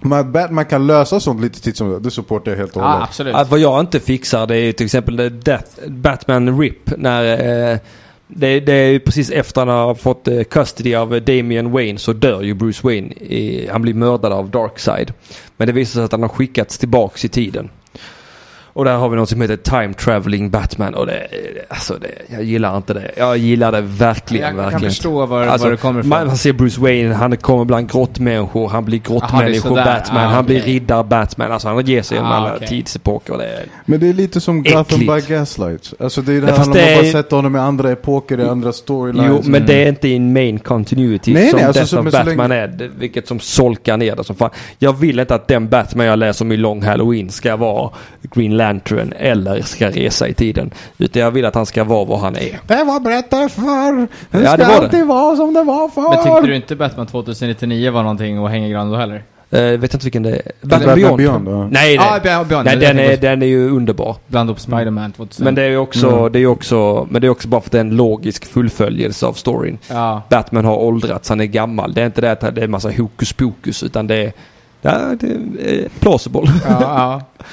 Men att Batman kan lösa sånt lite titt som det supportar jag helt och Ja, hållet. absolut. Att vad jag inte fixar det är till exempel Death, Batman RIP. När eh, det, det är ju precis efter han har fått eh, custody av Damian Wayne så dör ju Bruce Wayne. I, han blir mördad av Darkseid. Men det visar sig att han har skickats tillbaks i tiden. Och där har vi något som heter Time Traveling Batman och det, alltså det, jag gillar inte det. Jag gillar det verkligen, jag kan verkligen. förstå var, Alltså, var det kommer ifrån. Man, ser Bruce Wayne, han kommer bland grottmänniskor, han blir grottmänniskor. Batman, Ah, han blir riddar Batman. Alltså han ger sig Ah, alla okej. tidsepoker. och Det är, Men det är lite som Gotham by Gaslight. Alltså det är det Ja, här när man det bara sätter honom i andra epoker, i andra storylines. Jo, men det är inte in main continuity Nej, som nej, alltså, så Batman länge- är. Vilket som solkar ner det som fan. Jag vill inte att den Batman jag läser om i Long Halloween ska vara Green Lantern eller ska resa i tiden. Utan jag vill att han ska vara vad han är. Det var berättade förr. Det Ja, ska det var det. alltid vara som det var förr. Men tyckte du inte Batman 2099 var någonting att hänga i granen då heller? Uh, vet inte vilken det är. Batman Batman Beyond. Beyond. Nej, Ja, nej. Beyond, Beyond. nej det den, det är, den är ju underbar. på. Blanda upp Spiderman 2000. Men det är ju också, Mm. det är också, men det är också bara för att det är en logisk fullföljelse av storyn. Ja. Batman har åldrats, han är gammal. Det är inte det att det är massa hokus pokus utan det är, ja, det är plausible. Ja, ja. <laughs>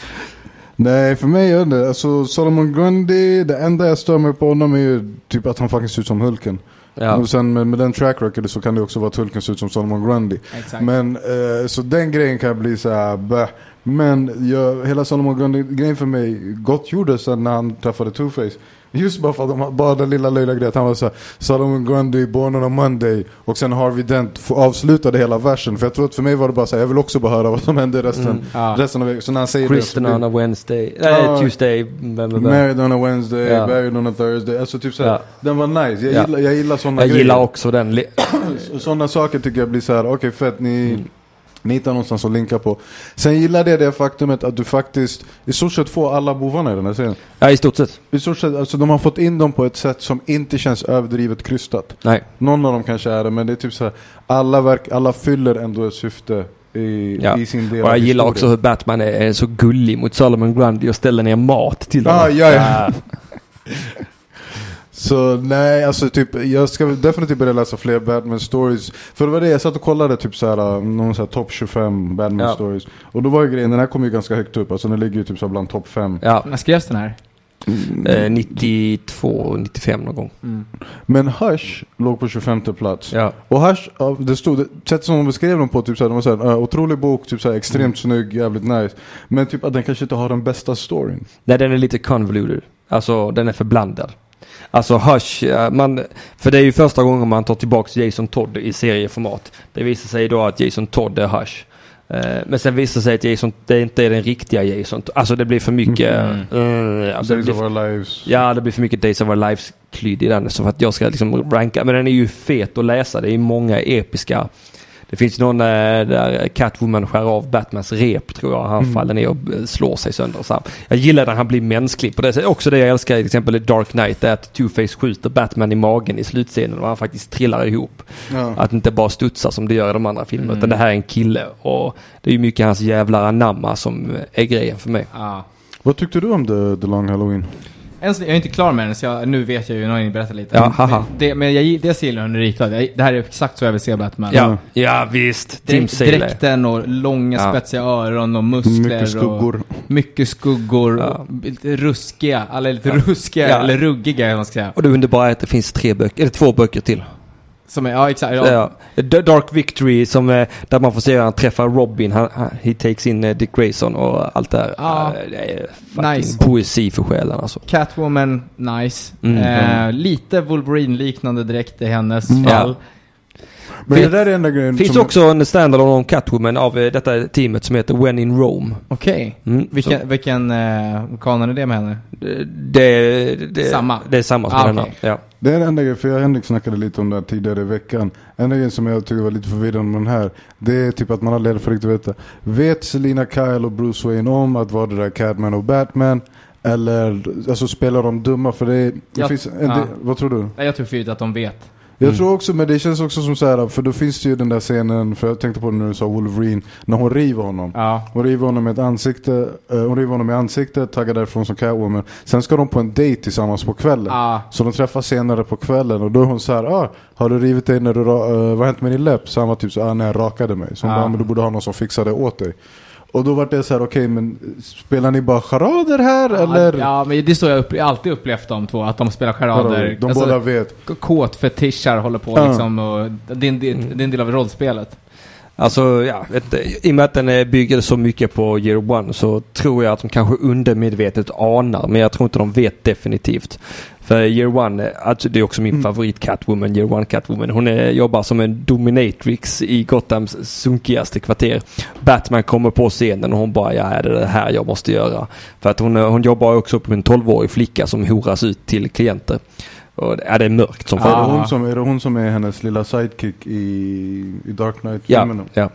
Nej, för mig är det, alltså Solomon Grundy, det enda jag stör mig på honom är ju typ att han faktiskt ser ut som Hulken. Ja. Och sen med, med den track record så kan det också vara att Hulken ser ut som Solomon Grundy. Exakt. Men, eh, så den grejen kan bli så här, bäh. Men jag, hela Solomon Grundy-grejen för mig gottgjordes när han träffade Two-Face. Just bara för att de, bara den lilla löjliga grejen han var såhär Solomon Grundy, born on a Monday Och sen Harvey Dent avslutade hela versen För jag tror att för mig var det bara såhär, jag vill också bara höra vad som hände resten, Mm. Ja. resten av Så när han säger Kristen det så on a Wednesday, nej Tuesday, blah, blah, blah. Married on a Wednesday, Ja. buried on a Thursday Alltså typ såhär, Ja. den var nice Jag Ja. gillar, jag gillar sådana Jag grejer gillar också den. <clears throat> Sådana saker tycker jag blir så här, okej fett, ni, Mm. Ni hittar någonstans att linka på. Sen gillar jag det faktumet att du faktiskt i stort sett får alla bovarna i den här serien. Ja, i stort sett. I stort sett, alltså de har fått in dem på ett sätt som inte känns överdrivet krystat. Nej. Någon av dem kanske är det, men det är typ så här, alla, verk, alla fyller ändå ett syfte i, Ja. i sin del Och jag gillar också hur Batman är, är så gullig mot Solomon Grundy och ställer ner mat till honom. Ah, ja, ja. <laughs> Så nej, alltså typ, jag ska definitivt börja läsa fler Batman stories. För det var det, jag satt och kollade typ såhär, någon såhär topp 25 Batman Ja. stories. Och då var ju grejen, den här kom ju ganska högt upp, alltså den ligger ju typ såhär bland topp 5. Ja, När skrevs den här? eh, 92, 95 någon gång. Men Hush låg på 25 plats. Ja. Och Hush, det stod, sättet som de beskrev dem på, typ såhär, de var såhär, uh, otrolig bok, typ såhär, extremt snygg, jävligt nice. Men typ att den kanske inte har den bästa storyn. Nej, den är lite convoluted. Alltså, den är förblandad. Alltså Hush, man, för det är ju första gången man tar tillbaks Jason Todd i serieformat. Det visar sig då att Jason Todd är Hush. Eh, Men sen visar det sig att Jason, det inte är den riktiga Jason. Alltså det blir för mycket... Mm. eh, alltså, Days of Our Lives. ja, det blir för mycket Days of Our Lives klydd i den. Så att jag ska liksom ranka. Men den är ju fet att läsa. Det är många episka. Det finns någon eh, där Catwoman skär av Batmans rep tror jag. Han Mm. faller ner och eh, slår sig sönder. Så. Jag gillar när han blir mänsklig på det sättet. Också det jag älskar till exempel i Dark Knight är att Two-Face skjuter Batman i magen i slutscenen och han faktiskt trillar ihop. Ja. Att det inte bara studsar som det gör i de andra filmerna. Mm. Utan det här är en kille. Och det är ju mycket hans jävlar anamma som är grejen för mig. Ja. Vad tyckte du om The, the Long Halloween? Än så- Jag är inte klar med den, så jag, nu vet jag ju, nu har ni berättat lite. Ja, Men- haha. Men det, men jag, dels gillar jag. Jag- Det här är exakt så jag vill se Batman. Ja, ja visst. Tim Sale. dräkten och långa Ja. spetsiga öron och muskler. Mycket Och skuggor. mycket skuggor. Ja. Och lite ruskiga. Alla är lite Ja. ruskiga, Ja. eller ruggiga eller man ska säga. Och det underbara är att det finns tre böcker, eller två böcker till. Som är, ja exakt. Ja. Ja. D- Dark Victory som, eh, där man får se hur han träffar Robin, han, he takes in eh, Dick Grayson och allt det här. Ja. Ja, det är Nice. poesi för själen alltså. Catwoman, nice. Mm. Eh, lite Wolverine-liknande direkt i hennes Mm. fall. Men det där är enda grejen finns som- också en standalone om Catwoman av eh, detta teamet som heter When in Rome. Okej. Mm, Vilken, vilken eh, kanon är det med henne? så, eh, det, det, Samma? Det är samma som Ah, den okej. här. Ja. Det är den enda grejen, för jag och Henrik snackade lite om det här tidigare i veckan. Enda grejen som jag tycker var lite förvirrande med den här, det är typ att man aldrig får riktigt veta. Vet Selina Kyle och Bruce Wayne om att vara det där Catman och Batman? Eller alltså spelar de dumma? För det, det Ja, finns en ja. del, vad tror du? Jag tror för att de vet. Jag Mm. tror också, men det känns också som så här, för då finns det ju den där scenen, för jag tänkte på det när du sa Wolverine, när hon river honom. Ja. Hon river honom i ett ansikte, eh, hon river honom i ansiktet, taggar därifrån som Catwoman. Sen ska de på en date tillsammans på kvällen. Ja. Så de träffas senare på kvällen och då är hon så här, ah, har du rivit dig när du, eh, vad har hänt med din läpp? Så han var typ så ah, när jag rakade mig. Så hon Ja. bara, men du borde ha någon som fixar det åt dig. Och då var det så här, okej men spelar ni bara charader här eller? Ja, men det är så jag upp, alltid upplevt de två, att de spelar charader. De Alltså, båda vet. Kåtfetischar håller på Ja. liksom och det är, en, det är en del av rollspelet. Alltså, ja, vet, inte, i och med att den byggd så mycket på Year One så tror jag att de kanske undermedvetet anar, men jag tror inte de vet definitivt. För Year One, alltså det är också min favorit Catwoman, Year One Catwoman. Hon är, jobbar som en dominatrix i Gothams sunkigaste kvarter. Batman kommer på scenen och hon bara, ja det är det här jag måste göra. För att hon, hon jobbar också på en 12-årig flicka som horas ut till klienter. Och, ja, det är mörkt som Är, fan. det hon som, är det hon som är hennes lilla sidekick i, i Dark Ja, Knight-filmerna? ja,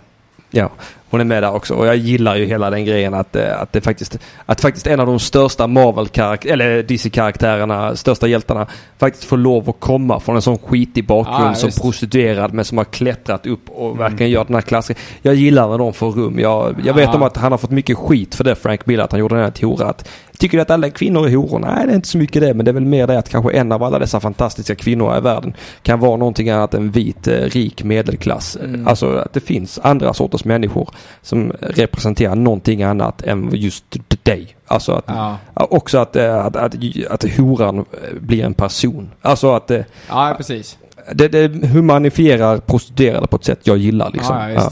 ja. Hon är med där också och jag gillar ju hela den grejen att, eh, att det faktiskt, att faktiskt en av de största marvel eller DC-karaktärerna, största hjältarna, faktiskt får lov att komma från en sån skitig bakgrund Ja, som prostituerad men som har klättrat upp och verkligen gör den här klassen. Jag gillar när de får rum. Jag, jag vet Ja. om att han har fått mycket skit för det Frank Miller, att han gjorde den här till hora. Att, tycker du att alla kvinnor är horor? Nej, det är inte så mycket det. Men det är väl mer det att kanske en av alla dessa fantastiska kvinnor i världen kan vara någonting annat än vit, eh, rik medelklass. Mm. Alltså att det finns andra sorters människor som representerar någonting annat än just dig. Alltså att, Ja, också att, eh, att, att, att horan eh, blir en person. Alltså att det, ja precis. det, det humanifierar prostituerade på ett sätt jag gillar liksom. Ja, ja.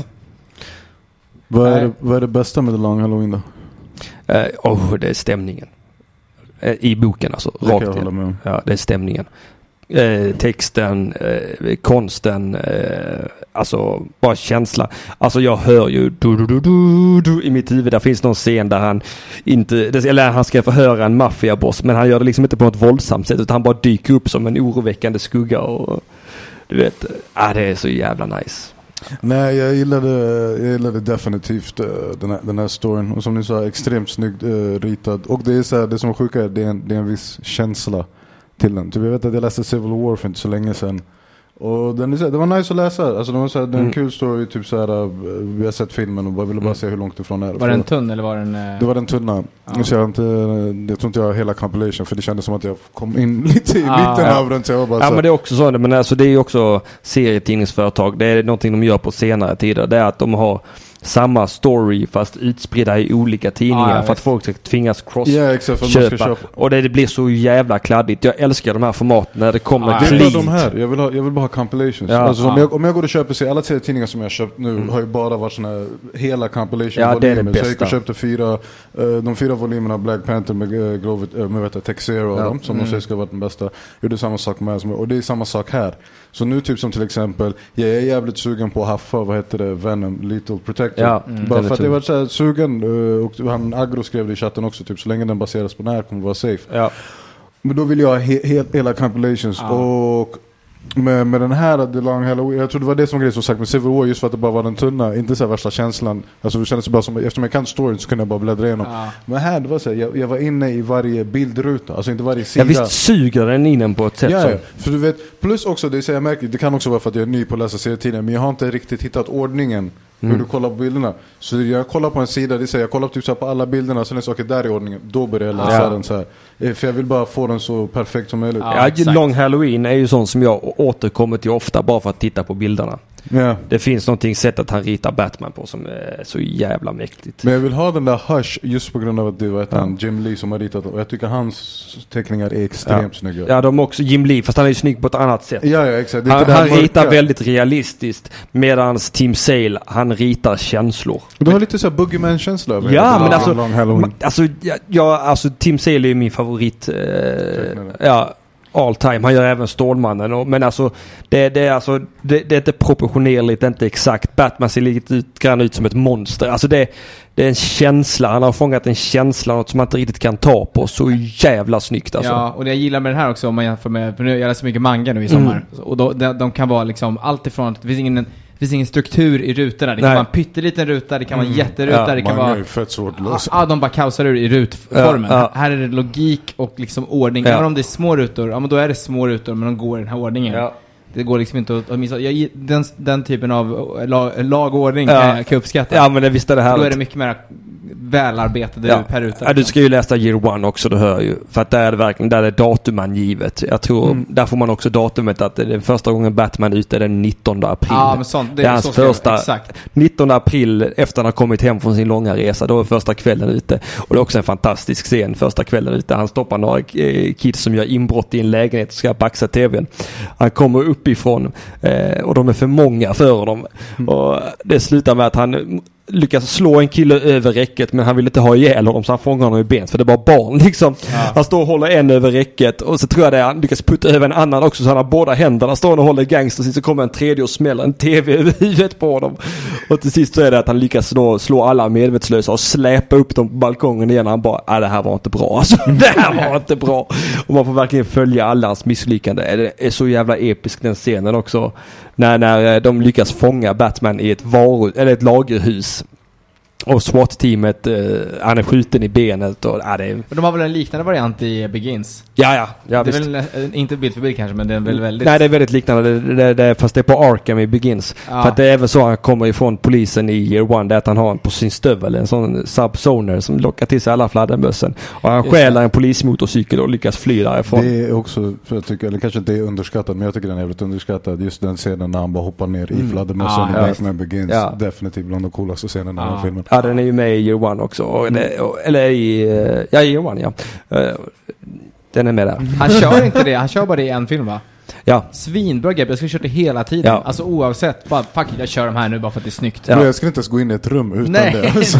Vad, är det, vad är det bästa med The Long Halloween då? Eh, oh, det är stämningen. Eh, I boken alltså. Det kan Rakt jag in. Ja, det är stämningen. Eh, texten, eh, konsten, eh, alltså bara känsla. Alltså jag hör ju du, du, du, du, du, i mitt huvud. Där finns någon scen där han inte, eller han ska förhöra en maffiaboss men han gör det liksom inte på något våldsamt sätt utan han bara dyker upp som en oroväckande skugga och du vet, eh, ah, det är så jävla nice. Nej, jag gillade, jag gillade definitivt uh, den, här, den här storyn. Och som ni sa, extremt snyggt uh, ritad. Och det är så här, det som är sjuka är det är en, det är en viss känsla till den. Typ, jag vet att jag läste Civil War för inte så länge sedan. Och den det var nice att läsa. Alltså det var så här, det en Mm. kul story, typ så här, eh, vi har sett filmen och bara ville bara Mm. se hur långt ifrån det är. Var den tunn eller var den... eh, det var den tunna. Ja. Så jag, inte, jag tror inte jag har hela compilation för det kändes som att jag kom in <laughs> lite i Ah, mitten ja. av den. Så jag bara Ja så, men det är också så, men alltså det är ju också serietidningsföretag. Det är någonting de gör på senare tider. Det är att de har samma story fast utspridda i olika tidningar Ja, ja, för att folk ska tvingas cross Ja exakt, för att man ska köpa. köpa. Och det, det blir så jävla kladdigt. Jag älskar de här formaten när det kommer är clean. de här, jag vill, ha, jag vill bara ha compilations. Ja. alltså, om, Ja. jag, om jag går och köper, se alla serietidningar som jag har köpt nu Mm. har ju bara varit såna här hela compilation Ja, det är det volymer. Så jag gick och bästa. köpte fyra, eh, de fyra volymerna Black Panther med, uh, Grover, uh, med vet Zero och Ja. dem, som Mm. de säger ska vara den bästa. Gjorde samma sak med, och det är samma sak här. Så nu typ som till exempel, jag är jävligt sugen på att haffa, vad heter det, Venom, Lethal Protector. Ja, Mm. Bara för att jag var så här sugen, eh, och han Agro skrev det i chatten också, typ så länge den baseras på den här kommer vara safe. Ja. Men då vill jag ha he he hela compilations. Ja. Och med, med den här The Long Halloween, jag tror det var det som var grejen som sagt med Civil War just för att det bara var den tunna, inte så här värsta känslan. Alltså det kändes bara som, eftersom jag kan storyn så kunde jag bara bläddra igenom. Ja. Men här, det var så här, jag, jag var inne i varje bildruta, alltså inte varje ja sida. visst suger den in på ett sätt Ja, som... ja, för du vet, plus också, det, är så jag märker, det kan också vara för att jag är ny på att läsa serietidningar, men jag har inte riktigt hittat ordningen Mm. hur du kollar på bilderna. Så jag kollar på en sida, det säger jag kollar typ så här på alla bilderna, sen är saker där i ordningen, då börjar jag läsa Ja. den så här. Eh, För jag vill bara få den så perfekt som möjligt. Ja, Ja. Long Halloween är ju sån som jag återkommer till ofta bara för att titta på bilderna. Ja. Det finns någonting sätt att han ritar Batman på som är så jävla mäktigt. Men jag vill ha den där Hush just på grund av att det var Ja. han Jim Lee som har ritat. Och jag tycker hans teckningar är extremt snygga. Ja, de är också Jim Lee, fast han är ju snygg på ett annat sätt. ja, ja exakt. Han, han mörka. ritar väldigt realistiskt medan Tim Sale, han ritar känslor. Du har lite såhär Boogeyman-känsla över Ja, men alltså, alltså, ja, ja, alltså Tim Sale är ju min favorit. Eh, ja, all time. Han gör även Stålmannen. Och, men alltså det, det, är alltså det, det är inte proportionerligt, inte exakt. Batman ser lite ut, grann ut som ett monster. Alltså det, det är en känsla. Han har fångat en känsla, något som man inte riktigt kan ta på. Så jävla snyggt alltså. Ja, och det jag gillar med den här också om man jämför med, för nu, jag läser mycket manga nu i sommar. Och då, de, de kan vara liksom allt ifrån att det finns ingen, finns ingen struktur i rutorna. Det kan Nej. vara en pytteliten ruta, det kan vara en jätteruta, Ja, det kan vara... fett svårt att Ja, lösa. ah, de bara kaosar ur i rutformen. Ja, ja. Här är det logik och liksom ordning. Ja. Även om det är små rutor, ja men då är det små rutor men de går i den här ordningen. Ja. Det går liksom inte att, att missa. Jag, den, den typen av lag, lag och ordning Ja. kan jag uppskatta. Ja men det, visst är det då är det mycket mer välarbetade Ja. per ruta. Ja, du ska ju läsa Year One också, du hör ju. För att där är det verkligen, där är datumangivet. Jag tror, Mm. där får man också datumet att det är den första gången Batman är ute den 19 april. Ja, men sånt. Det, Det är hans första- Exakt. 19 april efter han har kommit hem från sin långa resa. Då är första kvällen ute. Och det är också en fantastisk scen första kvällen ute. Han stoppar några eh, kids som gör inbrott i en lägenhet och ska baxa tvn. Han kommer uppifrån eh, och de är för många för honom. Och det slutar med att han lyckas slå en kille över räcket men han vill inte ha ihjäl honom så han fångar honom i benet för det är bara barn <laughs> liksom. Han står och håller en över räcket och så tror jag det är, han lyckas putta över en annan också så han har båda händerna stående och håller gangster så kommer en tredje och smäller en tv <laughs> över huvudet på honom. Och till sist så är det att han lyckas då slå alla medvetslösa och släpa upp dem på balkongen igen. Han bara, ah, det här var inte bra alltså. <laughs> Det här var inte bra. Och man får verkligen följa alla hans misslyckande. Det är så jävla episk den scenen också. När, när eh, de lyckas fånga Batman i ett varu, eller ett lagerhus. Och SWAT-teamet, eh, han är skjuten i benet och, ja det är, Men de har väl en liknande variant i Begins? ja ja, ja det är visst. väl, eh, inte bild för bild kanske, men det är väl väldigt... Nej det är väldigt liknande, det, det, det, fast det är på Arkham i Begins. Ja. För att det är även så han kommer ifrån polisen i Year One, det är att han har en på sin stövel, en sån subsoner som lockar till sig alla fladdermössen. Och han stjäler en polismotorcykel och lyckas fly därifrån. Det är också, för jag tycker, eller kanske inte är underskattat, men jag tycker den är jävligt underskattad. Just den scenen när han bara hoppar ner i fladdermössan Ja, i ja. Batman Begins. Ja. Definitivt bland de coolaste scenerna i den Ja. här filmen. Ja den är ju med i Year One också. Och det, och, eller i, eh, ja Year One ja. Eh, Den är med där. Han kör inte det, han kör bara det i en film va? Ja. Svinbra grepp, jag skulle kört det hela tiden. Ja. Alltså oavsett, bara fuck it, jag kör de här nu bara för att det är snyggt. Ja. Jag skulle inte ens gå in i ett rum utan Nej, det. <laughs> Så,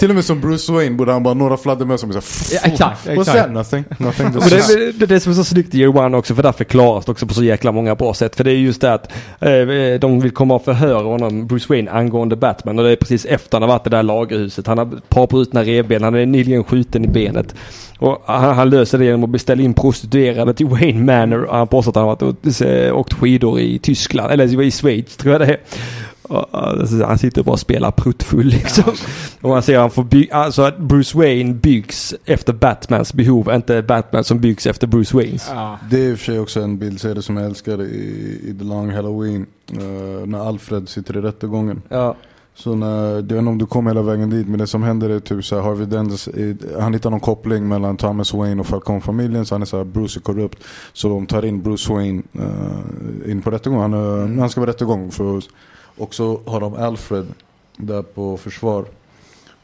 till och med som Bruce Wayne borde han bara några fladdermöss som är så Ja, exakt, exakt. that? Nothing. Nothing. Men Just det, det, det är det som är så snyggt i Year One också för där förklaras det också på så jäkla många bra sätt. För det är just det att eh, de vill komma och förhöra honom, Bruce Wayne, angående Batman. Och det är precis efter han har varit i det där lagerhuset. Han har ett par brutna revben, han är nyligen skjuten i benet. Och han, han löser det genom att beställa in prostituerade till Wayne Manor. Och han påstår att han har varit och, åkt skidor i Tyskland, eller i Schweiz tror jag det är. Och, han sitter bara och spelar pruttfull liksom. Och man ser han får by- alltså att Bruce Wayne byggs efter Batmans behov, inte Batman som byggs efter Bruce Waynes. Ja. Det är i och för sig också en bildserie som jag älskar i, i The Long Halloween. eh, när Alfred sitter i rättegången. Ja. Så när, jag vet inte om du kom hela vägen dit, men det som händer är typ så här, Harvey Dent, han hittar någon koppling mellan Thomas Wayne och Falcon-familjen. så han är så här, Bruce är korrupt. Så de tar in Bruce Wayne uh, in på rättegång, han, uh, han ska vara rättegång för oss. Och så har de Alfred där på försvar.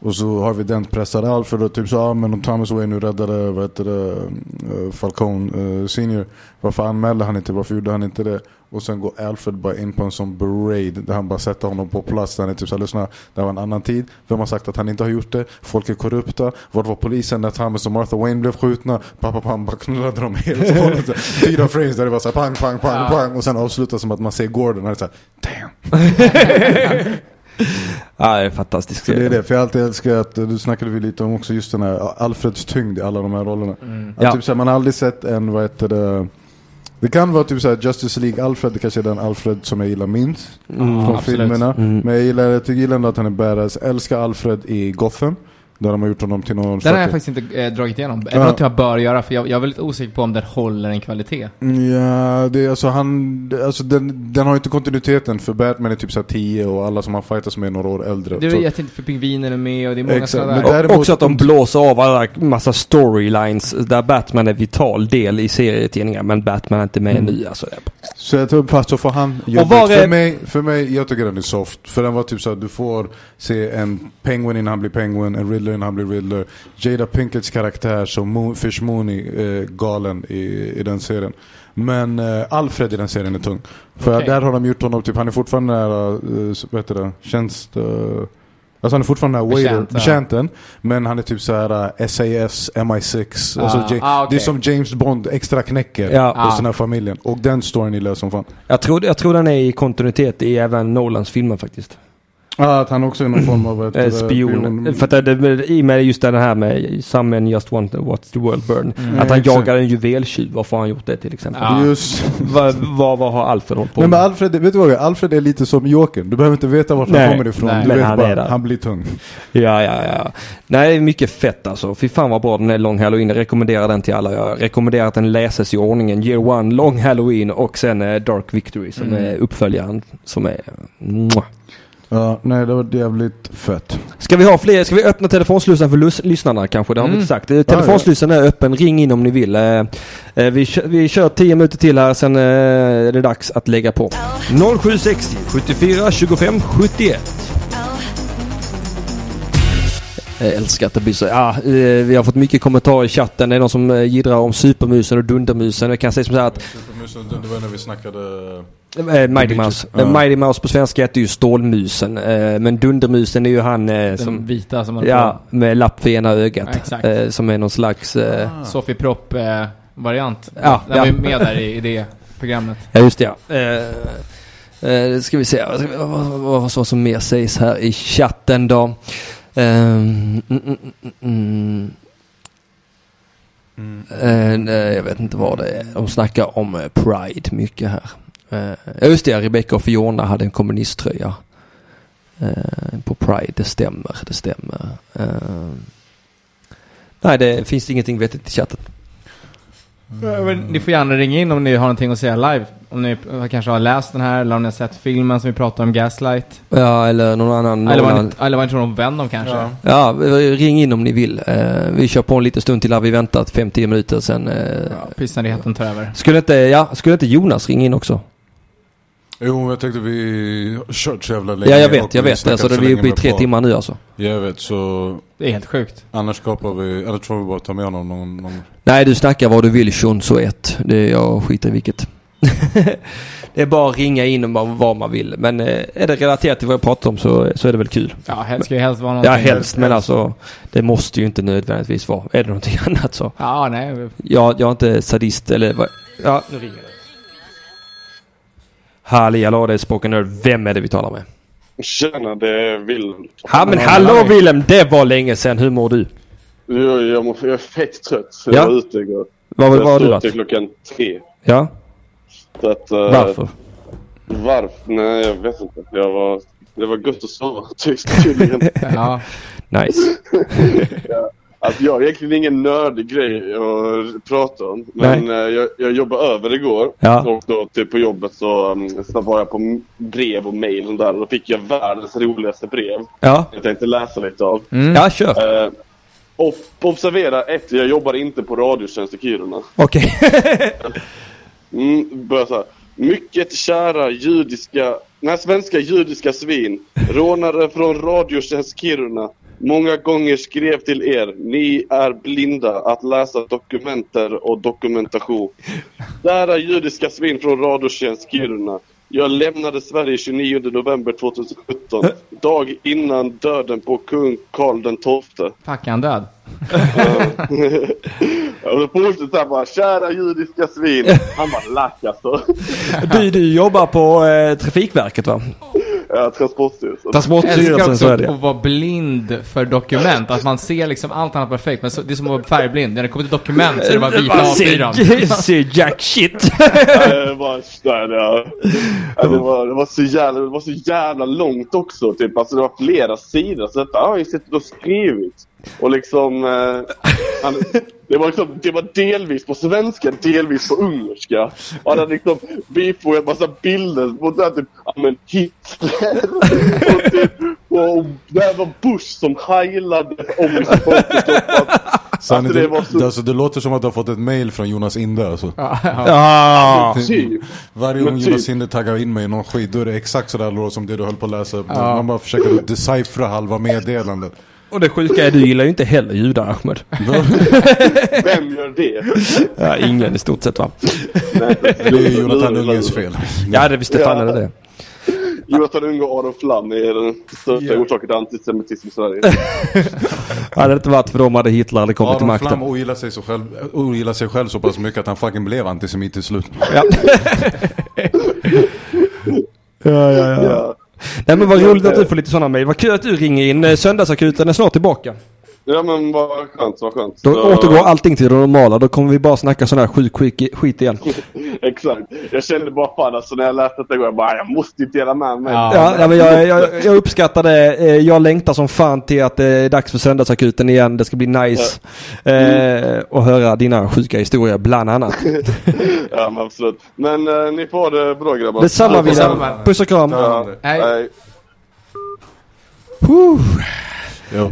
Och så har vi den pressade Alfred och typ så, ah, men om Thomas Wayne nu räddade, vad heter det, eh, Falcone uh, senior. Varför anmälde han inte, varför gjorde han inte det? Och sen går Alfred bara in på en sån parade där han bara sätter honom på plats. Där han är typ såhär, lyssna, det var en annan tid. Vem har sagt att han inte har gjort det? Folk är korrupta. Vart var polisen när Thomas och Martha Wayne blev skjutna? Pappa pam, bara knullade dem helt och hållet. Fyra frames där det var såhär pang, pang, pang, pang. Och sen avslutas som att man ser Gordon och det är såhär, damn. <laughs> <laughs> Ja, det är fantastiskt. Så det är det, för jag alltid älskat, du snackade vi lite om också just den här Alfreds tyngd i alla de här rollerna. Att Ja. typ såhär, man har aldrig sett en, vad heter det, det kan vara typ såhär Justice League Alfred, det kanske är den Alfred som jag gillar minst Mm. från absolut. filmerna. Mm. Men jag gillar, jag tycker gillar ändå att han är badass. Älskar Alfred i Gotham. Där de har gjort honom till någon Den har jag faktiskt inte eh, dragit igenom. Är det Ja. något jag bör göra? För jag, jag är väldigt osäker på om den håller en kvalitet. Ja, det är alltså han, alltså den, den har inte kontinuiteten för Batman är typ såhär 10 och alla som han fightas med är några år äldre. Det är tänkte för pingvinen är med och det är många Exakt, sådana men där. Däremot- också att de blåser av alla massa storylines där Batman är vital del i serietidningar men Batman är inte med Mm. nu. Alltså, Så jag tror fast så får han Och var är- för, mig, för mig, jag tycker den är soft. För den var typ så att du får se en Penguin innan han blir Penguin, en Riddler innan han blir Riddler. Jada Pinkets karaktär som Mo- Fish Mooney, eh, galen i, i den serien. Men eh, Alfred i den serien är tung. För Okej. där har de gjort honom, typ, han är fortfarande nära, eh, vad heter det, tjänst... Eh, Alltså han är fortfarande den här waiter, ja. betjänten. Men han är typ så här uh, SAS, MI6. Alltså, Ah, Ja- ah, okej. Det är som James Bond extra knäcker Ja. hos Ah. den här familjen. Och den storyn är lös som fan. Jag tror, jag tror den är i kontinuitet i även Nolans filmer faktiskt. Ja, att han också är någon form av ett, Eh, eh, spion. För att det, det, i och med just det här med Some men just want to watch the world burn. Mm. Att han jagar en juveltjuv. Varför har han gjort det till exempel? Ja. Just. Vad, vad, vad har Alfred hållit på Nej men med? Alfred, vet du vad? Alfred är lite som Jokern. Du behöver inte veta vart han kommer ifrån. nej, du men vet han bara, är där. han blir tung. Ja, ja, ja. Nej, mycket fett alltså. Fy fan vad bra den är Long Halloween. Jag rekommenderar den till alla. Jag rekommenderar att den läses i ordningen. Year One, Long Halloween och sen eh, Dark Victory som Mm. är uppföljaren. Som är... Mwah. Ja, nej det var jävligt fett. Ska vi ha fler? Ska vi öppna telefonslussen för lys- lyssnarna kanske? Det har vi Mm. inte sagt. Telefonslussen är öppen. Ring in om ni vill. Eh, eh, vi, kör, vi kör 10 minuter till här. Sen eh, är det dags att lägga på. 0760 74 25 71. Jag älskar att det blir så. Ja, vi har fått mycket kommentarer i chatten. Det är någon som jiddrar om supermusen och dundermusen. Jag kan säga som så här att Det var när vi snackade... Eh, Mighty Mouse. Ja. Eh, Mighty Mouse på svenska heter ju Stålmusen. Eh, men Dundermusen är ju han eh, Den som... vita som håller Ja, med lapp för ena ögat. Ja, exakt. Eh, som är någon slags... Eh, på. Sofie Propp-variant. Ja, Den ja. var ju med där i, i det programmet. ja, just det ja. Eh, eh, ska vi se. Vad, vad, vad, vad, vad som mer sägs här i chatten då? Ehm, mm, mm, mm, mm. Eh, nej, jag vet inte vad det är. De snackar om eh, Pride mycket här. Eh, just det, Rebecca och Fiona hade en kommunisttröja. eh, På Pride, det stämmer, det stämmer. Eh, Nej, det finns ingenting vettigt i chatten. Men Ni får gärna ringa in om ni har någonting att säga live. Om ni kanske har läst den här eller om ni har sett filmen som vi pratade om, Gaslight. Ja, eller någon annan. Eller vad ni, eller vad ni tror om Venom kanske. Ja. Ja, ring in om ni vill. Eh, vi kör på en liten stund till här. Vi väntar 5-10 minuter sen. Ja, Pissnödigheten tar över. skulle, inte, ja, skulle inte Jonas ringa in också? Jo, jag tänkte vi har kört så jävla länge. Ja, jag vet, jag vi vet. Alltså, det länge uppe i tre par. timmar nu alltså. Jag vet, så Det är helt sjukt. annars skapar vi, annars får vi bara ta med honom någon, någon Nej, du snackar vad du vill, så ett. Det jag skiter i vilket. <laughs> det är bara att ringa in om vad- man vill. Men eh, är det relaterat till vad jag pratar om så, så är det väl kul. Ja, helst ska ju helst vara Ja, någonting. helst. Men alltså, det måste ju inte nödvändigtvis vara. Är det någonting <laughs> annat så. Ja, nej. Jag, jag är inte sadist eller vad. Ja, nu ringer det. Halli hallå, det är Spoken Nerd. Vem är det vi talar med? Tjena, det är Willem. Ja men hallå Willem, det var länge sedan. Hur mår du? Jag, jag, mår- jag är fett trött. Så Ja. Jag var ute igår. Vad var, jag vad har du stod varit? till klockan tre. Ja, Så att, eh, varför? Varför? Nej, jag vet inte. Jag var, det var gott att sova <laughs> tydligen. Ja. <laughs> Nice. <laughs> Alltså, jag har egentligen ingen nördig grej att prata om. Men eh, jag, jag jobbade över igår. Ja. Och då typ på jobbet så, um, så var jag på brev och mail och där. Och då fick jag världens roligaste brev. Ja, Jag tänkte läsa lite av. Mm. ja kör. Eh, och observera ett, jag jobbar inte på Radiotjänst i Kiruna. Okej. <laughs> Mm, börjar så här. Mycket kära judiska, nej svenska judiska svin. Rånare från Radiotjänst Kiruna. Många gånger skrev till er, ni är blinda att läsa dokumenter och dokumentation. Kära judiska svin från Radiotjänst Kiruna. Jag lämnade Sverige 29 november 2017. Dag innan döden på kung Karl den XII. Fuck, han död? <laughs> och då fortsätter såhär bara, kära judiska svin. Han bara lack alltså. Du, du jobbar på eh, Trafikverket va? Ja, Transportstyrelsen. Jag älskar Transportstyrelsen också att vara blind för dokument. Att man ser liksom allt annat perfekt. Men så, det är som att vara färgblind. När det kommer till dokument så är det bara vita Man A4. ser, ser jack shit. <laughs> Det var, nej, det, var, ja, det, var, det, var så jävla, det var så jävla långt också. Typ. Alltså, det var flera sidor. Så detta har jag ju suttit och skrivit. Och liksom... Eh, han, det, var liksom det var delvis på svenska, delvis på ungerska. Och han hade liksom bifogat en massa bilder på typ, ja men Hitler. och, typ, och där var Bush som heilade om. Så Alltså, det var så- alltså, det låter som att du har fått ett mail från Jonas Inde alltså. Ja. Typ. Varje gång typ. Jonas Inde taggar in mig i någon skit, då är det exakt sådär låt som det du höll på att läsa. Man bara försöker deciphera halva meddelandet. Och det sjuka är du gillar ju inte heller judar Ahmed. <laughs> Vem gör det? Ja, ingen i stort sett va? Det är Jonathan Unges fel. Ja det visste fan är det det. Jonathan Unge och Adolf Flam är den största Ja. orsaken till antisemitism i Sverige. <laughs> Hade det inte varit för dem hade Hitler aldrig kommit till Aron Flam makten. ogillar sig, så själv, ogillar sig själv så pass mycket att han fucking blev antisemit till slut. <laughs> Ja. ja, ja, ja. Nej men vad roligt att du får lite sådana mejl. Vad kul att du ringer in. Eh, Söndagsakuten är snart tillbaka. Ja men vad skönt, vad skönt. Då Så- återgår allting till det normala. Då kommer vi bara snacka sån här sjuk skit, skit igen. <laughs> Exakt. Jag kände bara fan alltså när jag läste detta igår, jag bara jag måste ju dela med mig. Ja. Ja, nej, men jag, jag, jag uppskattar det. Eh, Jag längtar som fan till att det är dags för Söndagsakuten igen. Det ska bli nice. Eh, och höra dina sjuka historier bland annat. <laughs> Ja men absolut. Men eh, ni får ha det bra grabbar. Detsamma. Vidar. Puss och kram. Ja, Hej. hej.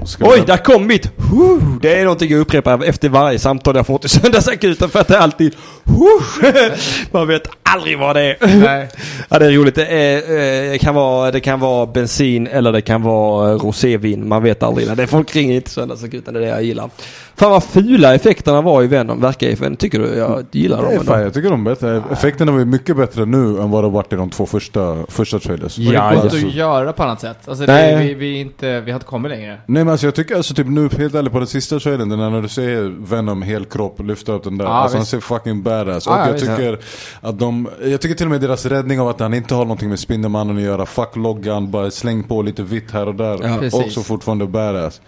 Ska Oj, där kom mitt huh. Det är någonting jag upprepar efter varje samtal jag får till Söndagsakuten för att det är alltid huh. <laughs> Man vet aldrig vad det. Nej. <laughs> Ja, det är roligt. Det, är, eh, det, kan vara, det kan vara bensin eller det kan vara eh, rosévin. Man vet aldrig. när Det är folk ringer inte Söndagsakuten. Det är det jag gillar. Fan vad fula effekterna var i Venom. Verkar i Venom. Tycker du? Jag gillar dem fan, jag tycker de är bättre. Effekterna var ju mycket bättre nu än vad det varit i de två första, första trailers. Ja, Det går inte att göra på annat sätt. Alltså, det, Nej. vi, vi, inte, vi har inte kommit längre. Nej men alltså jag tycker alltså typ nu helt ärligt på den sista trailern när du ser Venom helkropp lyfta upp den där. Ja, alltså han ser fucking badass. Ja, och ja, jag visst. tycker att de, jag tycker till och med deras räddning av att han inte har någonting med Spindelmannen att göra. Fuck loggan, bara släng på lite vitt här och där. Ja. Precis. Också fortfarande badass.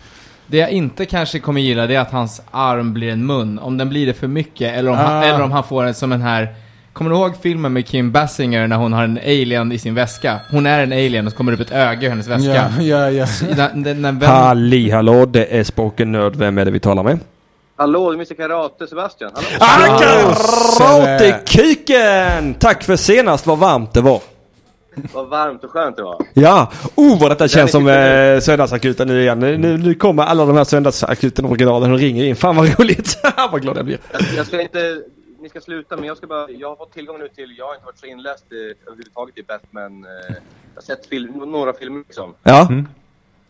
Det jag inte kanske kommer gilla det är att hans arm blir en mun. Om den blir det för mycket eller om, han, Ah. eller om han får en som en här Kommer du ihåg filmen med Kim Basinger när hon har en alien i sin väska? Hon är en alien och så kommer det upp ett öga i hennes väska. Ja, ja, ja. Halli hallå, det är Spoken Nerd. Vem är det vi talar med? Hallå, är Mr Karate Sebastian. Hallå. Ah, Karate-kuken! Tack för senast, vad varmt det var. Vad varmt och skönt det var. Ja, oh vad detta känns som eh, Söndagsakuten nu igen. Nu, nu, nu kommer alla de här Söndagsakuten originalen och ringer in. Fan vad roligt. <laughs> vad glad jag blir. Jag, jag ska inte... Ni ska sluta, men jag ska bara... Jag har fått tillgång nu till... Jag har inte varit så inläst i, överhuvudtaget i Batman. Eh, jag har sett film, några filmer liksom. Ja.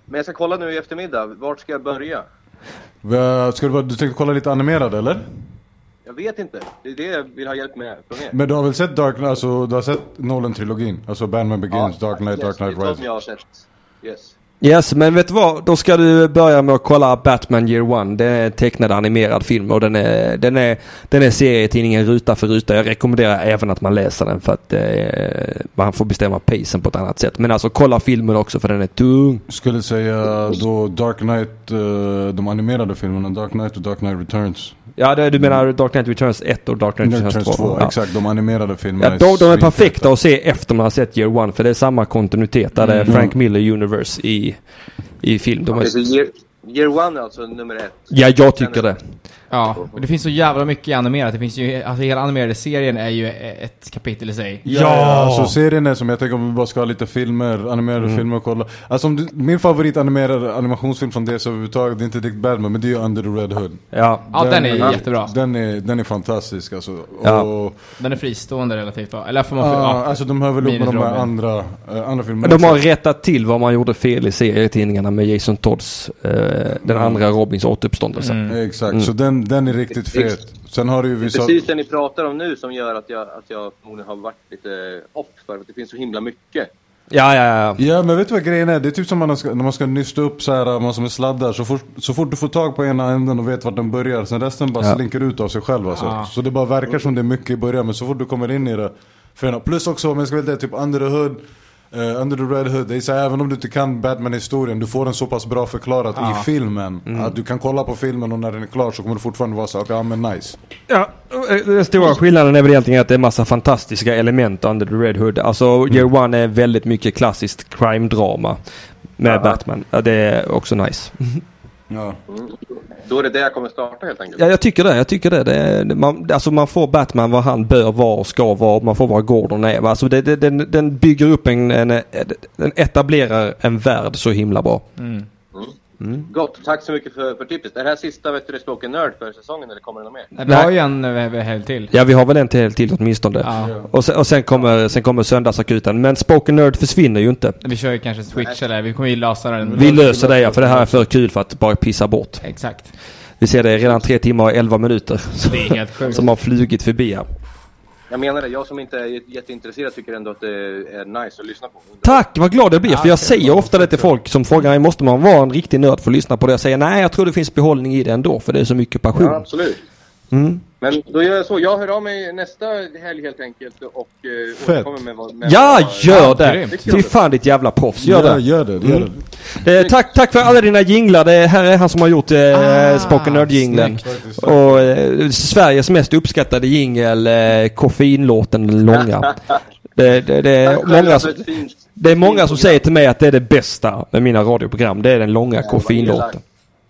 Men jag ska kolla nu i eftermiddag. Vart ska jag börja? Ska du, du tänkte kolla lite animerad eller? Jag vet inte. Det är det jag vill ha hjälp med från er. Men du har väl sett Dark Knight, alltså du har sett Nolan-trilogin? Alltså Batman Begins, Dark Knight, yes, Dark Knight det är de Rises. jag har sett. Yes. Yes, men vet du vad? Då ska du börja med att kolla Batman Year One. Det är en tecknad animerad film och den är, den är, den är serietidningen ruta för ruta. Jag rekommenderar även att man läser den för att eh, man får bestämma pacen på ett annat sätt. Men alltså kolla filmen också för den är tung. Skulle säga då Dark Knight, eh, de animerade filmerna, Dark Knight och Dark Knight Returns. Ja, det, du menar Dark Knight Returns 1 och Dark Knight Dark Returns Knight 2? 2, Ja. exakt. De animerade filmerna Ja, de, de är perfekta att se efter man har sett Year One. För det är samma kontinuitet. Där det är Frank Miller Universe i, i film. De är, year, year One är alltså nummer ett. ja, jag tycker det. Ja, och det finns så jävla mycket animerat. Det finns ju, alltså hela animerade serien är ju ett kapitel i sig. Ja, ja! Alltså serien är som jag tänker om vi bara ska ha lite filmer, animerade Mm. filmer att kolla. Alltså om du, min favorit animerade animationsfilm från DC överhuvudtaget, det är inte riktigt Batman, men det är ju Under the Red Hood. Ja. Ja, den är jättebra. Den är, den är fantastisk alltså. Ja. Och, Den är fristående relativt va? Eller får man... ja, ja, alltså de hör väl upp med de här andra, eh, andra filmerna. De har rättat till vad man gjorde fel i serietidningarna med Jason Todds, eh, den andra Robins återuppståndelse. Mm. Exakt, Mm. så den, den är riktigt fet. Sen har du ju Det är vissa... precis det ni pratar om nu som gör att jag, att jag förmodligen har varit lite off för att det finns så himla mycket. Ja, ja, ja. Ja men vet du vad grejen är? Det är typ som när man ska, när man ska nysta upp så här, massor med sladdar. Så fort, så fort du får tag på ena änden och vet vart den börjar, sen resten bara Ja. slinker ut av sig själv alltså. Ja. Så det bara verkar som det är mycket i början, men så fort du kommer in i det. För, plus också om jag ska välja typ Under the Hood. Eh, under the Red Hood, det är så här, även om du inte kan Batman-historien, du får den så pass bra förklarat Ja. i filmen. Att du kan kolla på filmen och när den är klar så kommer du fortfarande vara så okej, ja men nice. Ja, eh, den stora skillnaden är väl egentligen att det är massa fantastiska element under the Red Hood. Alltså Year One är väldigt mycket klassiskt crime-drama med Ja. Batman. Ja, det är också nice. Ja. Då är det det jag kommer starta helt enkelt. Ja, jag tycker det. Jag tycker det. det är, man, alltså man får Batman vad han bör vara och ska vara. Man får vad Gordon är. Alltså det, det, den, den bygger upp en, en, den etablerar en värld så himla bra. Mm. Gott, tack så mycket för, för tipset. Är det här sista vet du, Spoken Nerd för säsongen eller kommer det något mer? Nej, Vi har ju en helg till. Ja, vi har väl en till, till åtminstone. Ja. Och, sen, och sen kommer, sen kommer söndagsakuten. Men Spoken Nerd försvinner ju inte. Vi kör ju kanske Switch eller vi kommer ju lösa den. Vi löser det ja, för det här är för kul för att bara pissa bort. Exakt. Vi ser det redan tre timmar och elva minuter. Det är helt sjukt. Som har flugit förbi här. Jag menar det, jag som inte är jätteintresserad tycker ändå att det är nice att lyssna på. Tack, vad glad jag blir. För jag säger ofta det till folk som frågar mig, måste man vara en riktig nörd för att lyssna på det? Jag säger nej, jag tror det finns behållning i det ändå, för det är så mycket Ja, passion. absolut. Mm. Men då gör jag så, jag hör av mig nästa helg helt enkelt och Fett. återkommer med vad... Med Ja, vad- gör det! Fy fan ditt jävla proffs, gör Ja, det. gör det, gör Mm. det. Eh, tack, tack för alla dina jinglar. Det här är han som har gjort eh, Ah, Spoken. Faktiskt. Och eh, Sveriges mest uppskattade jingel, eh, koffeinlåten den långa. <laughs> Det, det, det, är många som, det är många som säger till mig att det är det bästa med mina radioprogram. Det är den långa Ja, koffeinlåten.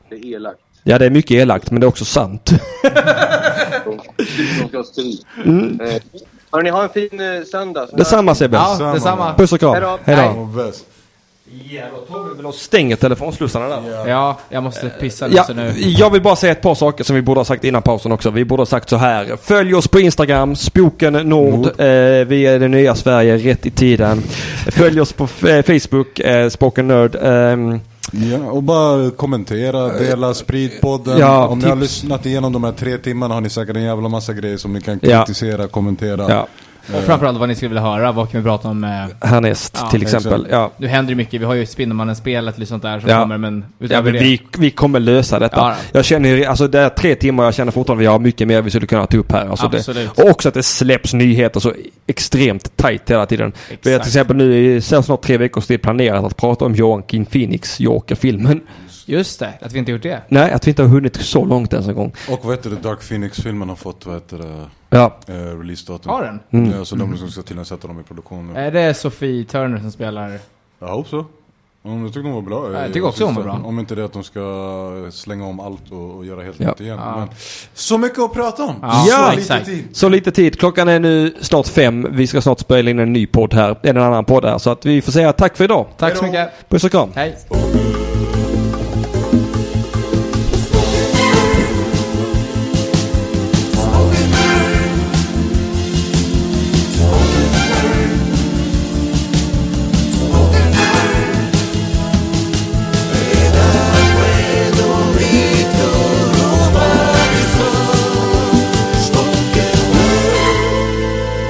Det är elakt. Ja, det är mycket elakt, men det är också sant. Ha. Mm. Eh, hörni, ha en fin eh, söndag. Detsamma Sebbe. Ja, detsamma. Puss och kram. Hej då. Hej då. Och bäst. Ja, då tar vi väl och stänger telefonslussarna där. Ja, jag måste pissa Ja, lite nu. jag vill bara säga ett par saker som vi borde ha sagt innan pausen också. Vi borde ha sagt så här. Följ oss på Instagram, Spoken Nord. Eh, vi är det nya Sverige, rätt i tiden. Följ oss på eh, Facebook, eh, Spoken Nerd. ehm, Ja, och bara kommentera, dela, sprid podden. Ja, Om ni har tips. lyssnat igenom de här tre timmarna har ni säkert en jävla massa grejer som ni kan Ja. kritisera, kommentera. ja, Och framförallt vad ni skulle vilja höra. Vad kan vi prata om? Eh, härnäst Ja, till exempel. exakt. Ja. nu händer det mycket. Vi har ju Spindelmannen-spelet och sånt där som Ja. kommer, men Ja, men det. vi, vi kommer lösa detta. Ja. Jag känner alltså det är tre timmar, jag känner fortfarande att vi har mycket mer vi skulle kunna ta upp här. Alltså det, Absolut. och också att det släpps nyheter så extremt tight hela tiden. Vi har till Exakt. exempel nu så snart tre veckors tid planerat att prata om Joaquin Phoenix Joker-filmen. Just det, att vi inte gjort det. Nej, att vi inte har hunnit så långt ens en gång. Och vad heter det, Dark Phoenix-filmen har fått, vad heter det, Ja, eh, releasedatum. Har den? Mm. Ja, så de som ska tydligen sätta dem i produktion nu. Är det Sofie Turner som spelar? Jag hoppas så. Om jag tyckte de var bra. jag eh, tycker också hon var bra. Om inte det att de ska slänga om allt och, och göra helt Ja. nytt igen. Ja. Men, så mycket att prata om! Ja, så lite exakt. tid! så lite tid. Klockan är nu snart fem. Vi ska snart spela in en ny podd här. En annan podd här. Så att vi får säga tack för idag. Tack så mycket. Puss och kram. Hej.